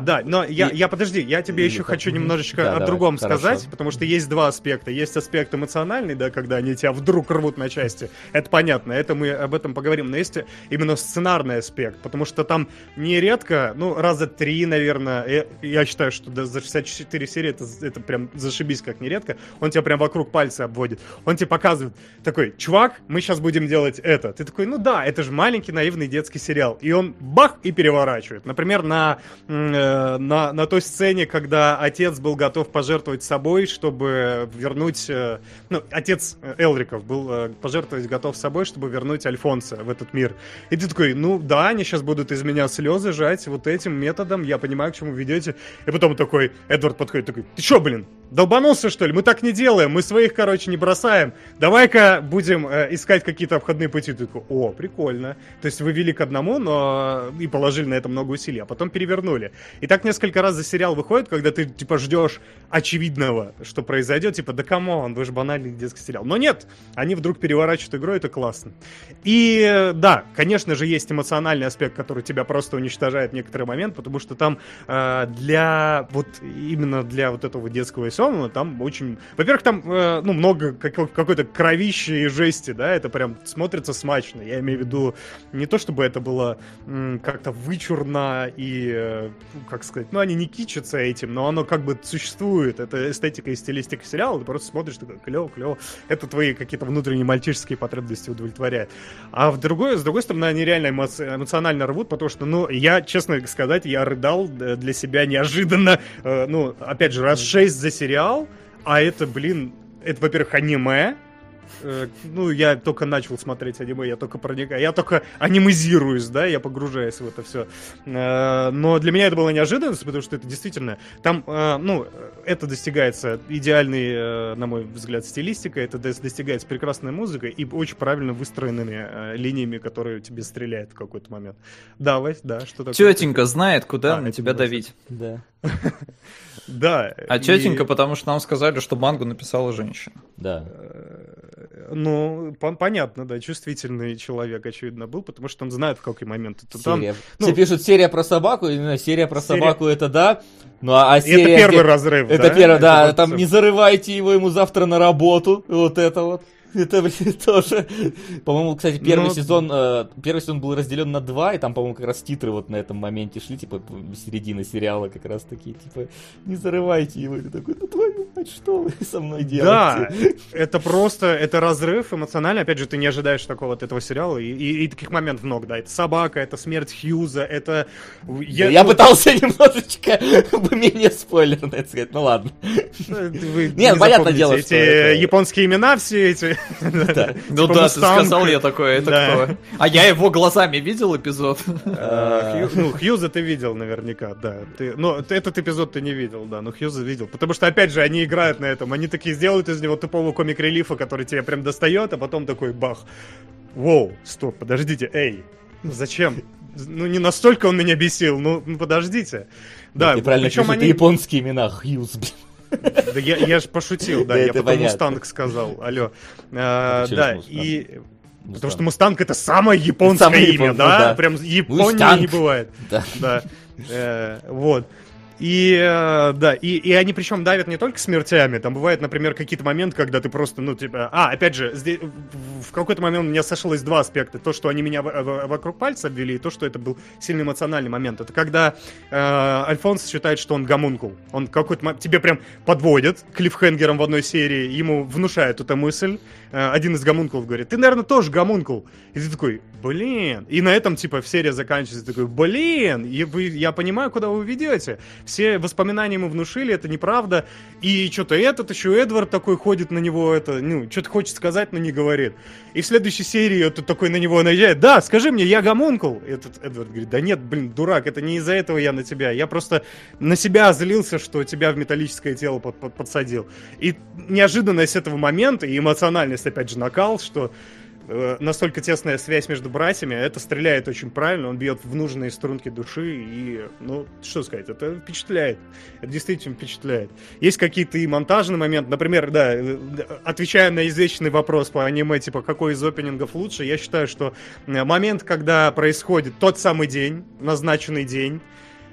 да, но я, и... я подожди, я тебе Или еще так... хочу немножечко да, о давай, другом хорошо. сказать, потому что есть два аспекта. Есть аспект эмоциональный, да, когда они тебя вдруг рвут на части. Это понятно, это мы об этом поговорим. Но есть именно сценарный аспект, потому что там нередко, ну, раза три, наверное, я, я считаю, что да, за 64 серии это, это прям зашибись как нередко. Он тебя прям вокруг пальца обводит. Он тебе показывает такой, чувак, мы сейчас будем делать это. Ты такой, ну да, это же маленький наивный детский сериал. И он бах и переворачивает. Например, на Э, на, на той сцене, когда отец был готов пожертвовать собой, чтобы вернуть... Э, ну, отец Элриков был э, пожертвовать готов собой, чтобы вернуть Альфонса в этот мир. И ты такой, ну да, они сейчас будут из меня слезы жать вот этим методом, я понимаю, к чему ведете. И потом такой, Эдвард подходит такой, ты что, блин, долбанулся что ли? Мы так не делаем, мы своих, короче, не бросаем. Давай-ка будем э, искать какие-то обходные пути. Ты такой, о, прикольно. То есть вы вели к одному, но и положили на это много усилий, а потом перевернули. И так несколько раз за сериал выходит, когда ты, типа, ждешь очевидного, что произойдет, типа, да come on, вы же банальный детский сериал. Но нет, они вдруг переворачивают игру, это классно. И да, конечно же, есть эмоциональный аспект, который тебя просто уничтожает в некоторый момент, потому что там э, для, вот именно для вот этого детского сёнэна, там очень... Во-первых, там, э, ну, много какой-то кровищи и жести, да, это прям смотрится смачно. Я имею в виду не то, чтобы это было как-то вычурно и э, как сказать, ну, они не кичатся этим, но оно как бы существует. Это эстетика и стилистика сериала, ты просто смотришь, такой, клево, клево. Это твои какие-то внутренние мальчишеские потребности удовлетворяет. А в другой, с другой стороны, они реально эмо- эмоционально рвут, потому что, ну, я, честно сказать, я рыдал для себя неожиданно, э, ну, опять же, раз шесть за сериал, а это, блин, это, во-первых, аниме, э, ну, я только начал смотреть аниме, я только проникаю, я только анимизируюсь, да, я погружаюсь в это все. Но для меня это было неожиданность, потому что это действительно, там, э, ну, это достигается идеальный, на мой взгляд, стилистика, это достигается прекрасной музыкой и очень правильно выстроенными линиями, которые тебе стреляют в какой-то момент. Да, Вась, да, что такое? Тетенька знает, куда А, на тебя давить. Да, *laughs* Да. А и- тетенька, потому что нам сказали, что мангу написала женщина. да. Ну, пон- понятно, да, чувствительный человек, очевидно, был, потому что он знает, в какой момент. Это там... Серия. ну- Все пишут серия про собаку, и, ну, серия про Серия- собаку это да. Ну а, а серия. это первый где- разрыв, Это да? первый, да, вот там не зарывайте его ему завтра на работу. Вот это вот. Это, блин, тоже. По-моему, кстати, первый Ну, сезон, э, первый сезон был разделен на два, и там, по-моему, как раз титры вот на этом моменте шли, типа, середина сериала как раз такие, типа, не зарывайте его. И ты такой, ну твою мать, что вы со мной Да, делаете? это просто, это разрыв эмоциональный. Опять же, ты не ожидаешь такого от этого сериала. И, и- и таких моментов много, да. Это собака, это смерть Хьюза, это... Я, я ну, пытался *laughs* немножечко *laughs* менее спойлерно это сказать, ну ладно. Вы Не, понятное дело, эти что это- японские имена все эти. Да. Ну Типа да, ты сказал, я такой, это кто? А я его глазами видел эпизод. А, Хью- Ну, Хьюза ты видел наверняка, да. Но т- этот эпизод ты не видел, да, но Хьюза видел. Потому что, опять же, они играют на этом. Они такие сделают из него тупого комик-релифа, который тебя прям достает, а потом такой бах. Воу, стоп, подождите, эй, ну зачем? Ну, не настолько он меня бесил, ну, ну, подождите. Да, Ты правильно причем пишут, они... японские имена, Хьюз, блин. Да я, я же пошутил, да, Да, я потом. Мустанг сказал, алло. А, да, Мустанг? и... Потому что Мустанг это самое японское Самое имя, японское, да? да. Прям Японии Мустанг. не бывает. Да. Да. Э, Вот. И, э, да, и, и они причем давят не только смертями, там бывает, например, какие-то моменты, когда ты просто, ну, типа, а, опять же, здесь, в- какой-то момент у меня сошлось два аспекта. То, что они меня вокруг пальца обвели, и то, что это был сильно эмоциональный момент. Это когда э, Альфонс считает, что он гомункул. Он какой-то тебе прям подводят клиффхенгером в одной серии, ему внушает эту мысль. Э, один из гомункулов говорит, ты, наверное, тоже гомункул. И ты такой, блин. И на этом, типа, серия заканчивается. Такой, блин, и вы, я понимаю, куда вы ведете. Все воспоминания ему внушили, это неправда. И что-то этот еще Эдвард такой ходит на него, это, ну, что-то хочет сказать, но не говорит. И в следующей серии этот такой на него наезжает. Да, скажи мне, я гомункул. Этот Эдвард говорит, да нет, блин, дурак, это не из-за этого я на тебя. Я просто на себя злился, что тебя в металлическое тело под- под- подсадил. И неожиданность этого момента и эмоциональность, опять же, накал, что настолько тесная связь между братьями, это стреляет очень правильно, он бьет в нужные струнки души, и, ну, что сказать, это впечатляет, это действительно впечатляет. Есть какие-то и монтажные моменты, например, да, э, отвечая на извечный вопрос по аниме, типа, какой из опенингов лучше, я считаю, что э, момент, когда происходит тот самый день, назначенный день,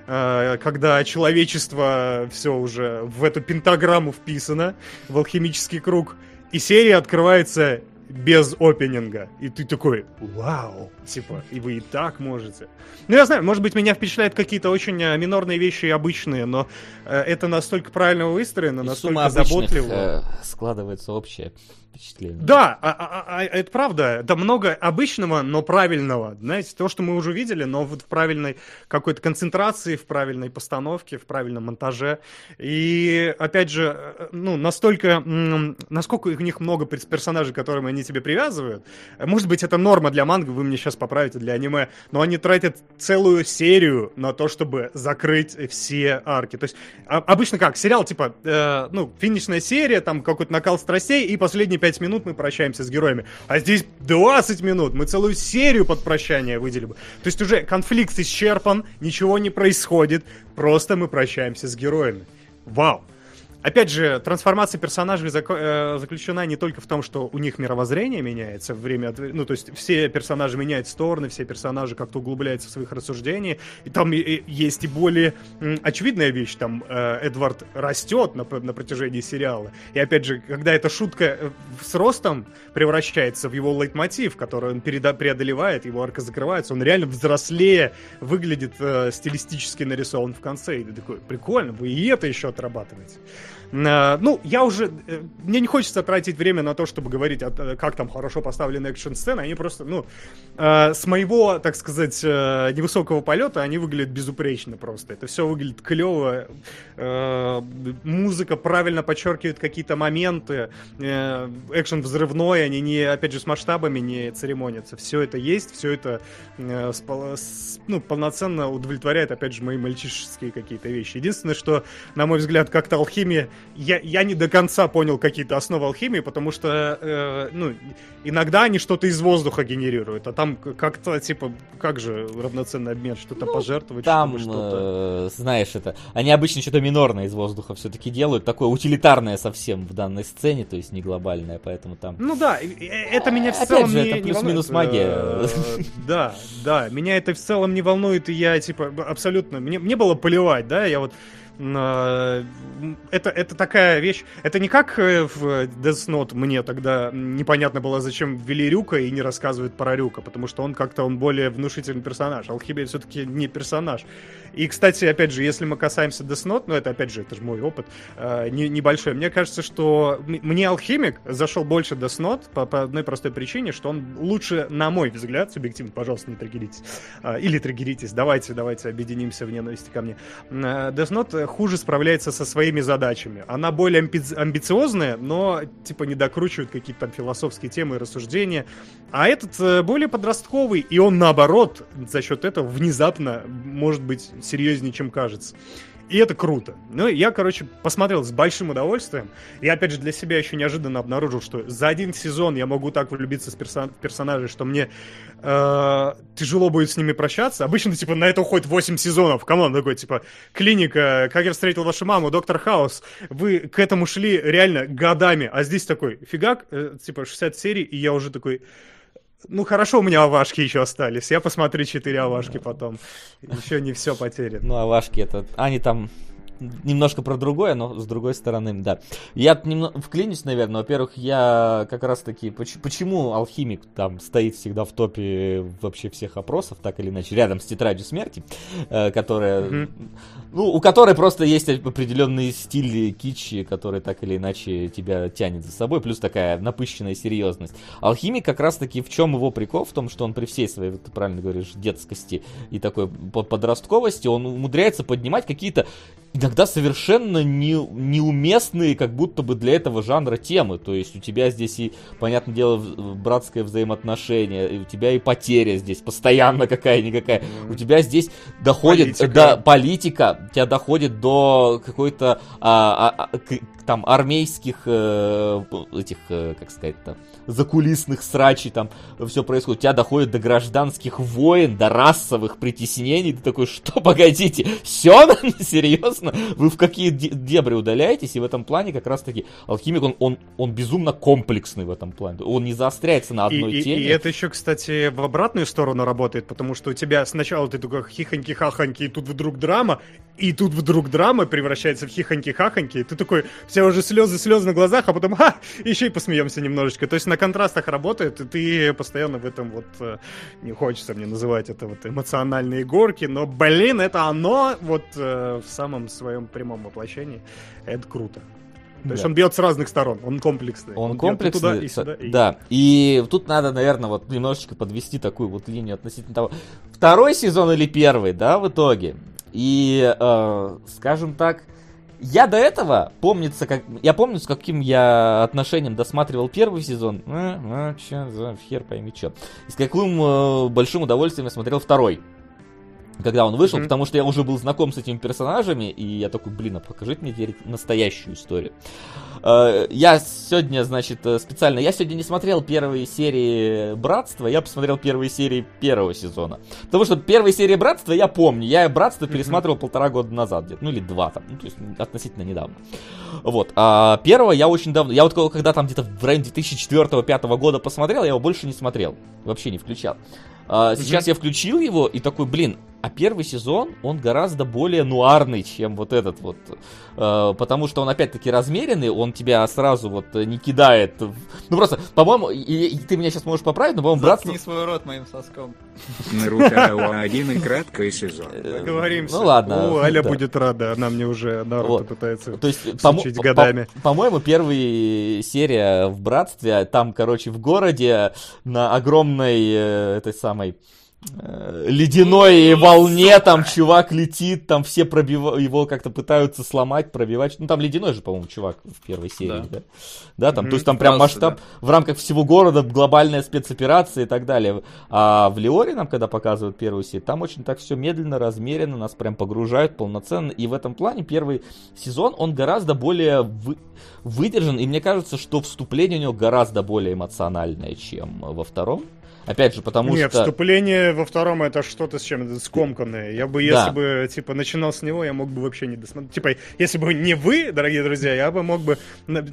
э, когда человечество все уже в эту пентаграмму вписано, в алхимический круг, и серия открывается без опенинга. И ты такой, вау, типа, и вы и так можете. Ну, я знаю, может быть, меня впечатляют какие-то очень э, минорные вещи обычные, но э, это настолько правильно выстроено, суммы настолько заботливо. э, складывается общее впечатление. Да, а- а- а- это правда. Да много обычного, но правильного. Знаете, то, что мы уже видели, но вот в правильной какой-то концентрации, в правильной постановке, в правильном монтаже. И, опять же, э, ну, настолько, насколько у них много перс- персонажей, которым они тебе привязывают. Может быть, это норма для манга, вы мне сейчас поправите, для аниме, но они тратят целую серию на то, чтобы закрыть все арки. То есть, а- обычно как, сериал, типа, э, ну, финишная серия, там какой-то накал страстей, и последние пять минут мы прощаемся с героями. А здесь 20 минут, мы целую серию под прощание выделили бы. То есть уже конфликт исчерпан, ничего не происходит, просто мы прощаемся с героями. Вау! Опять же, трансформация персонажей э, заключена не только в том, что у них мировоззрение меняется время от Ну, то есть все персонажи меняют стороны, все персонажи как-то углубляются в своих рассуждениях. И там есть и более очевидная вещь. Там э, Эдвард растет на, на протяжении сериала. И опять же, когда эта шутка э, с ростом превращается в его лейтмотив, который он преодолевает, его арка закрывается, он реально взрослее выглядит стилистически нарисован в конце. И ты такой, прикольно, вы и это еще отрабатываете. Э, ну, я уже, э, мне не хочется тратить время на то, чтобы говорить, э, как там хорошо поставлены экшн-сцены, они просто, ну, с моего, так сказать, невысокого полета они выглядят безупречно просто. Это все выглядит клево, музыка правильно подчеркивает какие-то моменты, э, экшен взрывной, они не, опять же, с масштабами не церемонятся. Все это есть, все это ну, полноценно удовлетворяет, опять же, мои мальчишеские какие-то вещи. Единственное, что, на мой взгляд, как-то алхимия, я, я не до конца понял какие-то основы алхимии, потому что, э, ну, иногда они что-то из воздуха генерируют, а там как-то, типа, как же равноценный обмен, что-то ну, пожертвовать, там, что-то... Э, знаешь, это, они обычно что-то минорное из воздуха все-таки делают, такое утилитарное совсем в данной сцене, то есть не глобальное, поэтому там... Ну да, это меня в целом Опять же, не, это плюс-минус магия. Э, да, да, меня это в целом не волнует, и я, типа, абсолютно... Мне, мне было поливать, да, я вот это, это такая вещь. Это не как э, в Death Note мне тогда непонятно было, зачем ввели Рюка и не рассказывают про Рюка, потому что он как-то он более внушительный персонаж. Алхимия все-таки не персонаж. И, кстати, опять же, если мы касаемся Death Note, ну это опять же, это же мой опыт э, не, небольшой, мне кажется, что мне Алхимик зашел больше Death Note по, по одной простой причине, что он лучше, на мой взгляд, субъективно, пожалуйста, не триггеритесь, э, или триггеритесь, давайте, давайте объединимся в ненависти ко мне. Э, Death Note хуже справляется со своими задачами. Она более амби- амбициозная, но типа не докручивает какие-то там философские темы и рассуждения. А этот э, более подростковый, и он наоборот за счет этого внезапно может быть серьезнее, чем кажется. И это круто. Ну, я, короче, посмотрел с большим удовольствием. И, опять же, для себя еще неожиданно обнаружил, что за один сезон я могу так влюбиться в, персон- персонажей, что мне э- тяжело будет с ними прощаться. Обычно, типа, на это уходит 8 сезонов. Come on, такой, типа, клиника, как я встретил вашу маму, доктор Хаус. Вы к этому шли реально годами. А здесь такой, фигак, э- типа, 60 серий, и я уже такой... Ну хорошо, у меня OVA шки еще остались. Я посмотрю четыре OVA шки потом. Еще не все потеряно. Ну, авашки это... Они там немножко про другое, но с другой стороны, да. Я немного вклинюсь, наверное. Во-первых, я как раз таки... Почему алхимик там стоит всегда в топе вообще всех опросов, так или иначе, рядом с тетрадью смерти, э, которая... Mm-hmm. Ну, у которой просто есть определенный стиль кичи, который так или иначе тебя тянет за собой, плюс такая напыщенная серьезность. Алхимик как раз таки в чем его прикол? В том, что он при всей своей, ты правильно говоришь, детскости и такой подростковости, он умудряется поднимать какие-то иногда совершенно не, неуместные, как будто бы для этого жанра темы. То есть у тебя здесь и, понятное дело, братское взаимоотношение, и у тебя и потеря здесь постоянно какая-никакая. Mm-hmm. У тебя здесь доходит политика. до политика, тебя доходит до какой-то а, а, а, там армейских э, этих, э, как сказать-то, закулисных срачей, там все происходит. У тебя доходит до гражданских войн, до расовых притеснений. Ты такой, что, погодите, все? Серьезно? Вы в какие дебри удаляетесь? И в этом плане как раз-таки алхимик, он, он, он безумно комплексный в этом плане. Он не заостряется на одной и, теме. И, и это еще, кстати, в обратную сторону работает, потому что у тебя сначала ты только хихоньки-хахоньки, и тут вдруг драма, и тут вдруг драма превращается в хихоньки-хахоньки, и ты такой, все уже слезы-слезы на глазах, а потом, ха, еще и посмеемся немножечко. То есть на контрастах работает, и ты постоянно в этом вот, э, не хочется мне называть это вот эмоциональные горки, но, блин, это оно вот э, в самом своем прямом воплощении. Это круто. То да. есть он бьет с разных сторон, он комплексный. Он, он комплексный, туда и сюда. И... Да. И тут надо, наверное, вот немножечко подвести такую вот линию относительно того, второй сезон или первый, да, в итоге. И, э, скажем так, я до этого, помнится, как... Я помню, с каким я отношением досматривал первый сезон. А, а, чё за хер пойми чё. И с каким э, большим удовольствием я смотрел второй когда он вышел, mm-hmm. потому что я уже был знаком с этими персонажами, и я такой, блин, а покажите мне теперь настоящую историю. Э, я сегодня, значит, э, специально, я сегодня не смотрел первые серии Братства, я посмотрел первые серии первого сезона. Потому что первые серии Братства я помню, я Братство пересматривал mm-hmm. полтора года назад, где-то, ну или два там, ну, то есть относительно недавно. Вот, а первого я очень давно, я вот когда там где-то в районе 2004-2005 года посмотрел, я его больше не смотрел, вообще не включал. А, сейчас mm-hmm. я включил его и такой, блин, А первый сезон, он гораздо более нуарный, чем вот этот вот. Э, потому что он, опять-таки, размеренный, он тебя сразу вот не кидает. Ну просто, по-моему, и, и ты меня сейчас можешь поправить, но, по-моему, братство... Заткни свой рот моим соском. Наруто один и краткий сезон. Э, Договоримся. Ну ладно. О, Аля будет рада, она мне уже Наруто пытается То есть, годами. по- по-моему, первая серия в Братстве, там, короче, в городе на огромной э, этой самой э, ледяной волне, там чувак летит, там все пробива... его как-то пытаются сломать, пробивать. Ну, там ледяной же, по-моему, чувак в первой серии, да? Да, там, то есть там прям масштаб в рамках всего города, глобальная спецоперация и так далее. А в Леоре нам, когда показывают первую серию, там очень так все медленно, размеренно, нас прям погружают полноценно. И в этом плане первый сезон, он гораздо более вы- выдержан. И мне кажется, что вступление у него гораздо более эмоциональное, чем во втором. Опять же, потому Нет, что... вступление во втором это что-то с чем-то скомканное. Я бы, Да. если бы, типа, начинал с него, я мог бы вообще не досмотреть. Типа, если бы не вы, дорогие друзья, я бы мог бы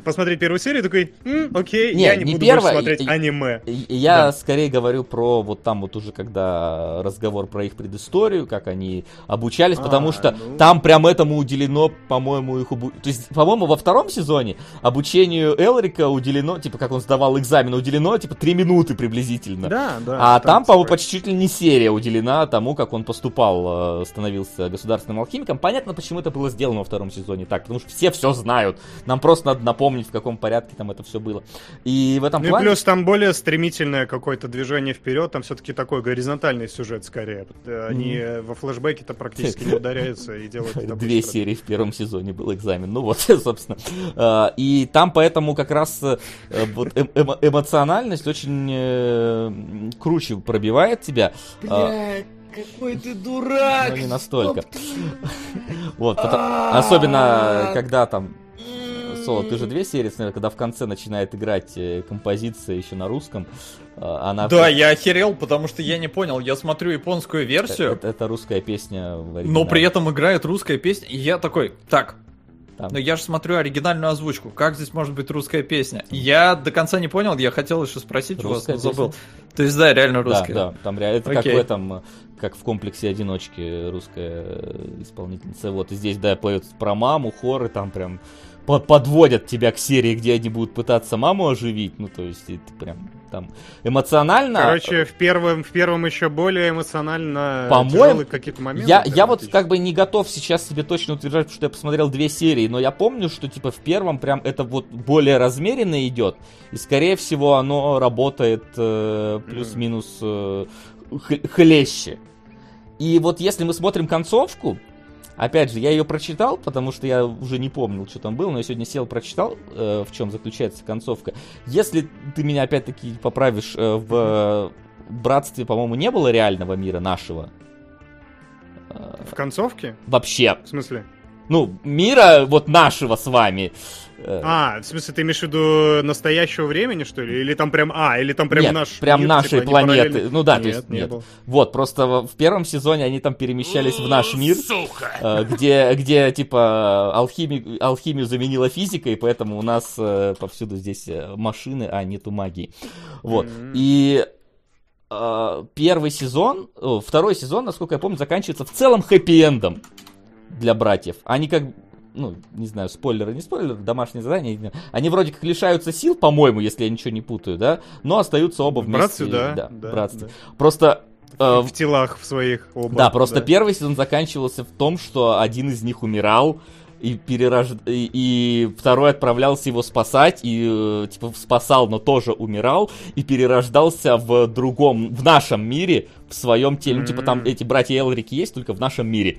посмотреть первую серию, такой, «М, окей, Не, я не, не буду первая, больше смотреть и- аниме. Я Да. скорее говорю про вот там вот уже когда разговор про их предысторию, как они обучались, потому А, что ну. там прям этому уделено, по-моему, их убу... То есть, по-моему, во втором сезоне обучению Элрика уделено, типа, как он сдавал экзамен, уделено, типа, три минуты приблизительно. Да, да. А там, по-моему, почти чуть ли не серия уделена тому, как он поступал, э, становился государственным алхимиком. Понятно, почему это было сделано во втором сезоне так, потому что все все знают. Нам просто надо напомнить, в каком порядке там это все было. И в этом Ну и плане... плюс там более стремительное какое-то движение вперед, там все-таки такой горизонтальный сюжет скорее. Э, Они э, во флешбеке-то практически не ударяются и делают это Две серии в первом сезоне был экзамен. Ну вот, *laughs* собственно. А, И там поэтому как раз э, эм- эмо- эмоциональность очень э, круче пробивает тебя. А, какой ты дурак! Но не настолько. Вот, особенно когда там Соло, ты же две серии смотрел, когда в конце начинает играть э, композиция еще на русском. э, Она Да, я охерел, потому что я не понял. Я смотрю японскую версию, это, это русская песня в но при этом играет русская песня, и я такой, так, Там- но я же смотрю оригинальную озвучку, как здесь может быть русская песня? Я до конца не понял, я хотел еще спросить у вас, Русская но забыл. То есть, да, реально Да, русская. да, там реально, это как Окей. в этом, как в комплексе одиночки русская исполнительница. Вот и здесь, да, поют про маму, хоры там прям по- подводят тебя к серии, где они будут пытаться маму оживить. Ну, то есть, это прям там эмоционально. Короче, в первом, в первом еще более эмоционально По-моему, какие-то моменты. я, я вот как бы не готов сейчас себе точно утверждать, потому что я посмотрел две серии, но я помню, что типа в первом прям это вот более размеренно идет, и скорее всего оно работает э, плюс-минус э, хлеще. И вот если мы смотрим концовку, опять же, я ее прочитал, потому что я уже не помнил, что там было, но я сегодня сел, прочитал, э, в чем заключается концовка. Если ты меня опять-таки поправишь, э, в братстве, по-моему, не было реального мира нашего. Э, В концовке? Вообще. В смысле? Ну, мира вот нашего с вами. Э, А, в смысле, ты имеешь в виду настоящего времени, что ли? Или там прям, а, или там прям Нет, наш прям мир, нашей типа, планеты. параллельно? Ну да, то Нет, есть не нет. было. Вот, просто в первом сезоне они там перемещались в наш мир, э, где, где типа алхими- алхимию заменила физика, и поэтому у нас э, повсюду здесь машины, а нету магии. Вот. Мгм. И первый сезон, второй сезон, насколько я помню, заканчивается в целом хэппи-эндом для братьев. Они как ну, не знаю, спойлеры, не спойлеры, не знаю. Они вроде как лишаются сил, по-моему, если я ничего не путаю, да, но остаются оба вместе. братстве, да, да, да, братстве. да. Просто э, В телах в своих оба. да, просто да. первый сезон заканчивался в том, что один из них умирал, и, перерож... и, и второй отправлялся его спасать, и э, типа спасал, но тоже умирал, и перерождался в другом, в нашем мире, в своем теле. Ну, типа там эти братья Элрики есть только в нашем мире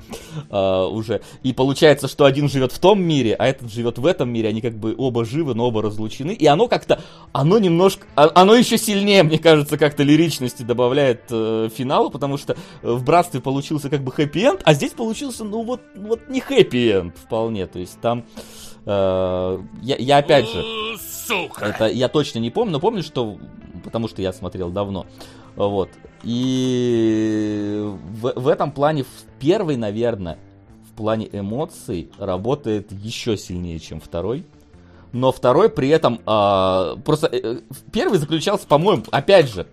э, уже. И получается, что один живет в том мире, а этот живет в этом мире. Они как бы оба живы, но оба разлучены. И оно как-то, оно немножко, а- оно еще сильнее, мне кажется, как-то лиричности добавляет э, финалу, потому что э, в братстве получился как бы хэппи-энд, а здесь получился, ну вот, вот не хэппи-энд вполне. То есть там, э, я, я опять же, это я точно не помню, но помню, что, потому что я смотрел давно. Вот. И в, в этом плане в первый, наверное, в плане эмоций работает еще сильнее, чем второй. Но второй при этом а, просто э, э, первый заключался, по-моему, опять же,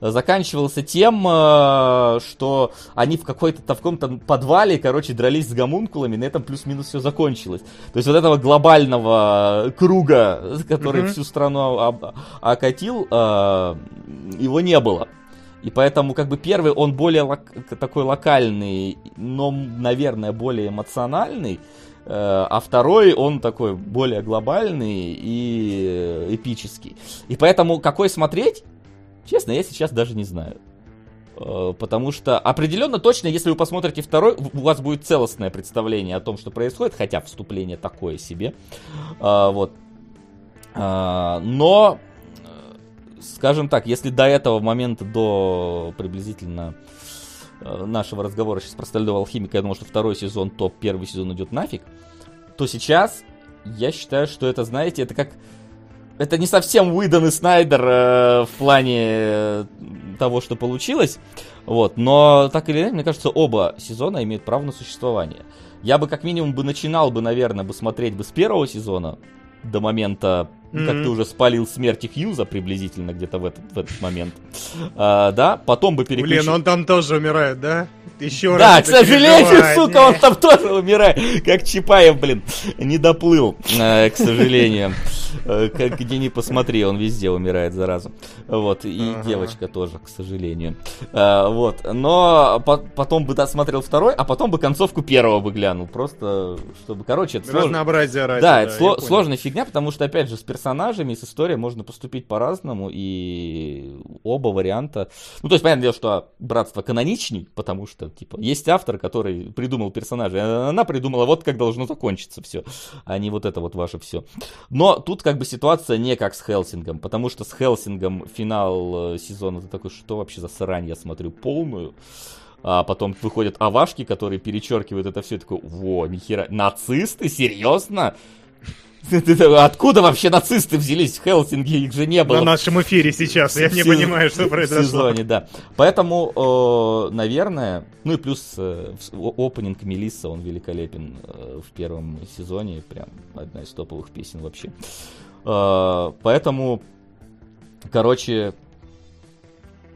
заканчивался тем, э, что они в какой-то в каком-то подвале, короче, дрались с гомункулами, на этом плюс-минус все закончилось. То есть вот этого глобального круга, который mm-hmm. всю страну окатил, э, его не было. И поэтому, как бы, первый, он более лок- такой локальный, но, наверное, более эмоциональный. Э, а второй, он такой более глобальный и эпический. И поэтому, какой смотреть, честно, я сейчас даже не знаю. Э, потому что определенно точно, если вы посмотрите второй, у вас будет целостное представление о том, что происходит, хотя вступление такое себе. Э, вот. Но скажем так, если до этого момента, до приблизительно э, нашего разговора сейчас про стального алхимика, я думал, что второй сезон топ, первый сезон идет нафиг, то сейчас я считаю, что это, знаете, это как... Это не совсем выданный Снайдер э, в плане э, того, что получилось, вот, но так или иначе, мне кажется, оба сезона имеют право на существование. Я бы как минимум бы начинал бы, наверное, бы смотреть бы с первого сезона до момента mm-hmm. как ты уже спалил смерти Хьюза приблизительно где-то в этот, в этот момент. А, да, потом бы переключил... Блин, он там тоже умирает, да? Еще раз. Да, к сожалению, сука, он там тоже умирает. Как Чапаев, блин, не доплыл, э, к сожалению. Э, где ни посмотри, он везде умирает зараза. Вот, и ага. девочка тоже, к сожалению. Э, вот, но потом бы досмотрел второй, а потом бы концовку первого бы глянул. Просто, чтобы, короче, это Разнообразие ради. Да, это сложная фигня, потому что, опять же, с персонажами и с историей можно поступить по-разному, и оба варианта... Ну, то есть, понятное дело, что Братство каноничней, потому что, типа, есть автор, который придумал персонажа, она придумала, вот как должно закончиться все, а не вот это вот ваше все. Но тут как бы ситуация не как с Хелсингом, потому что с Хелсингом финал э, сезона, ты такой, что вообще за срань, я смотрю, полную а потом выходят авашки, которые перечеркивают это все, такой, во, нихера, нацисты, серьезно? Откуда вообще нацисты взялись в Хелсинге? Их же не было. На нашем эфире сейчас. Я не понимаю, что произошло. В сезоне, да. Поэтому, наверное, ну и плюс э, опенинг Мелисса, он великолепен э, в первом сезоне. Прям одна из топовых песен вообще. Э, поэтому, короче,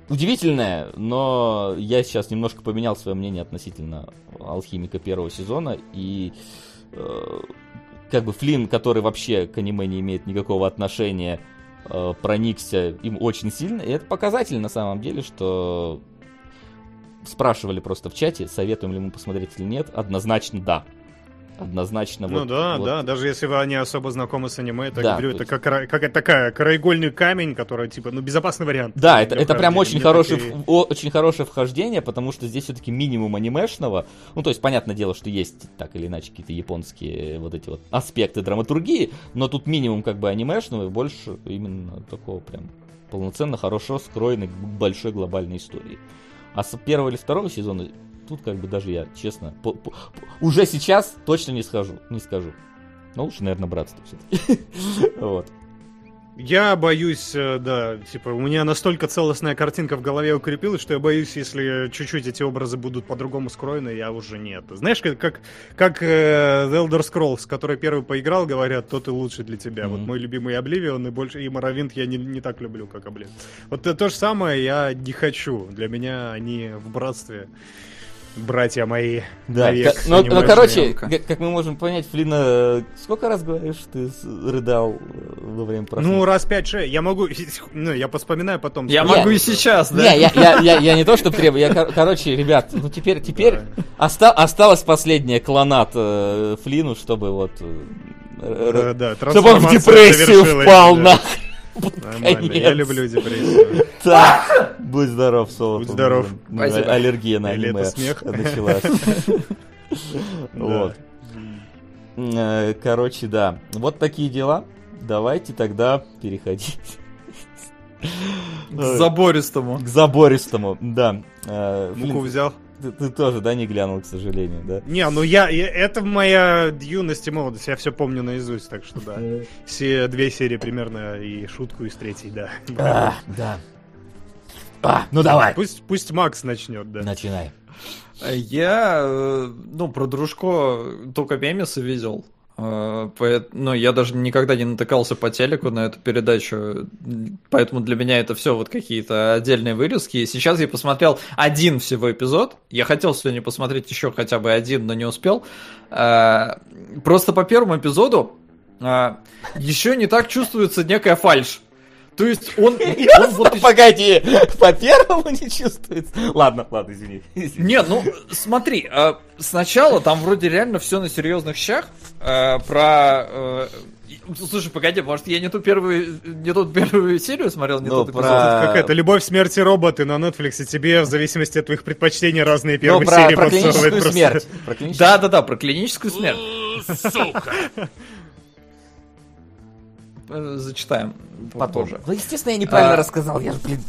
удивительное, но я сейчас немножко поменял свое мнение относительно Алхимика первого сезона. И как бы Флинн, который вообще к аниме не имеет никакого отношения, э, проникся им очень сильно. И это показатель на самом деле, что спрашивали просто в чате, советуем ли мы посмотреть или нет. Однозначно да однозначно. Ну вот, да, вот. да, даже если вы не особо знакомы с аниме, так да, говорю, это как, как такая краеугольный камень, который типа, ну безопасный вариант. Да, это, это прям очень хорошее, и... очень хорошее вхождение, потому что здесь все-таки минимум анимешного. Ну то есть понятное дело, что есть так или иначе какие-то японские вот эти вот аспекты драматургии, но тут минимум как бы анимешного и больше именно такого прям полноценно хорошо скроенной большой глобальной истории. А с первого или второго сезона тут как бы даже я, честно, по, по, уже сейчас точно не скажу, не скажу. Но лучше, наверное, братство все-таки. *laughs* вот. Я боюсь, э, да, типа, у меня настолько целостная картинка в голове укрепилась, что я боюсь, если чуть-чуть эти образы будут по-другому скроены, я уже нет. Знаешь, как, как, как э, The Elder Scrolls, который первый поиграл, говорят, тот и лучше для тебя. Mm-hmm. Вот мой любимый Обливион и больше и Моровинт я не, не так люблю, как Обливион. Вот это то же самое я не хочу. Для меня они в братстве братья мои. Да, навек, но, но короче, как, как мы можем понять, Флина, сколько раз говоришь, ты рыдал э, во время просмотра? Ну, раз пять шесть. Я могу, *laughs* ну, я поспоминаю потом. Я не, могу и сейчас, да? Не, я, я, я, я не то, что требую, я, короче, ребят, ну теперь, теперь оста, осталась последняя клонат э, Флину, чтобы вот... Э, да, да, чтобы он в депрессию впал, да. нахуй. Нормально, я люблю депрессию. Так, будь здоров, Соло. Будь здоров. Аллергия на аниме началась. *laughs* *laughs* Вот. Э, короче, да. Вот такие дела. Давайте тогда переходить. К забористому. К забористому, да. Э, Муку взял? Ты, ты тоже, да, не глянул, к сожалению, да? Не, ну я, я это моя юность и молодость, я все помню наизусть, так что да. Все две серии примерно и шутку из третьей, да. А, да. А, ну давай. Пусть, пусть Макс начнет, да. Начинай. Я, э, ну, про дружко только мемесы видел. Э, ну, я даже никогда не натыкался по телеку на эту передачу, поэтому для меня это все вот какие-то отдельные вырезки. И сейчас я посмотрел один всего эпизод. Я хотел сегодня посмотреть еще хотя бы один, но не успел. Э, просто по первому эпизоду э, еще не так чувствуется некая фальш. То есть он... он вот... Погоди, по первому не чувствуется. Ладно, ладно, извини. Не, ну смотри, а, сначала там вроде реально все на серьезных щах. А, про... А, слушай, погоди, может я не ту первую, не ту первую серию смотрел, не ну, тот про... Какая-то любовь, смерть и роботы на Netflix, и тебе в зависимости от твоих предпочтений разные первые ну, про, серии про клиническую смерть. Да-да-да, про клиническую смерть. Сука! Э, зачитаем. Потом. Тоже. Ну, естественно, я неправильно а... рассказал. Я же, блин,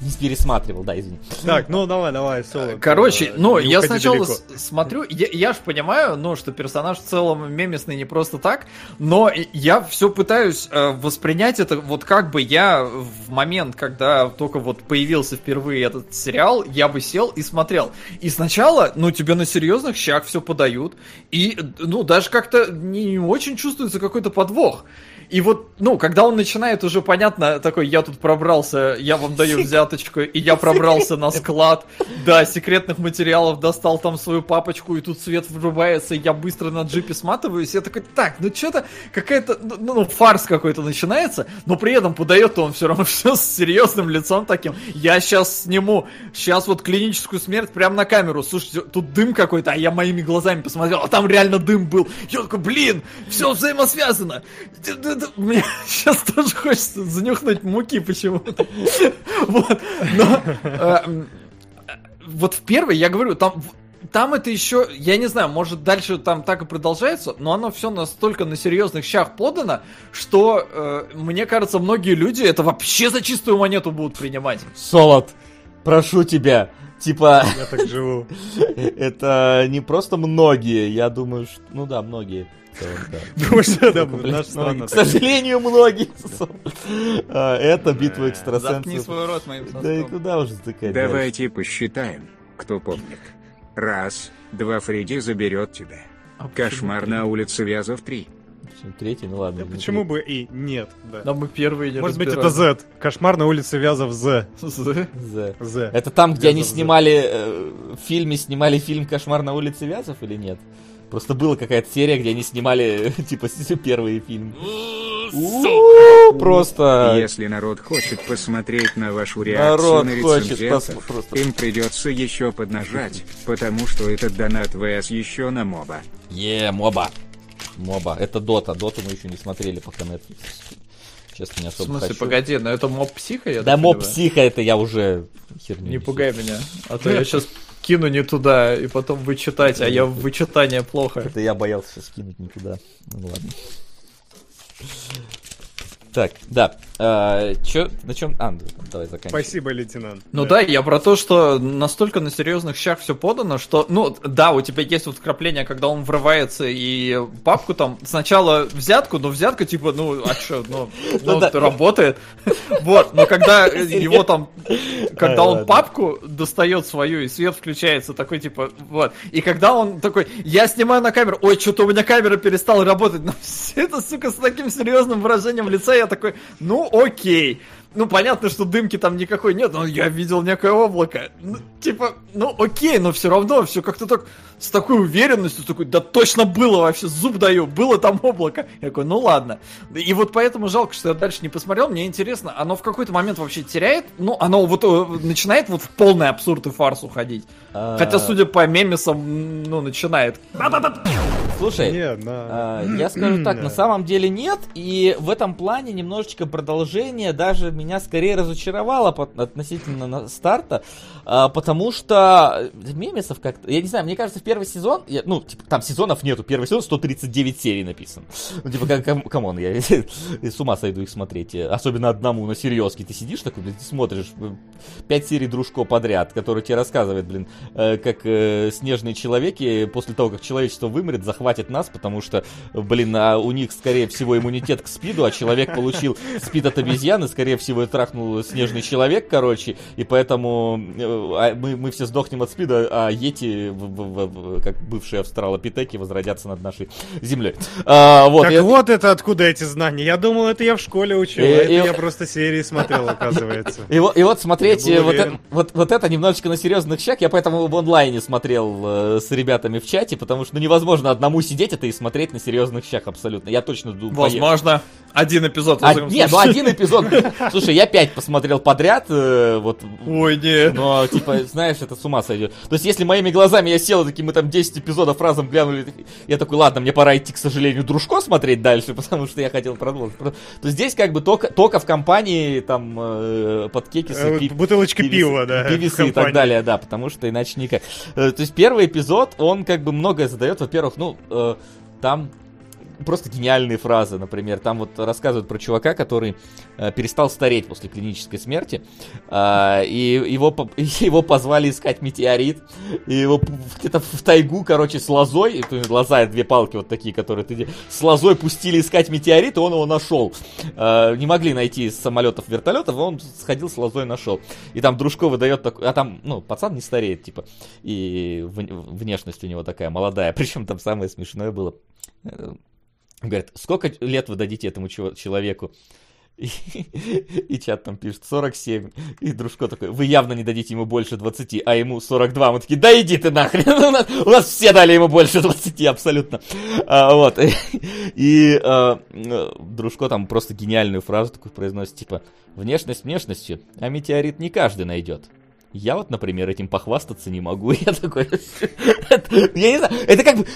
не пересматривал, да, извини. Так, ну давай, давай, соло. Короче, э, ну, я сначала далеко. смотрю, я, я же понимаю, ну, что персонаж в целом мемесный не просто так, но я все пытаюсь э, воспринять это вот как бы я в момент, когда только вот появился впервые этот сериал, я бы сел и смотрел. И сначала, ну, тебе на серьезных щах все подают, и, ну, даже как-то не очень чувствуется какой-то подвох. И вот, ну, когда он начинает уже понятно, такой, я тут пробрался, я вам даю взяточку, и я пробрался на склад, да, секретных материалов, достал там свою папочку, и тут свет врубается, и я быстро на джипе сматываюсь, я такой, так, ну что-то, какая-то, ну, ну, фарс какой-то начинается, но при этом подает он все равно *laughs* все с серьезным лицом таким, я сейчас сниму, сейчас вот клиническую смерть прямо на камеру, слушайте, тут дым какой-то, а я моими глазами посмотрел, а там реально дым был, я такой, блин, все взаимосвязано, это, мне *laughs* сейчас тоже хочется занюхнуть муки почему-то. Вот. Но э, вот в первой, я говорю, там там это еще, я не знаю, может дальше там так и продолжается, но оно все настолько на серьезных щах подано, что э, мне кажется, многие люди это вообще за чистую монету будут принимать. Солод, прошу тебя, типа... Я так живу. *laughs* это не просто многие, я думаю, что... Ну да, многие. Да. *laughs* К сожалению, многие. А, это битва экстрасенсов. Заткни свой рот моим Да и куда уже затыкать Давайте посчитаем, кто помнит. Раз, два Фредди заберет тебя. А Кошмар на улице Вязов 3. Третий, ну ладно. почему бы и нет, да. Но мы первые не Может быть это Z. Кошмар на улице Вязов Z. Z? Z. Z. Это там, где они снимали э, в фильме, снимали фильм Кошмар на улице Вязов или нет? Просто была какая-то серия, где они снимали, *laughs* типа, первый фильм. Просто... Если народ хочет посмотреть на вашу реакцию на рецензентов, им придется еще поднажать, потому что этот донат ВС еще на моба. Е, моба. Моба. Это Дота. Доту мы еще не смотрели пока Netflix. Честно, не особо В смысле, хочу. погоди, но это моб психа, я Да, моб психа, это я уже херню Не пугай меня, а то я сейчас кину не туда, и потом вычитать, а я вычитание плохо. Это я боялся скинуть не туда. Ну ладно. Так, да. А, чё, на чем? А, ну, давай заканчиваем. Спасибо, лейтенант. Ну да. да, я про то, что настолько на серьезных щах все подано, что, ну, да, у тебя есть вот вкрапление, когда он врывается и папку там сначала взятку, но взятка типа, ну, а что, *laughs* ну, ну, ну работает. *laughs* Вот, но когда *laughs* его там, когда он папку достает свою и свет включается, такой типа, вот, и когда он такой, я снимаю на камеру, ой, что-то у меня камера перестала работать, но все это, сука, с таким серьезным выражением лица, я такой, ну, окей. Ну, понятно, что дымки там никакой нет, но я видел некое облако. Ну, типа, ну, окей, но все равно все как-то так с такой уверенностью, такой, да точно было вообще, зуб даю, было там облако. Я такой, ну ладно. И вот поэтому жалко, что я дальше не посмотрел, мне интересно, оно в какой-то момент вообще теряет, ну, оно вот э, начинает вот в полный абсурд и фарс уходить. А. Хотя, судя по мемесам, ну, начинает. Слушай, нет, э, я скажу так, на *clears throat* самом деле нет, и в этом плане немножечко продолжение даже меня скорее разочаровало относительно старта, э, потому что мемесов как-то, я не знаю, мне кажется, в первый сезон, я, ну, типа, там сезонов нету, первый сезон 139 серий написан. Ну, типа, как, come on, я, я *laughs* с ума сойду их смотреть, особенно одному на серьезке, ты сидишь такой, блин, ты смотришь 5 серий Дружко подряд, который тебе рассказывает, блин, э, как э, снежные человеки после того, как человечество вымрет, захватят хватит нас, потому что, блин, а у них, скорее всего, иммунитет к спиду, а человек получил спид от обезьяны, скорее всего, трахнул снежный человек, короче, и поэтому э, а мы, мы все сдохнем от спида, а Йети, в- в- в- как бывшие австралопитеки, возродятся над нашей землей. А, вот, так я- вот это откуда эти знания. Я думал, это я в школе учил, И- а это и- я просто серии смотрел, оказывается. *laughs* И вот, и вот это, вот, вот это немножечко на серьезных щах. Я поэтому в онлайне смотрел э, с ребятами в чате, потому что ну, невозможно одному сидеть это и смотреть на серьезных щах абсолютно. Я точно думаю. Возможно, один эпизод. А, нет, ну один эпизод. *laughs* Слушай, я пять посмотрел подряд, э, вот. Ой, не. Но, типа, знаешь, это с ума сойдет. То есть, если моими глазами я сел, такие мы там 10 эпизодов разом глянули, я такой, ладно, мне пора идти, к сожалению, дружко смотреть дальше, *laughs* потому что я хотел продолжить. То здесь как бы только, только в компании там э, под кекисы, Э, пи- Бутылочка пивисы- пива, да. пивисы и так далее, да, потому что иначе никак. Э, То есть первый эпизод, он как бы многое задает. Во-первых, ну, э, там просто гениальные фразы, например, там вот рассказывают про чувака, который э, перестал стареть после клинической смерти, а, и его, *laughs* его позвали искать метеорит, и его где-то в тайгу, короче, с лозой, то есть лоза, две палки вот такие, которые ты с лозой пустили искать метеорит, и он его нашел. А, не могли найти из самолетов, вертолетов, он сходил с лозой, нашел. И там Дружко выдает такой, а там, ну, пацан не стареет, типа, и внешность у него такая молодая, *laughs* причем там самое смешное было, э, Говорят, сколько лет вы дадите этому человеку? И, и чат там пишет 47. И дружко такой, вы явно не дадите ему больше 20, а ему 42. Мы такие, да иди ты нахрен. *laughs* У нас, у нас все дали ему больше 20, абсолютно. А, вот. *laughs* И а, э, дружко там просто гениальную фразу такую произносит, типа, внешность внешностью, а метеорит не каждый найдет. Я вот, например, этим похвастаться не могу. *laughs* Я такой... Я не знаю, это как бы...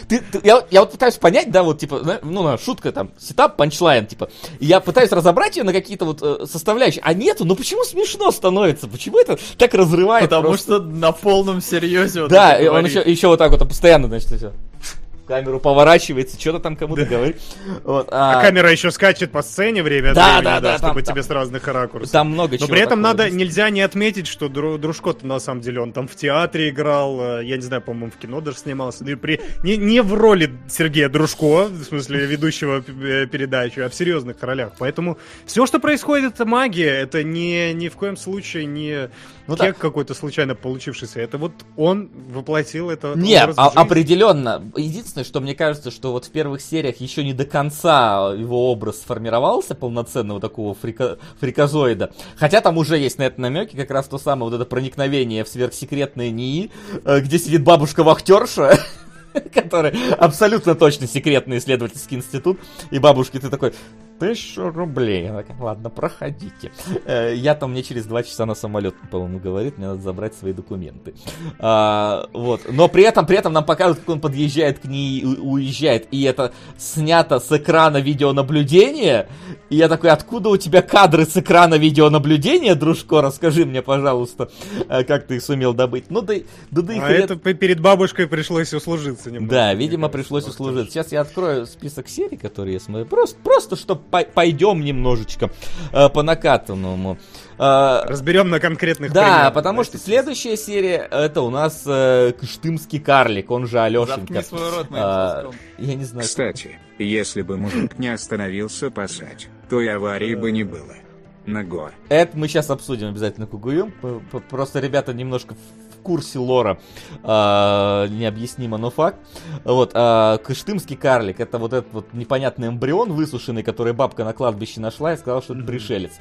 я, вот пытаюсь понять, да, вот, типа, ну, шутка там, setup, punchline, типа. Я пытаюсь разобрать ее на какие-то вот э, составляющие. А нету, ну почему смешно становится? Почему это так разрывает? Потому что на полном серьезе. Да, он еще вот так вот постоянно, значит, все. В камеру поворачивается, что-то там кому-то говорит. Вот, А а, камера еще скачет по сцене время от Да, времени, да, да, чтобы там- тебе с разных ракурсов. Там много Но при этом надо, есть. нельзя не отметить, что Дру- Дружко-то на самом деле он там в театре играл, э, я не знаю, по-моему, в кино даже снимался. Ну и при... не, не в роли Сергея Дружко, в смысле *laughs* ведущего э, передачи, а в серьезных ролях. Поэтому все, что происходит, это магия. Это не, ни в коем случае не Ну кек какой-то случайно получившийся. Это вот он воплотил это. Нет, а- определенно. Единственное, что мне кажется, что вот в первых сериях еще не до конца его образ сформировался полноценного такого фрика- фриказоида. Хотя там уже есть на это намеки, как раз то самое вот это проникновение в сверхсекретные НИИ, э, где сидит бабушка-вахтерша, *laughs* которая абсолютно точно секретный исследовательский институт. И бабушке ты такой, тысячу рублей. Она такая, ладно, проходите. Э, Я там, мне через два часа на самолет, по-моему, говорит, мне надо забрать свои документы. А, вот. Но при этом, при этом нам показывают, как он подъезжает к ней уезжает. И это снято с экрана видеонаблюдения. И я такой, откуда у тебя кадры с экрана видеонаблюдения, дружко? Расскажи мне, пожалуйста, э, как ты их сумел добыть. Ну да, да, да и А хрен- это перед бабушкой пришлось услужиться немного. да, видимо, пришлось Вот услужить. Сейчас я открою список серий, которые я смотрю. Просто, просто чтобы пойдем немножечко э, по накатанному. Э, Разберем на конкретных да, примерах, потому да, что следующая серия это у нас э, Кыштымский карлик, он же Алешенька. Заткни свой рот А, соском. я не знаю. Кстати, если бы мужик не остановился пасать, то и аварии бы не было. Наго. Это мы сейчас обсудим обязательно п- Просто ребята немножко курсе лора. а, необъяснимо, но факт. Вот, а, Кыштымский карлик, это вот этот вот непонятный эмбрион высушенный, который бабка на кладбище нашла и сказала, что это пришелец.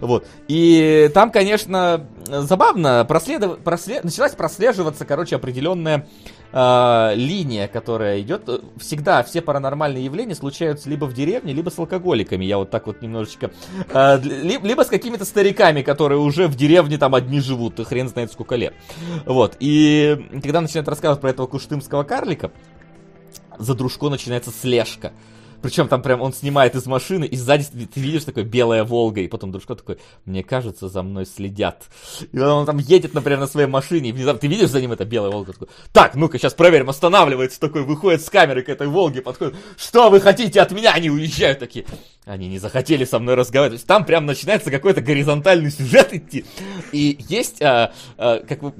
Вот. И там, конечно, забавно, проследов... просле- началась прослеживаться, короче, определенная а, линия, которая идет. Всегда все паранормальные явления случаются либо в деревне, либо с алкоголиками. Я вот так вот немножечко... а, для- ли- либо с какими-то стариками, которые уже в деревне там одни живут, и хрен знает сколько лет. Вот. И когда начинают рассказывать про этого куштымского карлика, за дружко начинается слежка. Причем там прям он снимает из машины, и сзади ты, ты видишь такой белая Волга, и потом дружко такой, мне кажется, за мной следят. И он там едет, например, на своей машине, и внезапно ты видишь за ним это белая Волга, такой, так, ну-ка, сейчас проверим, останавливается такой, выходит с камеры к этой Волге, подходит, что вы хотите от меня, они уезжают такие. они не захотели со мной разговаривать. Там прям начинается какой-то горизонтальный сюжет идти. И есть, а, а, как вы,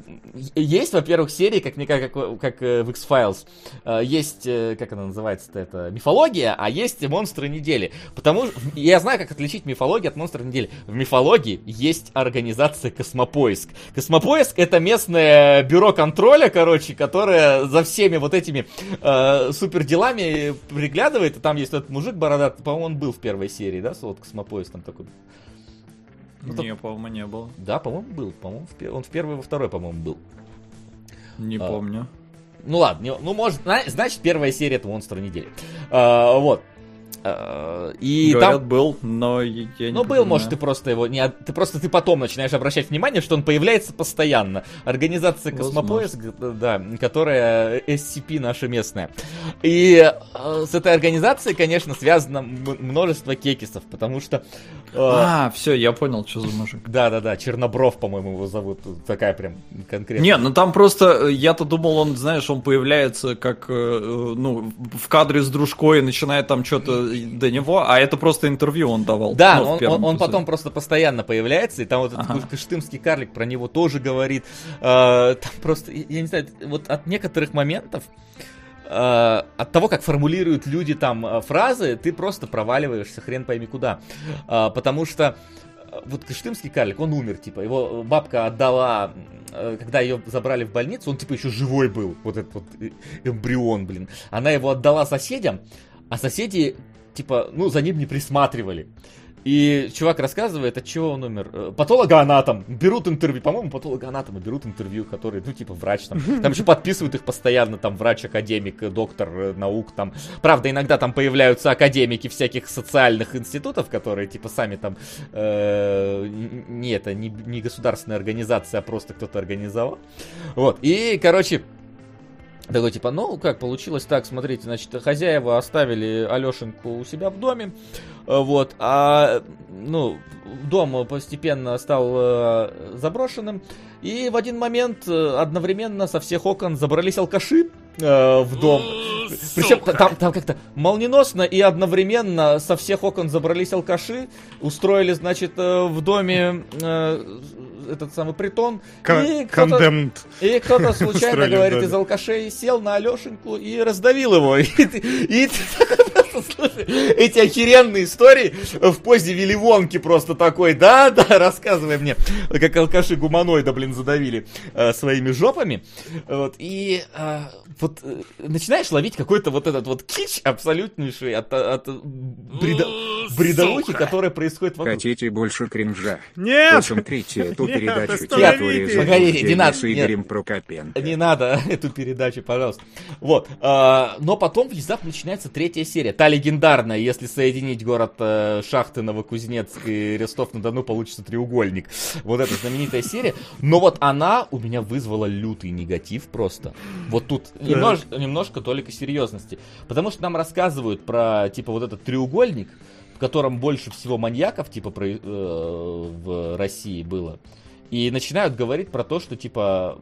есть, во-первых, серии, как мне как, как, э, в X-Files, а, есть, э, как она называется-то, это мифология, а есть монстры недели. Потому я знаю, как отличить мифологию от монстра недели. В мифологии есть организация Космопоиск. Космопоиск это местное бюро контроля, короче, которое за всеми вот этими э, супер приглядывает. И там есть этот мужик бородатый, по-моему, он был в первой серии, да, Солод Космопоезд там такой? Ну, не, по-моему, не был. Да, по-моему, был. По-моему, он в первой и во второй, по-моему, был. Не а, помню. Ну ладно, ну может, значит первая серия это монстр недели. А, вот. Э, и Говорят, там... был, но я не Ну, был, может, ты просто его не... Ты просто ты потом начинаешь обращать внимание, что он появляется постоянно. Организация Космопоиск, да, которая SCP наша местная. И э, с этой организацией, конечно, связано множество кекисов, потому что... Э, а, все, я понял, что за мужик. Да-да-да, Чернобров, по-моему, его зовут. Такая прям конкретная. Не, ну там просто, я-то думал, он, знаешь, он появляется как, ну, в кадре с дружкой и начинает там что-то до него, а это просто интервью он давал. Да, ну, он, он, он потом просто постоянно появляется, и там вот ага. этот кыштымский карлик про него тоже говорит. Э, там просто, я не знаю, вот от некоторых моментов, э, от того, как формулируют люди там э, фразы, ты просто проваливаешься хрен пойми куда. Э, потому что э, вот Кыштымский карлик, он умер, типа, его бабка отдала, э, когда ее забрали в больницу, он, типа, еще живой был, вот этот вот эмбрион, блин. Она его отдала соседям, а соседи типа, ну, за ним не присматривали. И чувак рассказывает, от чего он умер. Э, патологоанатом. Берут интервью. По-моему, патологоанатомы берут интервью, которые, ну, типа, врач там. Там еще подписывают их постоянно, там, врач-академик, доктор э, наук, там. Правда, иногда там появляются академики всяких социальных институтов, которые, типа, сами там, э, не это, не, не государственная организация, а просто кто-то организовал. Вот. И, короче, такой типа, ну как получилось так, смотрите, значит, хозяева оставили Алешеньку у себя в доме, э, вот, а, ну, дом постепенно стал э, заброшенным, и в один момент э, одновременно со всех окон забрались алкаши э, в дом. Причем там, там как-то молниеносно и одновременно со всех окон забрались алкаши, устроили, значит, в доме э, этот самый притон. и кто-то, и кто-то *laughs* случайно, говорит, из алкашей сел на Алешеньку и раздавил его. *laughs* И, и, и *laughs* слушай, *laughs* эти охеренные истории в позе Вилли просто такой, да, да, рассказывай мне, как алкаши гуманоида, блин, задавили э, своими жопами. Вот, и э, вот э, начинаешь ловить какой-то вот этот вот кич абсолютнейший от, от бреда, бредовухи, которая происходит вокруг. Хотите больше кринжа? Нет! Посмотрите эту передачу «Территория Погоди, не надо. с Игорем Прокопенко. Не надо *laughs* эту передачу, пожалуйста. Вот. А, но потом внезапно начинается третья серия. Та легендарная, если соединить город э, Шахты, Новокузнецк и Ростов-на-Дону, получится треугольник. Вот эта знаменитая серия. Но вот она у меня вызвала лютый негатив просто. Вот тут немнож, немножко только серьезности. Потому что нам рассказывают про, типа, вот этот треугольник, в котором больше всего маньяков, типа, про, э, в России было. И начинают говорить про то, что, типа,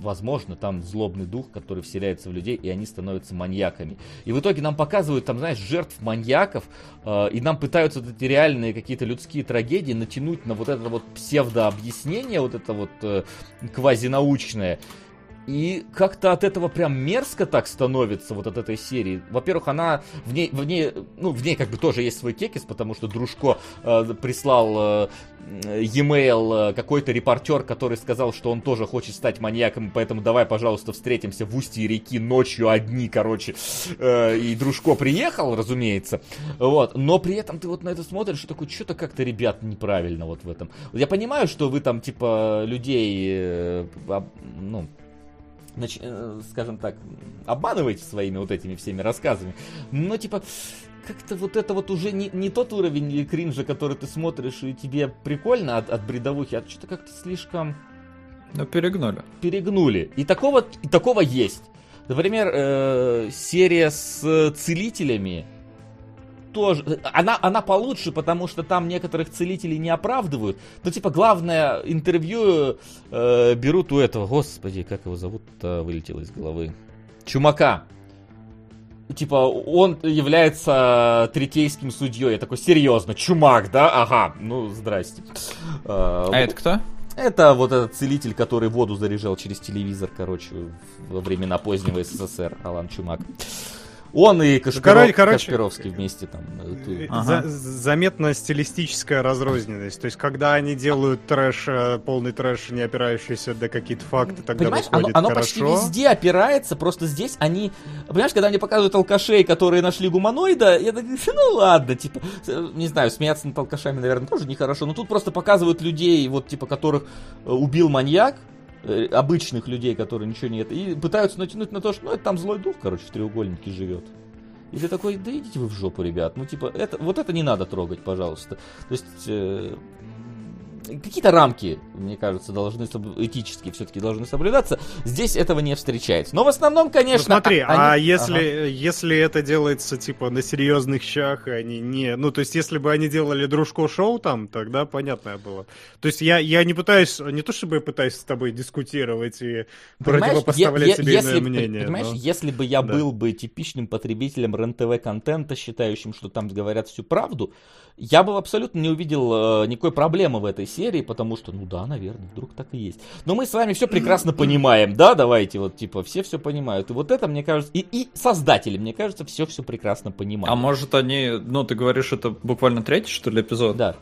возможно, там злобный дух, который вселяется в людей, и они становятся маньяками. И в итоге нам показывают, там, знаешь, жертв маньяков, э, и нам пытаются вот эти реальные какие-то людские трагедии натянуть на вот это вот псевдообъяснение, вот это вот э, квазинаучное. И как-то от этого прям мерзко так становится, вот от этой серии. Во-первых, она в ней, в ней, ну, в ней как бы тоже есть свой кекис, потому что Дружко э, прислал э, e-mail э, какой-то репортер, который сказал, что он тоже хочет стать маньяком, поэтому давай, пожалуйста, встретимся в устье реки ночью одни, короче. Э, и Дружко приехал, разумеется. Вот. Но при этом ты вот на это смотришь и такой, что-то как-то, ребят, неправильно вот в этом. Я понимаю, что вы там, типа, людей, э, ну, нач... Э, скажем так, обманываете своими вот этими всеми рассказами. Но типа как-то вот это вот уже не, не тот уровень кринжа, который ты смотришь, и тебе прикольно от, от бредовухи, а что-то как-то слишком... Ну, перегнули. Перегнули. И такого, и такого есть. Например, э, серия с целителями, тоже... Она, она получше, потому что там некоторых целителей не оправдывают. Но, типа, главное интервью э, берут у этого... Господи, как его зовут-то вылетело из головы. Чумака. типа, он является третейским судьей. Я такой, серьезно, чумак, да? Ага, ну, здрасте. А, а это кто? Это вот этот целитель, который воду заряжал через телевизор, короче, во времена позднего СССР, Алан Чумак. Он и Кашпиров, короче, Кашпировский вместе там. Э, ага. За, заметна стилистическая разрозненность. То есть, когда они делают трэш, э, полный трэш, не опирающийся до каких-то факты, тогда Понимаешь, выходит оно, оно хорошо. почти везде опирается, просто здесь они... Понимаешь, когда они показывают алкашей, которые нашли гуманоида, я так *laughs* ну ладно, типа, э, не знаю, смеяться над алкашами, наверное, тоже нехорошо, но тут просто показывают людей, вот, типа, которых убил маньяк, Э, обычных людей, которые ничего нет, и пытаются натянуть на то, что ну, это там злой дух, короче, в треугольнике живет. И ты такой, да идите вы в жопу, ребят. Ну, типа, это, вот это не надо трогать, пожалуйста. То есть, э, какие-то рамки, мне кажется, должны этически все-таки должны соблюдаться. Здесь этого не встречается. Но в основном, конечно. Ну, смотри, а они... а если ага. если это делается типа на серьезных щах, они не, ну то есть если бы они делали дружко шоу там, тогда понятное было. То есть я я не пытаюсь, не то чтобы я пытаюсь с тобой дискутировать и понимаешь, противопоставлять е- тебе если, мнение. Понимаешь, но... если бы я да. был бы типичным потребителем РЕН-ТВ контента, считающим, что там говорят всю правду, я бы абсолютно не увидел э, никакой проблемы в этой серии, потому что, ну да, наверное, вдруг так и есть. Но мы с вами все прекрасно *clears throat* понимаем, да, давайте вот, типа, все все понимают. И вот это, мне кажется, и, и создатели, мне кажется, все все прекрасно понимают. А может они, ну ты говоришь, это буквально третий, что ли, эпизод? Да.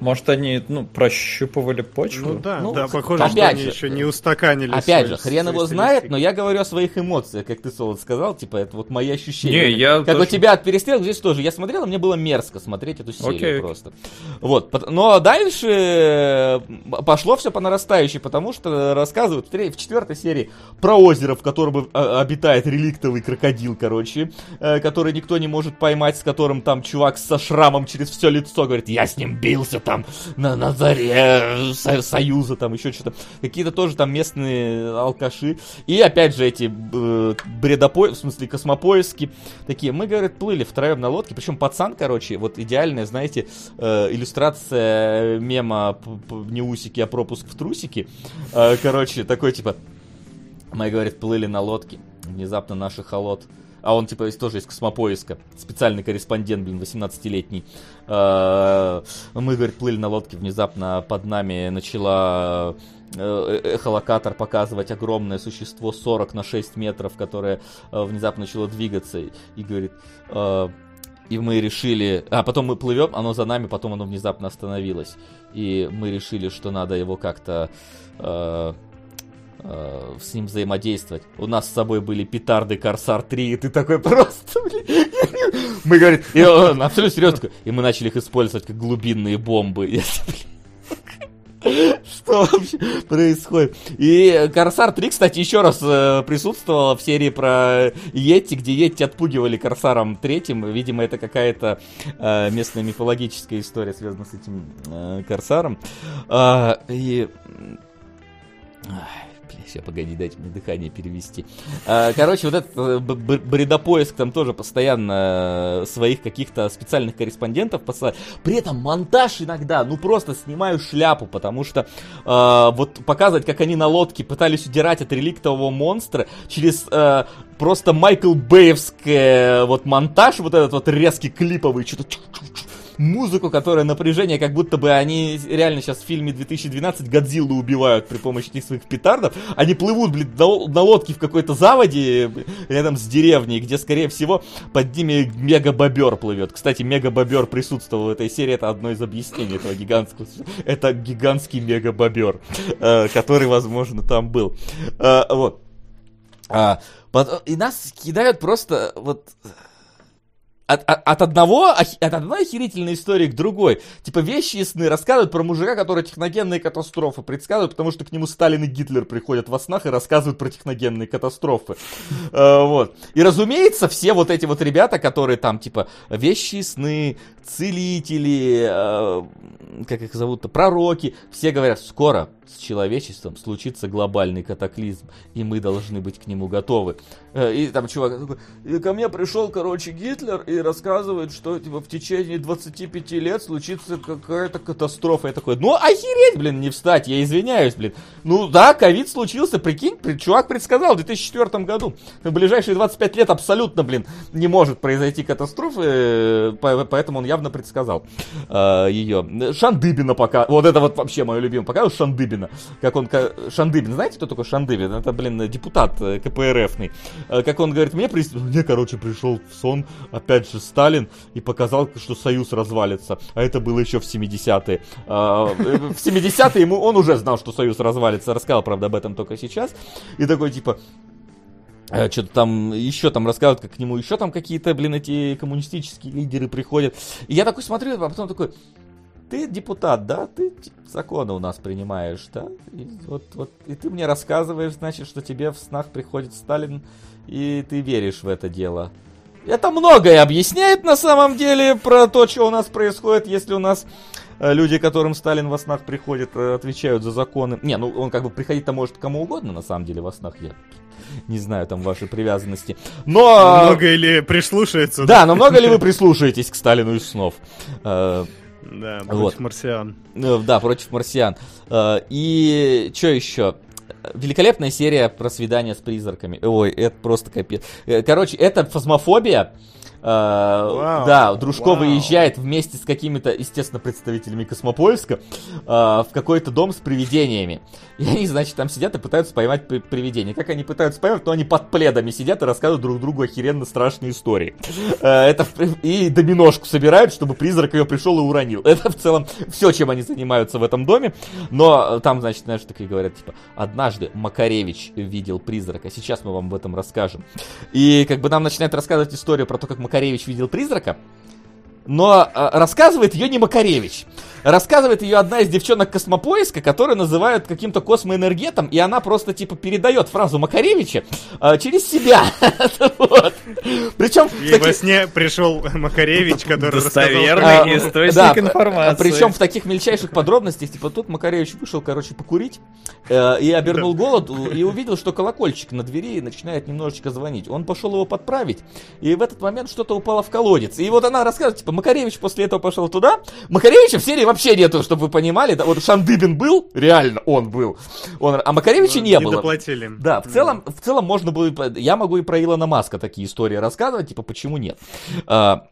Может, они, ну, прощупывали почву? Ну да, ну, да, похоже, опять что они еще не устаканили. Опять же, хрен его знает, но я говорю о своих эмоциях, как ты, Солод, сказал, типа, это вот мои ощущения. Не, я как тоже... у тебя от перестрелок здесь тоже. Я смотрел, и мне было мерзко смотреть эту серию okay. просто. Вот, но дальше э, пошло все по нарастающей, потому что рассказывают в четвертой серии про озеро, в котором э, обитает реликтовый крокодил, короче, э, который никто не может поймать, с которым там чувак со шрамом через все лицо говорит, я с ним бился, там на, на заре со, Союза, там еще что-то. Какие-то тоже там местные алкаши. И опять же эти э, бредопо... в смысле космопоиски такие. Мы, говорит, плыли втроем на лодке. Причем пацан, короче, вот идеальная, знаете, э, иллюстрация мема не усики, а пропуск в трусики. Э, короче, такой типа... Мы, говорит, плыли на лодке. Внезапно наши холод а он типа тоже из космопоиска, специальный корреспондент, блин, 18-летний. А, мы, говорит, плыли на лодке, внезапно под нами начала э, эхолокатор показывать огромное существо 40 на 6 метров, которое э, внезапно начало двигаться и говорит, э, и мы решили, а потом мы плывем, оно за нами, потом оно внезапно остановилось, и мы решили, что надо его как-то э, с ним взаимодействовать. У нас с собой были петарды Корсар 3, и ты такой просто, *laughs* блин. Мы, говорим, и он абсолютно серьезно, и мы начали их использовать как глубинные бомбы. *laughs* Что вообще происходит? И Корсар 3, кстати, еще раз э, присутствовала в серии про Йетти, где Йетти отпугивали Корсаром третьим. Видимо, это какая-то э, местная мифологическая история, связанная с этим э, Корсаром. Э, и... Ай. Сейчас, погоди, дайте мне дыхание перевести. А, короче, вот этот э, бредопоиск там тоже постоянно э, своих каких-то специальных корреспондентов посылает. При этом монтаж иногда, ну просто снимаю шляпу, потому что э, вот показывать, как они на лодке пытались удирать от реликтового монстра через э, просто Майкл Бэевский вот монтаж, вот этот вот резкий клиповый, что-то музыку, которая напряжение, как будто бы они реально сейчас в фильме 2012 Годзиллу убивают при помощи этих своих петардов. Они плывут, блин, на, на лодке в какой-то заводе рядом с деревней, где, скорее всего, под ними мега-бобер плывет. Кстати, мега-бобер присутствовал в этой серии, это одно из объяснений этого гигантского. Это гигантский мега-бобер, э, который, возможно, там был. Э, вот. А, и нас кидают просто вот от, от, одного, от одной охерительной истории к другой. Типа вещи и сны рассказывают про мужика, который техногенные катастрофы предсказывает, потому что к нему Сталин и Гитлер приходят во снах и рассказывают про техногенные катастрофы. *laughs* Э, вот. И разумеется, все вот эти вот ребята, которые там типа вещи и сны, целители, э, как их зовут-то, пророки, все говорят, скоро с человечеством случится глобальный катаклизм, и мы должны быть к нему готовы. Э, и там чувак такой, ко мне пришел, короче, Гитлер, и и рассказывает, что типа, в течение 25 лет случится какая-то катастрофа. Я такой, ну охереть, блин, не встать, я извиняюсь, блин. Ну да, ковид случился, прикинь, чувак предсказал в 2004 году. В ближайшие 25 лет абсолютно, блин, не может произойти катастрофы, э, поэтому он явно предсказал э, ее. Шандыбина пока, вот это вот вообще мое любимое, показывал Шандыбина. Как он, Шандыбин, знаете, кто такой Шандыбин? Это, блин, депутат э, КПРФный. Э, как он говорит, мне, при... мне, короче, пришел в сон, опять же, Сталин, и показал, что Союз развалится. А это было еще в 70-е. А, э, в 70-е ему он уже знал, что Союз развалится. Рассказал, правда, об этом только сейчас. И такой, типа, что-то там еще там рассказывают, как к нему еще там какие-то, блин, эти коммунистические лидеры приходят. И я такой смотрю, а потом такой, ты депутат, да, ты законы у нас принимаешь, да, и вот, вот, и ты мне рассказываешь, значит, что тебе в снах приходит Сталин, и ты веришь в это дело. Это многое объясняет на самом деле про то, что у нас происходит, если у нас э, люди, которым Сталин во снах приходит, э, отвечают за законы. Не, ну он как бы приходить-то может кому угодно, на самом деле, во снах я не знаю там ваши привязанности. Но... Много ли прислушается? Да, но много ли вы *laughs* прислушаетесь к Сталину из снов? Э, да, против вот. марсиан. Да, против марсиан. И что еще? Великолепная серия про свидание с призраками. Ой, это просто капец. Э, короче, это фазмофобия. Uh, да, Дружко wow. выезжает вместе с какими-то, естественно, представителями Космопольска uh, в какой-то дом с привидениями. И они, значит, там сидят и пытаются поймать при- привидение. Как они пытаются поймать, то они под пледами сидят и рассказывают друг другу охеренно страшные истории. Uh, это и доминошку собирают, чтобы призрак ее пришел и уронил. Это в целом все, чем они занимаются в этом доме. Но там, значит, знаешь, такие говорят, типа, однажды Макаревич видел призрака. Сейчас мы вам об этом расскажем. И как бы нам начинает рассказывать историю про то, как Макаревич видел призрака, но э, рассказывает ее не Макаревич. Рассказывает ее одна из девчонок космопоиска, которую называют каким-то космоэнергетом, и она просто типа передает фразу Макаревича э, через себя. *laughs* Причем... И во сне пришел Макаревич, который Достоверный источник информации. Причем в таких мельчайших подробностях, типа тут Макаревич вышел, короче, покурить, э, и обернул голову, и увидел, что колокольчик на двери начинает немножечко звонить. Он пошел его подправить, и в этот момент что-то упало в колодец. И вот она рассказывает, типа, Макаревич после этого пошел туда. Макаревича в серии вообще нету, чтобы вы понимали. Да, вот Шандыбин был, реально он был. Он, а Макаревича ну, не, не было. Доплатили. Да, в целом, в целом можно было... Я могу и про Илона Маска такие истории рассказывать, типа, почему нет. А,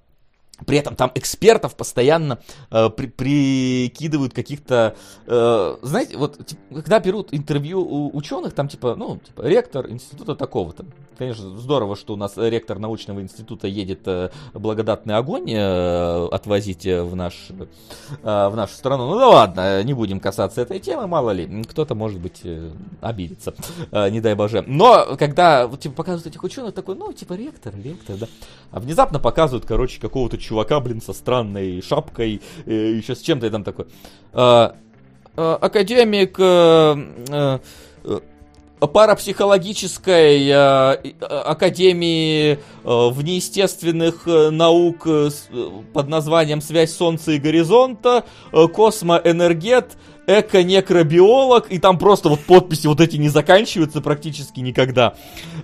при этом там экспертов постоянно э, при, прикидывают каких-то, э, знаете, вот типа, когда берут интервью у ученых, там типа, ну, типа ректор института такого-то. Конечно, здорово, что у нас ректор научного института едет э, благодатный огонь э, отвозить в, наш, э, в нашу страну. Ну да ладно, не будем касаться этой темы, мало ли, кто-то, может быть, э, обидится, э, не дай боже. Но когда типа, показывают этих ученых, такой, ну, типа ректор, ректор, да. А внезапно показывают, короче, какого-то чувака, блин, со странной шапкой, э, еще с чем-то там такой. А, а, академик а, парапсихологической а, академии а, внеестественных наук под названием «Связь Солнца и горизонта», космоэнергет, эко-некробиолог, и там просто вот подписи вот эти не заканчиваются практически никогда.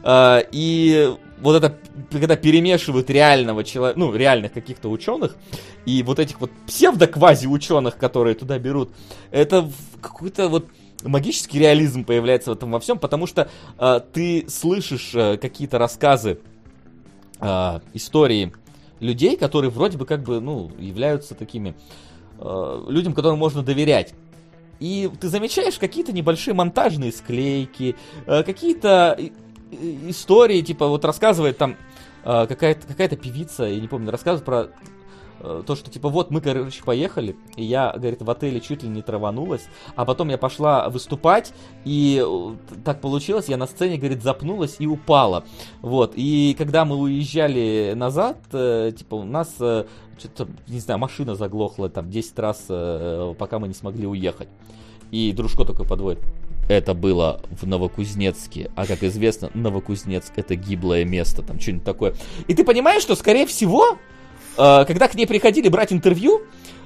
И вот это, когда перемешивают реального человека, ну, реальных каких-то ученых, и вот этих вот псевдо-квази-ученых, которые туда берут, это какой-то вот магический реализм появляется в этом во всем, потому что э, ты слышишь э, какие-то рассказы, э, истории людей, которые вроде бы как бы, ну, являются такими э, людям, которым можно доверять. И ты замечаешь какие-то небольшие монтажные склейки, э, какие-то истории, типа, вот рассказывает там э, какая-то какая певица, я не помню, рассказывает про э, то, что типа вот мы, короче, поехали, и я, говорит, в отеле чуть ли не траванулась, а потом я пошла выступать, и э, так получилось, я на сцене, говорит, запнулась и упала. Вот, и когда мы уезжали назад, типа у нас что-то, не знаю, машина заглохла там 10 раз, пока мы не смогли уехать. И дружко такой подводит. Это было в Новокузнецке. А как известно, Новокузнецк это гиблое место, там что-нибудь такое. И ты понимаешь, что, скорее всего, э, когда к ней приходили брать интервью,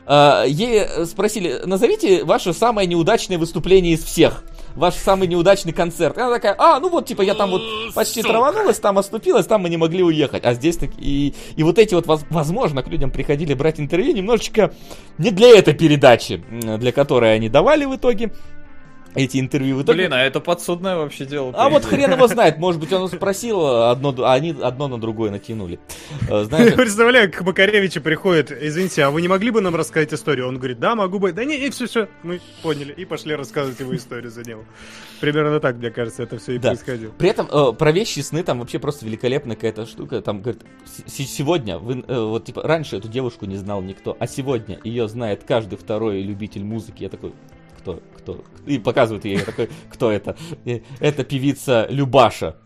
э, ей спросили, назовите ваше самое неудачное выступление из всех. ваш самый неудачный концерт. И она такая, а, ну вот, типа, я там вот почти траванулась, там оступилась, там мы не могли уехать. А здесь так и, и вот эти вот, возможно, к людям приходили брать интервью немножечко не для этой передачи, для которой они давали в итоге эти интервью. В итоге... Блин, а это подсудное вообще дело. А вот хрен его знает, *laughs* может быть, он спросил, одно, а они одно на другое натянули. Э, знаешь... Представляю, к Макаревичу приходит, извините, а вы не могли бы нам рассказать историю? Он говорит, да, могу бы. Да не, и все, все, мы поняли. И пошли рассказывать его историю за него. Примерно так, мне кажется, это все и да. происходило. При этом э, про вещи сны там вообще просто великолепная какая-то штука. Там говорит, сегодня, вы, э, вот типа, раньше эту девушку не знал никто, а сегодня ее знает каждый второй любитель музыки. Я такой, кто, кто, и показывают ей такой, кто это. Это певица Любаша.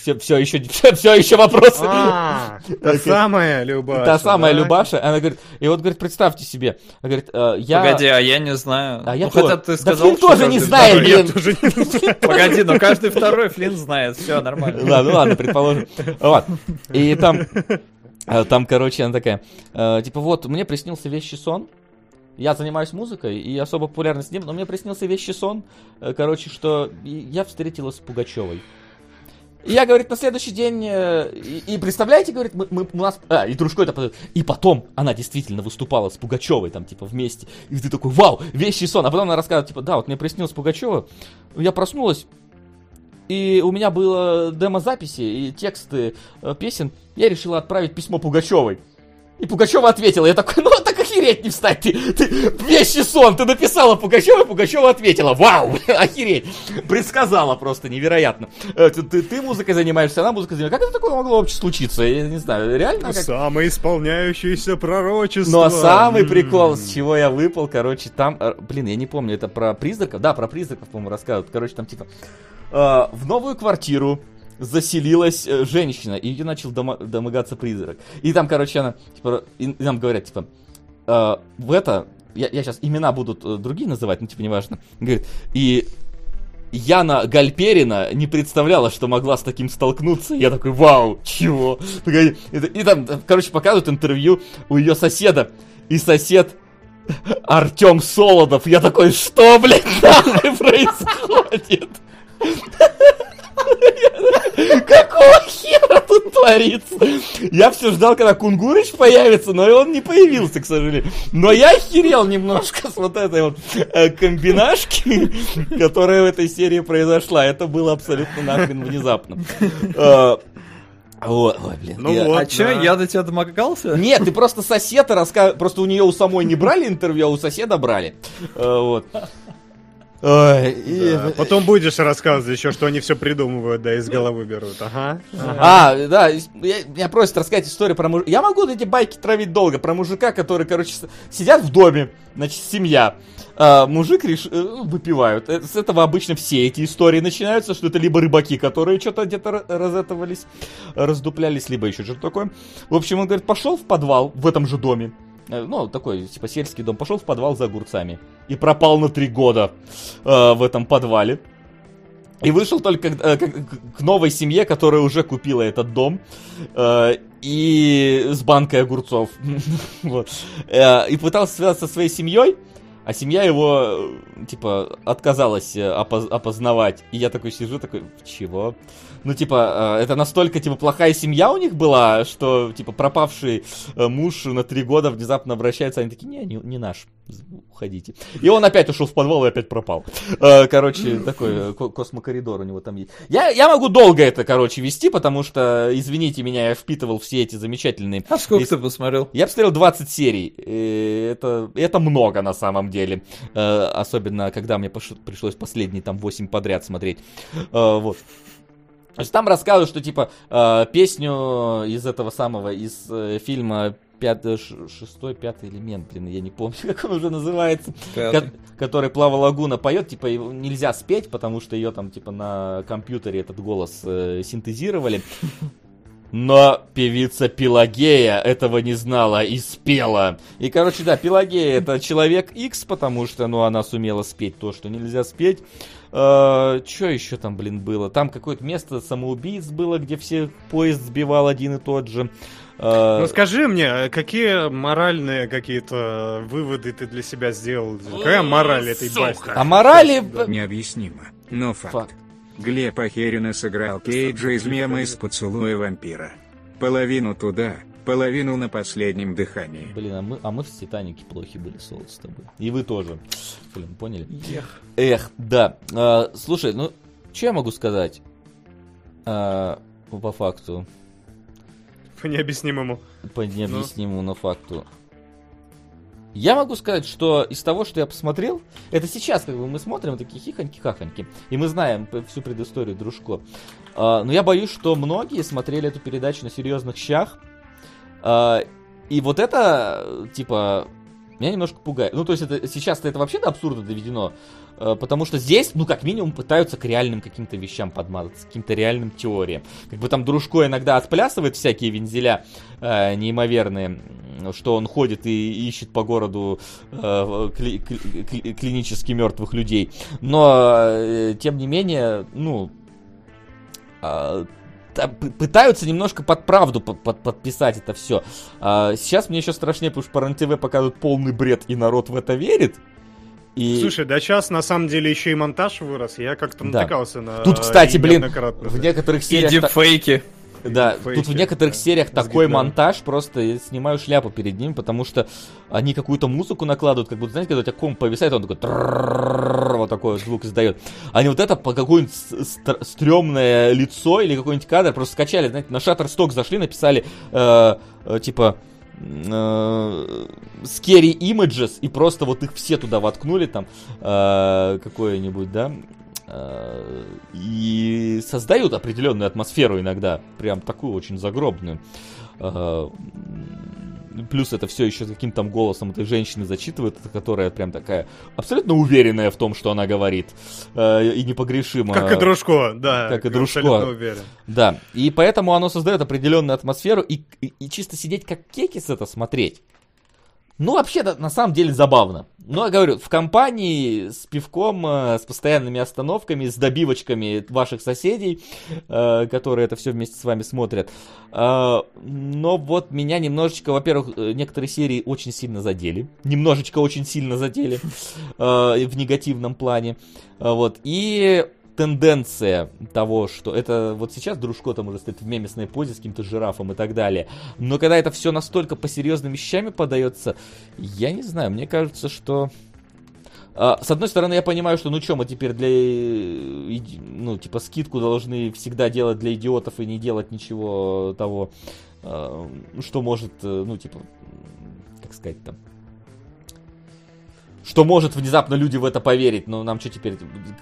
Все, все еще, все, все еще вопросы. А, *laughs* та самая Любаша. Та самая Любаша. Она говорит, и вот говорит, представьте себе, она говорит, э, я. Погоди, а я не знаю. А я ну, хотя ты сказал, да тоже не *laughs* знает, блин. Погоди, но каждый второй Флинн знает, все нормально. Да, ну ладно, предположим. Вот. И там, э, там, короче, она такая, э, типа, вот, мне приснился вещий сон, я занимаюсь музыкой и особо популярный с ним, но мне приснился вещий сон, э, короче, что я встретилась с Пугачевой. И я, говорит, на следующий день, э, и, и представляете, говорит, мы, мы, у нас, а, и дружко это, и потом она действительно выступала с Пугачевой, там, типа, вместе, и ты такой, вау, вещий сон, а потом она рассказывает, типа, да, вот мне приснилась Пугачева, я проснулась, и у меня было демозаписи и тексты э, песен, я решила отправить письмо Пугачевой. И Пугачева ответила. Я такой, ну так охереть не встать. Ты, ты вещий сон. Ты написала Пугачева, Пугачева ответила. Вау, *laughs* охереть. Предсказала просто невероятно. Э, ты, ты, ты музыкой занимаешься, она музыкой занимается. Как это такое могло вообще случиться? Я не знаю, реально? Как... Самое исполняющееся пророчество. Но самый прикол, с чего я выпал, короче, там, э, блин, я не помню, это про призраков? Да, про призраков, по-моему, рассказывают. Короче, там типа, э, в новую квартиру заселилась э, женщина, и ее начал дома- домогаться призрак. И там, короче, она, типа, и, и нам говорят, типа, э, в это, я, я сейчас имена будут э, другие называть, ну, типа, неважно. Говорит, и Яна Гальперина не представляла, что могла с таким столкнуться. Я такой, вау, чего? И, там, короче, показывают интервью у ее соседа. И сосед Артем Солодов. Я такой, что, нахуй происходит? Какого хера тут творится? Я все ждал, когда Кунгурыч появится, но он не появился, к сожалению. Но я охерел немножко с вот этой вот э, комбинашки, которая в этой серии произошла. Это было абсолютно нахрен внезапно. Э, вот, ой, блин. Ну я... вот, а да. что, я до тебя домогался? Нет, ты просто соседа рассказывал, просто у нее у самой не брали интервью, а у соседа брали. Э, вот. Ой, и... да. Потом будешь рассказывать еще, что они все придумывают, да, из головы берут. Ага. ага. А, да, я, меня просят рассказать историю про мужика. Я могу эти байки травить долго. Про мужика, который, короче, сидят в доме, значит, семья. А, мужик реш... Э, выпивают. Э, с этого обычно все эти истории начинаются, что это либо рыбаки, которые что-то где-то разэтовались, раздуплялись, либо еще что-то такое. В общем, он говорит, пошел в подвал в этом же доме ну, такой, типа, сельский дом, пошел в подвал за огурцами. И пропал на три года э, в этом подвале. И вышел только э, к, к новой семье, которая уже купила этот дом. Э, и с банкой огурцов. *laughs* э, и пытался связаться со своей семьей. А семья его, э, типа, отказалась э, опоз- опознавать. И я такой сижу, такой, чего? Ну, типа, э, это настолько, типа, плохая семья у них была, что, типа, пропавший э, муж на три года внезапно обращается, они такие, не, не, не наш, уходите. И он опять ушел в подвал и опять пропал. Э, короче, такой космокоридор у него там есть. Я, я могу долго это, короче, вести, потому что, извините меня, я впитывал все эти замечательные... А сколько ты посмотрел? Я посмотрел 20 серий. Это, это много на самом деле. Особенно, когда мне пришлось последние там 8 подряд смотреть. Вот. То есть там рассказывают, что типа э, песню из этого самого, из э, фильма пятый, шестой, пятый элемент, блин, я не помню, *laughs* как он уже называется, ко- который Плава Лагуна поет, типа его нельзя спеть, потому что ее там типа на компьютере этот голос э, синтезировали. Но певица Пелагея этого не знала и спела. И, короче, да, Пелагея это человек X, потому что, ну, она сумела спеть то, что нельзя спеть. Что еще там, блин, было? Там какое-то место самоубийц было, где все поезд сбивал один и тот же. Э, Ну скажи мне, какие моральные какие-то выводы ты для себя сделал? Какая мораль этой басни? А морали... Необъяснимо, но факт. Факт. Глеб Ахерина сыграл Кейджа из мема из поцелуя вампира. Половину туда, половину на последнем дыхании. Блин, а мы, а мы в Титанике плохи были, Солод, с тобой. И вы тоже. Блин, поняли? Эх. Эх, да. А, слушай, ну, что я могу сказать? А, по факту. По необъяснимому. По необъяснимому, но факту. Я могу сказать, что из того, что я посмотрел, это сейчас как бы мы смотрим такие хихоньки-хахоньки, и мы знаем всю предысторию Дружко. А, но я боюсь, что многие смотрели эту передачу на серьезных щах, и вот это, типа, меня немножко пугает. Ну, то есть, это сейчас это вообще до абсурда доведено, э, потому что здесь, ну, как минимум, пытаются к реальным каким-то вещам подмазаться, к каким-то реальным теориям. Как бы там Дружко иногда отплясывает всякие вензеля э, неимоверные, что он ходит и ищет по городу э, кли- кли- кли- клинически мертвых людей. Но, э, тем не менее, ну, а, п- пытаются немножко под правду под- под- подписать это все. сейчас мне еще страшнее, потому что по РЕН-ТВ показывают полный бред, и народ в это верит. И... Слушай, да сейчас на самом деле еще и монтаж вырос. Я как-то Да. натыкался на... Тут, кстати, и блин, в да. некоторых И сериях... та- дипфейки. Да, Фейкер, тут в некоторых сериях такой гитарой. монтаж, просто я снимаю шляпу перед ним, потому что они какую-то музыку накладывают, как будто, знаете, когда у тебя комп повисает, он такой вот такой звук издает. Они вот это по какое-нибудь стрёмное лицо или какой-нибудь кадр просто скачали, знаете, на Shutterstock зашли, написали, типа, Scary Images и просто вот их все туда воткнули там какое-нибудь, да, и создают определенную атмосферу иногда, прям такую очень загробную. Э, Плюс это все еще каким-то там голосом этой женщины зачитывает, которая прям такая абсолютно уверенная в том, что она говорит, э, и непогрешима. Как и Дружко, да. Как и Дружко. уверен. Да, и поэтому оно создает определенную атмосферу, и, и- и чисто сидеть как кекис это смотреть. Ну, вообще, на самом деле забавно. Но, я говорю, в компании с пивком, э, с постоянными остановками, с добивочками ваших соседей, э, которые это все вместе с вами смотрят. Э, но вот меня немножечко, во-первых, некоторые серии очень сильно задели. Немножечко очень сильно задели в негативном плане. Вот. И тенденция того, что это вот сейчас Дружко там уже стоит в мемесной позе с каким-то жирафом и так далее. Но когда это все настолько по серьезным вещами подается, я не знаю, мне кажется, что... а, с одной стороны, я понимаю, что ну что, мы теперь для, э, ну, типа, скидку должны всегда делать для идиотов и не делать ничего того, а, что может, э, ну, типа, как сказать там, что может внезапно люди в это поверить. Но нам что теперь,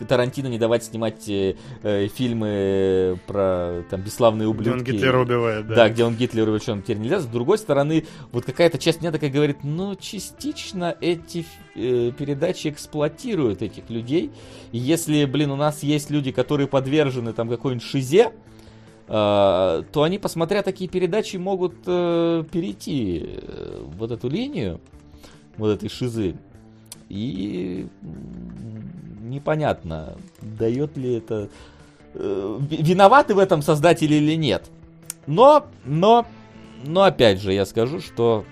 Тарантино не давать снимать э, э, фильмы про там бесславные Где ублюдки. он Гитлера убивает, да. Да, где он Гитлер убивает, теперь нельзя. С другой стороны, вот какая-то часть меня такая говорит, ну, частично эти э, передачи эксплуатируют этих людей. И если, блин, у нас есть люди, которые подвержены там какой-нибудь шизе, э, то они, посмотря такие передачи, могут э, перейти э, вот эту линию, вот этой шизы. И непонятно, дает ли это... э, ви- Виноваты в этом создатели или нет. Но, но, но опять же, я скажу, что...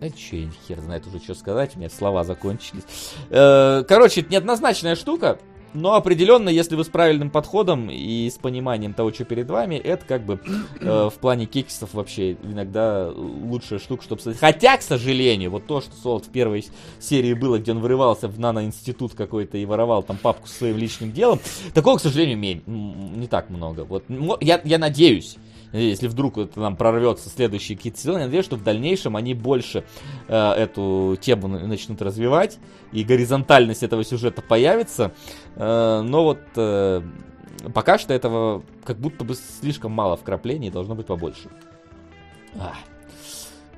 Что, я хер знает уже, что сказать, у меня слова закончились. Э, Короче, это неоднозначная штука, но определенно, если вы с правильным подходом и с пониманием того, что перед вами, это как бы э, в плане кексов вообще иногда лучшая штука, чтобы... Хотя, к сожалению, вот то, что Солод в первой серии было, где он вырывался в наноинститут какой-то и воровал там папку со своим личным делом, такого, к сожалению, м, не так много. Вот я, я надеюсь, если вдруг это нам прорвется следующие какие-то сезоны, я надеюсь, что в дальнейшем они больше э, эту тему на- начнут развивать, и горизонтальность этого сюжета появится. Э, но вот э, пока что этого как будто бы слишком мало вкраплений, должно быть побольше. Ах.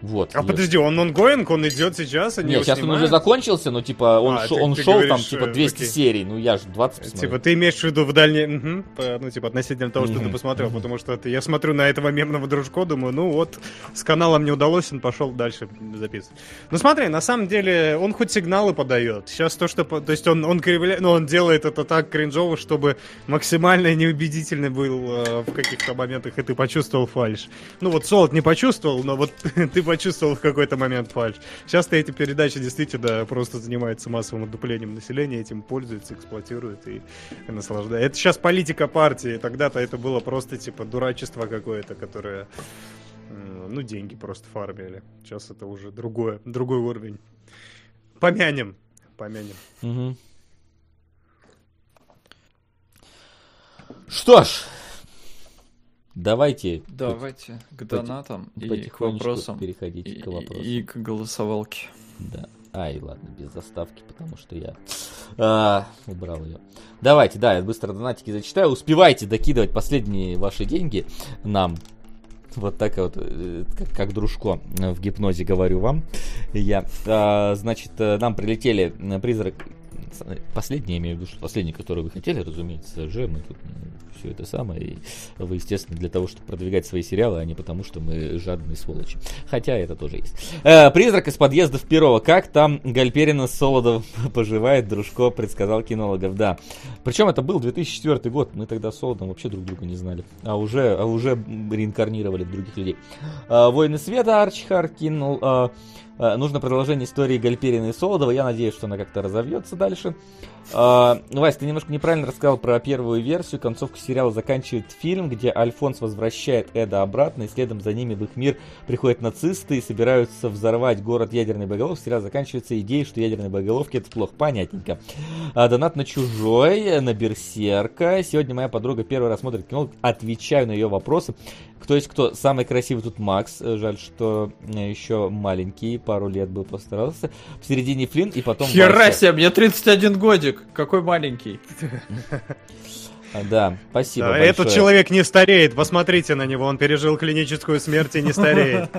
Вот. А подожди, он онгоинг, он идет сейчас, они Нет, сейчас он уже снимают? закончился, но типа он, А, шо- ты- он ты шел там говоришь, типа э, 200 окей. серий, ну я же 20 посмотрел. Типа, ты имеешь в виду в дальней... Мгм, по- ну, типа, относительно того, что ты посмотрел, потому что ты- я смотрю на этого мемного дружко, думаю, ну вот, с каналом не удалось, он пошел дальше записывать. Ну, смотри, на самом деле, он хоть сигналы подает. Сейчас то, что... То есть он, он кривляет, ну, он делает это так кринжово, чтобы максимально неубедительный был э, в каких-то моментах, и ты почувствовал фальш. Ну, вот Солод не почувствовал, но вот *laughs* ты почувствовал в какой-то момент фальш. Сейчас-то эти передачи действительно просто занимаются массовым отдуплением населения, этим пользуются, эксплуатируют и, и наслаждаются. Это сейчас политика партии, тогда-то это было просто типа дурачество какое-то, которое, ну, деньги просто фармили. Сейчас это уже другое, другой уровень. Помянем, помянем. Мгм. Что ж, давайте Давайте к донатам и к вопросам. переходить И, к вопросам. и к голосовалке. Да. Ай, ладно, без заставки, потому что я а, убрал ее. Давайте, да, я быстро донатики зачитаю. Успевайте докидывать последние ваши деньги нам. Вот так вот, э, как, как дружко в гипнозе говорю вам. Я, А, значит, э, нам прилетели э, призрак. Последний, я имею в виду, что последний, который вы хотели, разумеется, же мы тут все это самое. И вы, естественно, для того, чтобы продвигать свои сериалы, а не потому, что мы жадные сволочи. Хотя это тоже есть. Э, призрак из подъездов Перова. Как там Гальперина Солодов *laughs* поживает, дружко предсказал кинологов. Да. Причем это был 2004 год. Мы тогда с Солодом вообще друг друга не знали. А уже, а уже реинкарнировали в других людей. Э, Воины Света Арчхар кинул. э, нужно продолжение истории Гальперина и Солодова. Я надеюсь, что она как-то разовьется дальше. А, Вась, ты немножко неправильно рассказал про первую версию. Концовку сериала заканчивает фильм, где Альфонс возвращает Эда обратно, и следом за ними в их мир приходят нацисты и собираются взорвать город ядерной боголовки. Сериал заканчивается идеей, что ядерные боголовки это плохо. Понятненько. А, донат на Чужой, на Берсерка. Сегодня моя подруга первый раз смотрит кино. Отвечаю на ее вопросы. Кто есть кто? Самый красивый тут Макс. Жаль, что э, еще маленький, пару лет бы постарался. В середине Флинн и потом Хера Вася. себе, мне 31 годик. Какой маленький. А, Да, спасибо Да, большое. этот человек не стареет, посмотрите на него, он пережил клиническую смерть и не стареет.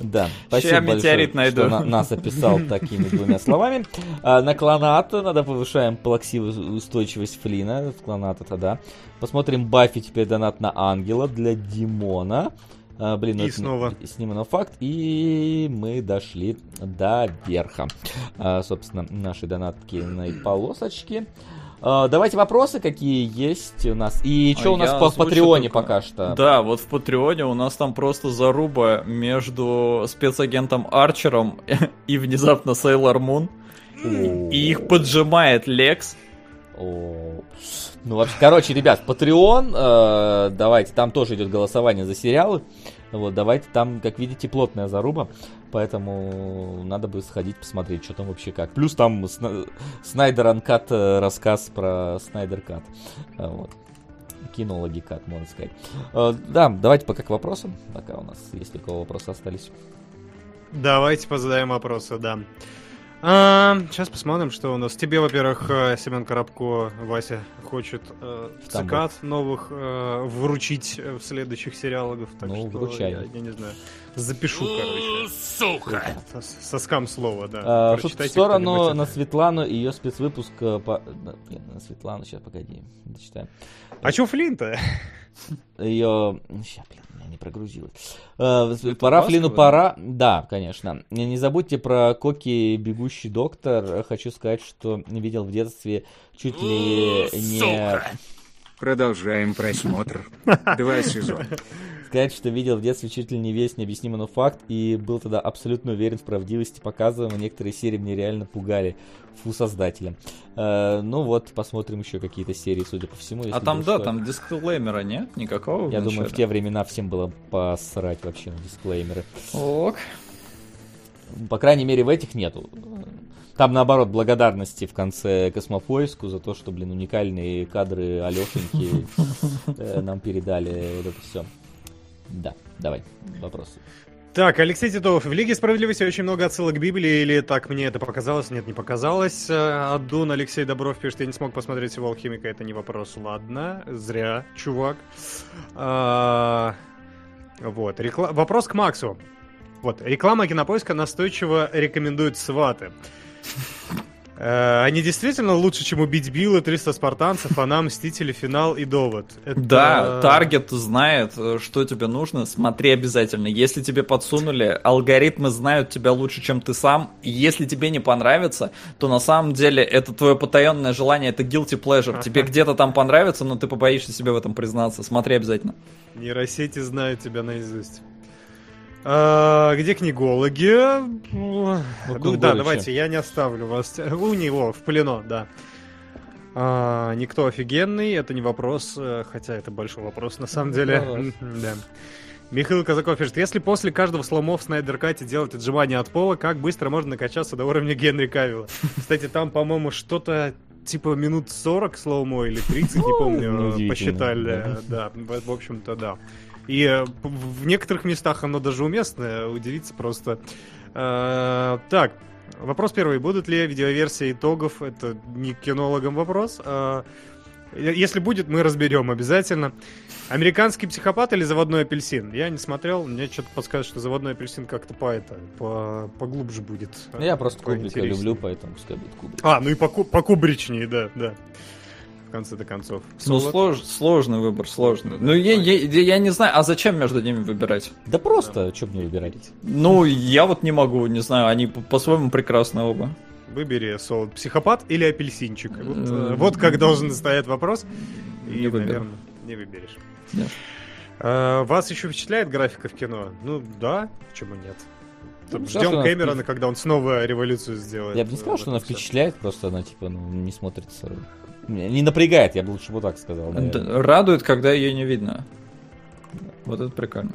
Да, спасибо я большое, метеорит найду. что на- нас описал такими двумя словами. А, на клонат надо повышаем плаксивую устойчивость Флина. В клонат это да. Посмотрим Баффи теперь донат на Ангела для Димона. А, блин, ну И это снова. снимано факт. И мы дошли до верха. А, собственно, наши донатки на полосочки. А, давайте вопросы, какие есть у нас. И что А у нас по Патреоне только. пока что? Да, вот в Патреоне у нас там просто заруба между спецагентом Арчером *laughs* и внезапно Сейлор Мун. И их поджимает Лекс. Ну, вообще, короче, ребят, Patreon, э, давайте, там тоже идет голосование за сериалы. Вот, давайте, там, как видите, плотная заруба, поэтому надо бы сходить посмотреть, что там вообще как. Плюс там Сна- Снайдер Анкат э, рассказ про Снайдер Кат. Э, Вот. Кинологи Кат, можно сказать. Э, Да, давайте пока к вопросам, пока у нас, если у кого вопросы остались. Давайте позадаем вопросы, да. А, сейчас посмотрим, что у нас. Тебе, во-первых, э, Семен Коробко, Вася, хочет э, В цикад новых э, вручить э, в следующих сериалах. Так Ну, что вручай. Я, я не знаю. Запишу, короче. Сука! Сос- Соскам слова, да. А, в сторону на. Светлану и ее спецвыпуск э, по... да, блин, на Светлану, сейчас, погоди, дочитаем. А чё Флинта? Ее... Сейчас, блин, меня не прогрузилось. Э, пора Баскова, Флину, пора... Да, конечно. Не, не забудьте про Коки Бегущий Доктор. Хочу сказать, что видел в детстве чуть ли не... Продолжаем просмотр. *laughs* Два сезона. Сказать, что видел в детстве чуть ли не весь необъяснимый но факт и был тогда абсолютно уверен в правдивости показываемого. Некоторые серии мне реально пугали. Фу, создателя. Э, ну вот, посмотрим еще какие-то серии, судя по всему. А там, да, что. там дисклеймера нет никакого. Я в думаю, в те времена всем было посрать вообще на дисклеймеры. Ок. По крайней мере, в этих нету. Там, наоборот, благодарности в конце космопоиску за то, что, блин, уникальные кадры Алешеньки *laughs* э, нам передали. Вот это все. Да, давай, вопросы. Так, Алексей Титов. В Лиге Справедливости очень много отсылок к Библии, или так мне это показалось? Нет, не показалось. Э, Аддун Алексей Добров пишет, я не смог посмотреть всего Алхимика, это не вопрос. Ладно, зря, чувак. А, Вот, рекла- вопрос к Максу. Вот, реклама кинопоиска настойчиво рекомендует сваты. Э, Они действительно лучше, чем убить Билла, 300 спартанцев, она, Мстители, Финал и Довод. Это- Да, таргет знает, э, что тебе нужно. Смотри обязательно. Если тебе подсунули, алгоритмы знают тебя лучше, чем ты сам. Если тебе не понравится, то на самом деле это твое потаенное желание, это guilty pleasure. Тебе где-то там понравится, но ты побоишься себе в этом признаться. Смотри обязательно. Нейросети знают тебя наизусть. А, где книгологи? Ну, да, давайте, я не оставлю вас. У него, в плену, да. А, никто офигенный, это не вопрос, э, хотя это большой вопрос на самом деле. Да. *laughs* Михаил Казаков пишет, если после каждого слома в Снайдеркате делать отжимания от пола, как быстро можно накачаться до уровня Генри Кавилла? Кстати, там, по-моему, что-то типа минут 40 слоумо или 30, не помню, неудивительно, посчитали. Да, в общем-то, да. И э, в некоторых местах оно даже уместно, удивиться просто. Э, Так, вопрос первый. Будут ли видеоверсии итогов? Это не кинологам вопрос. а Если будет, мы разберем обязательно. Американский психопат или заводной апельсин? Я не смотрел, мне что-то подсказывает, что заводной апельсин как-то по это, по, поглубже будет. Ну, Я просто Кубрика люблю, поэтому пускай будет Кубрик. А, ну и по кубричнее, да, да. В конце-то концов. Ну, Солод? слож- сложный выбор, сложный. Ну, я, я, я не знаю, а зачем между ними выбирать? Да просто, что мне выбирать? Ну, я вот не могу, не знаю, они по- по-своему прекрасны оба. Выбери солод. Психопат или апельсинчик? Вот, э, вот как должен стоять вопрос. И, Не наверное, не выберешь. Нет. Э, Вас еще впечатляет графика в кино? Ну да, почему нет? Ну, Ждем она Кэмерона, когда он снова революцию сделает. Я бы не сказал, что она впечатляет, просто она, типа, ну, не смотрится... Не напрягает, я бы лучше вот так сказал, наверное. Радует, когда ее не видно. Вот это прикольно.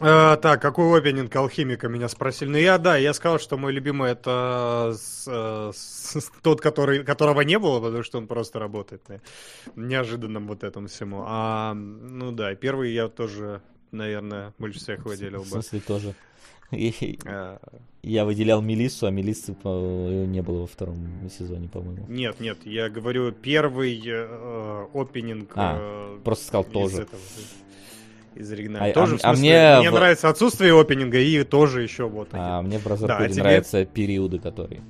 Э, так, какой опенинг алхимика меня спросили? Ну я, да, я сказал, что мой любимый это с- э, с- с- *laughs* тот, который, которого не было, потому что он просто работает на неожиданном вот этом всему. А, ну да, первый я тоже, наверное, больше всех выделил В бы. смысле тоже. Э, Я выделял Мелиссу, а Мелиссы э, не было во втором сезоне, по-моему. Нет, нет, я говорю первый э, опенинг А, э, Просто сказал тоже. из оригинала. А- тоже, а- в а смысле, мне мне в- нравится отсутствие опенинга и тоже еще вот. А мне в Да, а нравятся периоды, которые...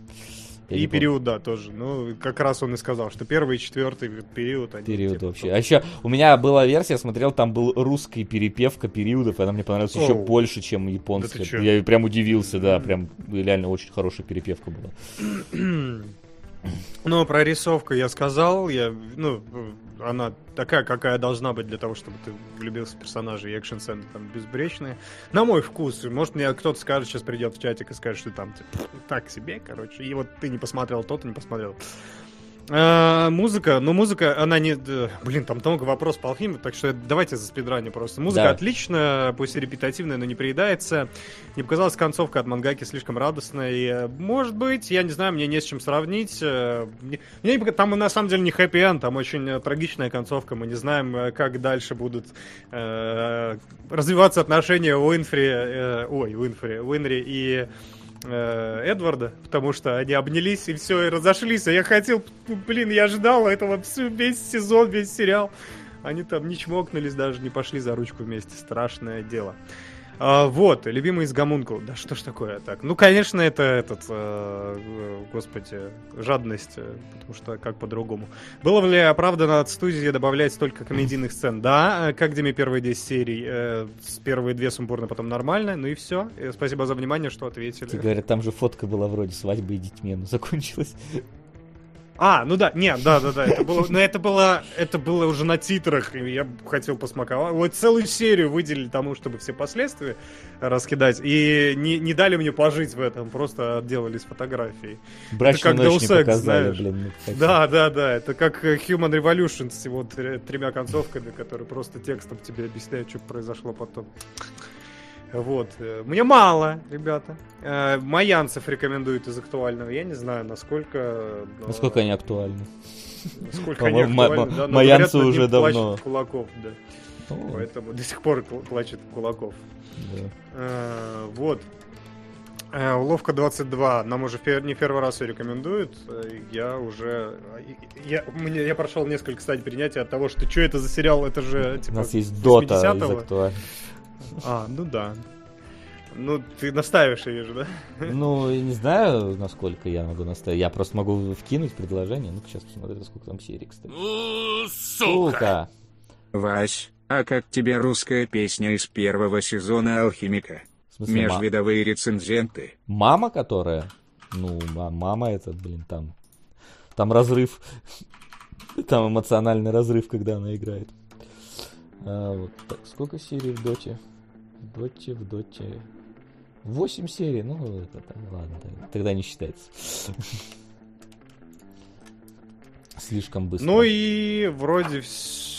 Я И не помню. период, да, тоже. Ну, как раз он и сказал, что первый и четвертый период. Они, Период типа, вообще. А еще у меня была версия, я смотрел, там был русский перепевка периодов, и она мне понравилась еще Оу. больше, чем японская. Да я прям удивился, да, прям реально очень хорошая перепевка была. *clears throat* Ну, про рисовку я сказал, я, ну, она такая, какая должна быть для того, чтобы ты влюбился в персонажа, и экшн-сцены там безбречные. На мой вкус, может мне кто-то скажет, сейчас придет в чатик и скажет, что там типа, так себе, короче, и вот ты не посмотрел тот, и не посмотрел. А, музыка, ну музыка, она не... Блин, там много вопросов по алхимии, так что давайте за спидранью просто. Музыка Да. отличная, пусть и репетативная, но не приедается. Не показалась концовка от мангаки слишком радостной. Э, Может быть, я не знаю, мне не с чем сравнить. Э, Мне, мне там на самом деле не хэппи энд, там очень э, трагичная концовка. Мы не знаем, э, как дальше будут э, развиваться отношения Уинфри, э, ой, Уинфри, Уинри и э, Эдварда, потому что они обнялись и все, и разошлись. А я хотел, блин, я ждал этого всю, весь сезон, весь сериал. Они там не чмокнулись, даже не пошли за ручку вместе. Страшное дело. А, вот, любимый из Гомункул. Да что ж такое так? Ну, конечно, это этот, э, э, господи, жадность, э, потому что как по-другому. Было ли оправдано от студии добавлять столько комедийных сцен? Да, э, как Диме первые 10 серий, э, первые две сумбурно, потом нормально, ну и все. Спасибо за внимание, что ответили. Тебе говорят, там же фотка была вроде свадьбы и детьми, но закончилась. А, ну да, нет, да, да, да, это было, но это было, это было уже на титрах, и я хотел посмаковать. Вот целую серию выделили тому, чтобы все последствия раскидать, и не, не дали мне пожить в этом, просто отделались фотографией. Брачную как ночь не Deus Ex, показали, знаешь. блин. ну, как- Да, да, да, это как Human Revolution с его тр- тремя концовками, которые просто текстом тебе объясняют, что произошло потом. Вот. э, Мне мало, ребята. Э, Маянцев рекомендуют из актуального. Я не знаю, насколько... но- Насколько они актуальны. Насколько они актуальны, да, Маянцы уже давно. Кулаков, да. Поэтому до сих пор плачет Кулаков. Э, Вот. Э, Уловка 22. Нам уже не первый раз ее рекомендуют. Э, Я уже... Я, мне, я прошел несколько стадий принятия от того, что что это за сериал, это же У типа нас есть Дота из 80-го. актуальных. *laughs* А, ну да. Ну, ты настаиваешь, я вижу, да? *laughs* Ну, я не знаю, насколько я могу наставить. Я просто могу вкинуть предложение. Ну, сейчас посмотрю, сколько там серий, кстати. Сука! Вась, а как тебе русская песня из первого сезона «Алхимика»? В смысле, ма- Межвидовые рецензенты. мама, которая? Ну, ма- мама это, блин, там... Там разрыв. *laughs* Там эмоциональный разрыв, когда она играет. А, вот так, сколько серий в Доте? Доте, в Доте... 8 серий, ну, это там, ладно, тогда не считается. *laughs* Слишком быстро. Ну и вроде все.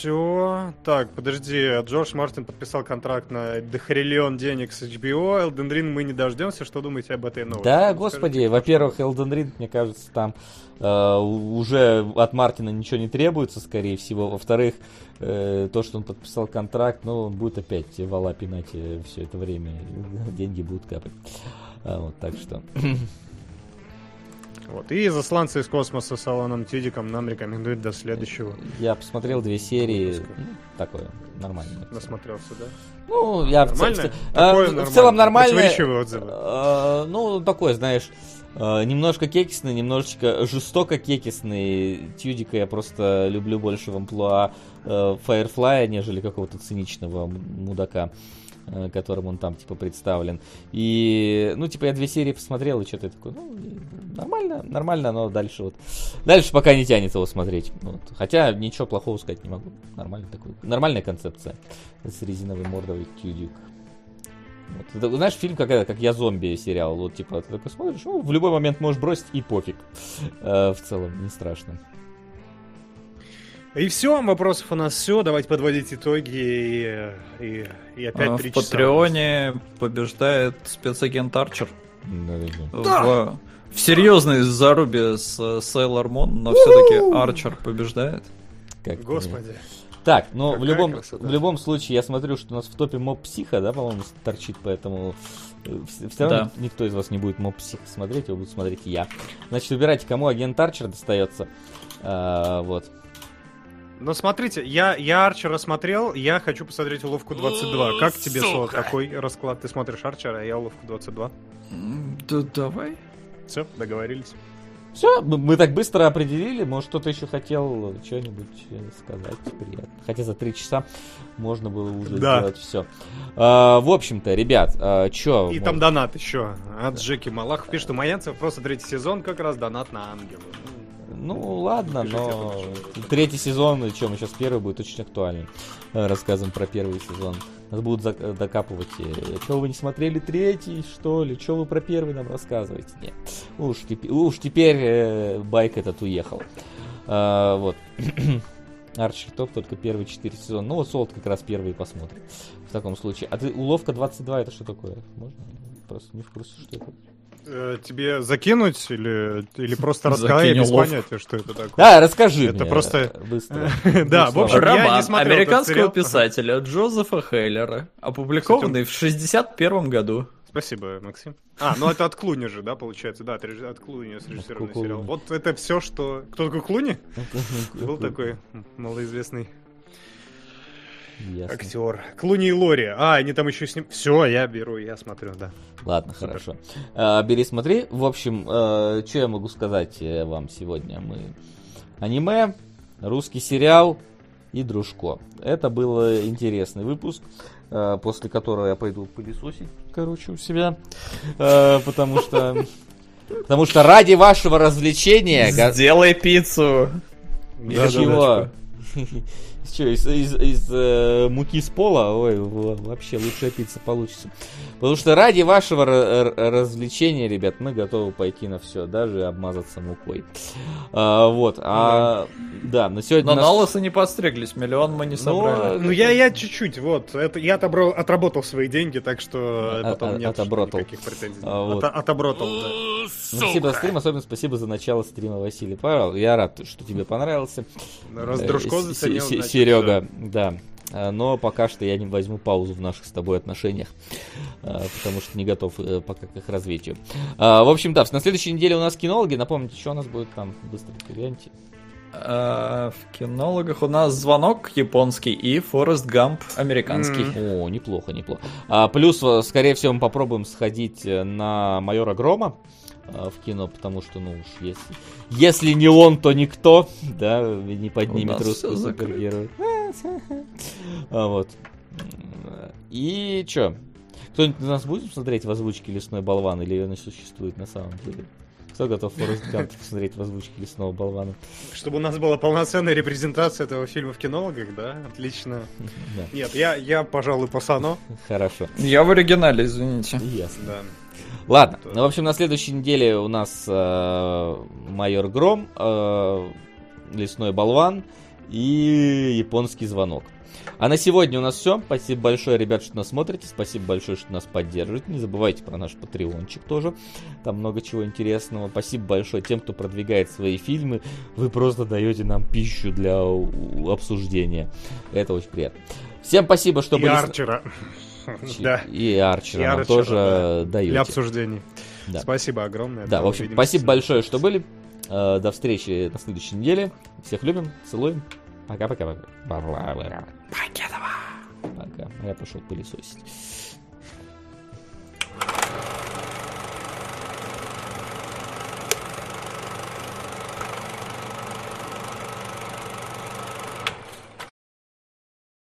Так, подожди, Джордж Мартин подписал контракт на дохриллион денег с HBO. Elden Ring мы не дождемся. Что думаете об этой новости? Да, Ну, господи, во-первых, Elden Ring, мне кажется, там э, уже от Мартина ничего не требуется, скорее всего. Во-вторых, э, то, что он подписал контракт, ну, он будет опять вала пинать все это время. *laughs* Деньги будут капать. А, вот, так что... *clears throat* Вот. И засланцы из космоса с Аланом Тидиком нам рекомендуют до следующего. Я посмотрел две серии. Ну, такое, нормально. Насмотрелся, да? Ну, я в, Нормально? в ц- Какое э, в целом нормально. Отзывы. Э, Ну, такой, знаешь, э, немножко кекисный, немножечко жестоко кекисный. Тюдика я просто люблю больше в амплуа Firefly, нежели какого-то циничного мудака которым он там, типа, представлен. И, ну, типа, я две серии посмотрел, и что-то такое, ну, нормально, нормально, но дальше вот... Дальше пока не тянет его смотреть. Вот. Хотя ничего плохого сказать не могу. Нормальный такой, нормальная концепция с резиновой мордовой тюдик. Вот. Это, знаешь, фильм как, это, как «Я зомби» сериал. Вот, типа, ты такой смотришь, ну, в любой момент можешь бросить, и пофиг. Э, в целом, не страшно. И все, вопросов у нас все. Давайте подводить итоги и, и, и опять А, три В часа. Патреоне побеждает спецагент Арчер. Да-да-да. В, в серьезной зарубе с э, Сейлор Мун, но все-таки Арчер побеждает. Как- Господи. Так, ну, в любом, красота. в любом случае, я смотрю, что у нас в топе моб психа, да, по-моему, торчит, поэтому все равно Да. никто из вас не будет моб психа смотреть, его буду смотреть я. Значит, выбирайте, кому агент Арчер достается. А, вот. Ну, смотрите, я, я Арчера смотрел, я хочу посмотреть уловку 22. Как тебе, Соло, такой расклад? Ты смотришь Арчера, а я уловку 22. М, Да давай. Все, договорились. Все, мы, мы так быстро определили. Может, кто-то еще хотел что-нибудь э, сказать приятно. Хотя за три часа можно было уже Да. сделать все. в общем-то, ребят, что? И там донат еще от Джеки Малахов. Пишет, что Маянцев просто третий сезон как раз донат на ангела. Ну ладно, я но третий сезон, что мы сейчас первый будет очень актуален. Э, Рассказываем про первый сезон. Нас будут э, докапывать. Что вы не смотрели третий, что ли? Что вы про первый нам рассказываете? Нет. Уж, теперь, уж теперь э, байк этот уехал. А, вот. *clears throat* Арчер Топ только первые четыре сезона. Ну вот Солт как раз первый и посмотрим. В таком случае. А ты уловка 22 это что такое? Можно? Просто не в курсе, что это. Э, тебе закинуть или, или просто рассказать без уловку. понятия, что это такое? Да, расскажи Это мне, просто- быстро. *laughs* Да, в общем, я не смотрел американского писателя Джозефа Хейлера, опубликованный в 61 году. Спасибо, Максим. А, ну это от Клуни же, да, получается? Да, от Клуни срежиссированный сериал. Вот это все, что... Кто такой Клуни? *laughs* Был такой малоизвестный Ясно. актер. Клуни и Лори. А, они там еще с ним... Все, я беру, я смотрю, да. Ладно, хорошо. А, бери, смотри. В общем, что я могу сказать э, вам сегодня? Мы аниме, русский сериал и дружко. Это был э, интересный выпуск, э, после которого я пойду пылесосить, короче, у себя, Э, потому что. Потому что ради вашего развлечения... Сделай пиццу. Из чего? *laughs* Что, из, из- из, э, муки с пола? Ой, во- вообще лучшая пицца получится. Потому что ради вашего ра- ра- развлечения, ребят, мы готовы пойти на все, даже обмазаться мукой. А, вот, а, да, на сегодня... Но наш- на лысо не подстриглись, миллион мы не собрали. Ну я, я чуть-чуть, вот. Это, я отобрал, отработал свои деньги, так что А- потом а- нет отобротал. никаких претензий. А, вот. Ото- отобротал, да. Ну, Спасибо за стрим, особенно спасибо за начало стрима, Василий Павел. Я рад, что тебе понравился. Раз Э, дружко С- заценил, Серега, да. А, Но пока что я не возьму паузу в наших с тобой отношениях, а, потому что не готов э, пока к их развитию. А, В общем, да, на следующей неделе у нас кинологи. Напомните, что у нас будет там быстро гляньте. В кинологах у нас звонок японский и Форест Гамп американский. О, неплохо, неплохо. А, плюс, э, скорее всего, мы попробуем сходить э, на майора Грома в кино, потому что, ну уж, если, если не он, то никто, *laughs* да, не поднимет закрыто. супергероя. *laughs* А, Вот. И чё? Кто-нибудь из нас будет смотреть в озвучке «Лесной болван» или она существует на самом деле? Кто готов Форест Гамп посмотреть в озвучке «Лесного болвана»? Чтобы у нас была полноценная репрезентация этого фильма в кинологах, да? Отлично. *laughs* Да, Нет, я, я пожалуй, пасано. хорошо. Я в оригинале, извините. Ясно. Да. Ладно, ну, в общем, на следующей неделе у нас э, майор Гром, э, лесной болван и японский звонок. А на сегодня у нас все. Спасибо большое, ребят, что нас смотрите. Спасибо большое, что нас поддерживаете. Не забывайте про наш патреончик тоже. Там много чего интересного. Спасибо большое тем, кто продвигает свои фильмы. Вы просто даете нам пищу для обсуждения. Это очень приятно. Всем спасибо, что И были... Арчера. Да, И Арчера И Арчера, тоже да. даете. для обсуждений. Да. Спасибо огромное. Да, в общем, увидимся. спасибо большое, что были. Э, До встречи на следующей неделе. Всех любим, целуем. Пока-пока. Пока. Пока. Я пошел пылесосить.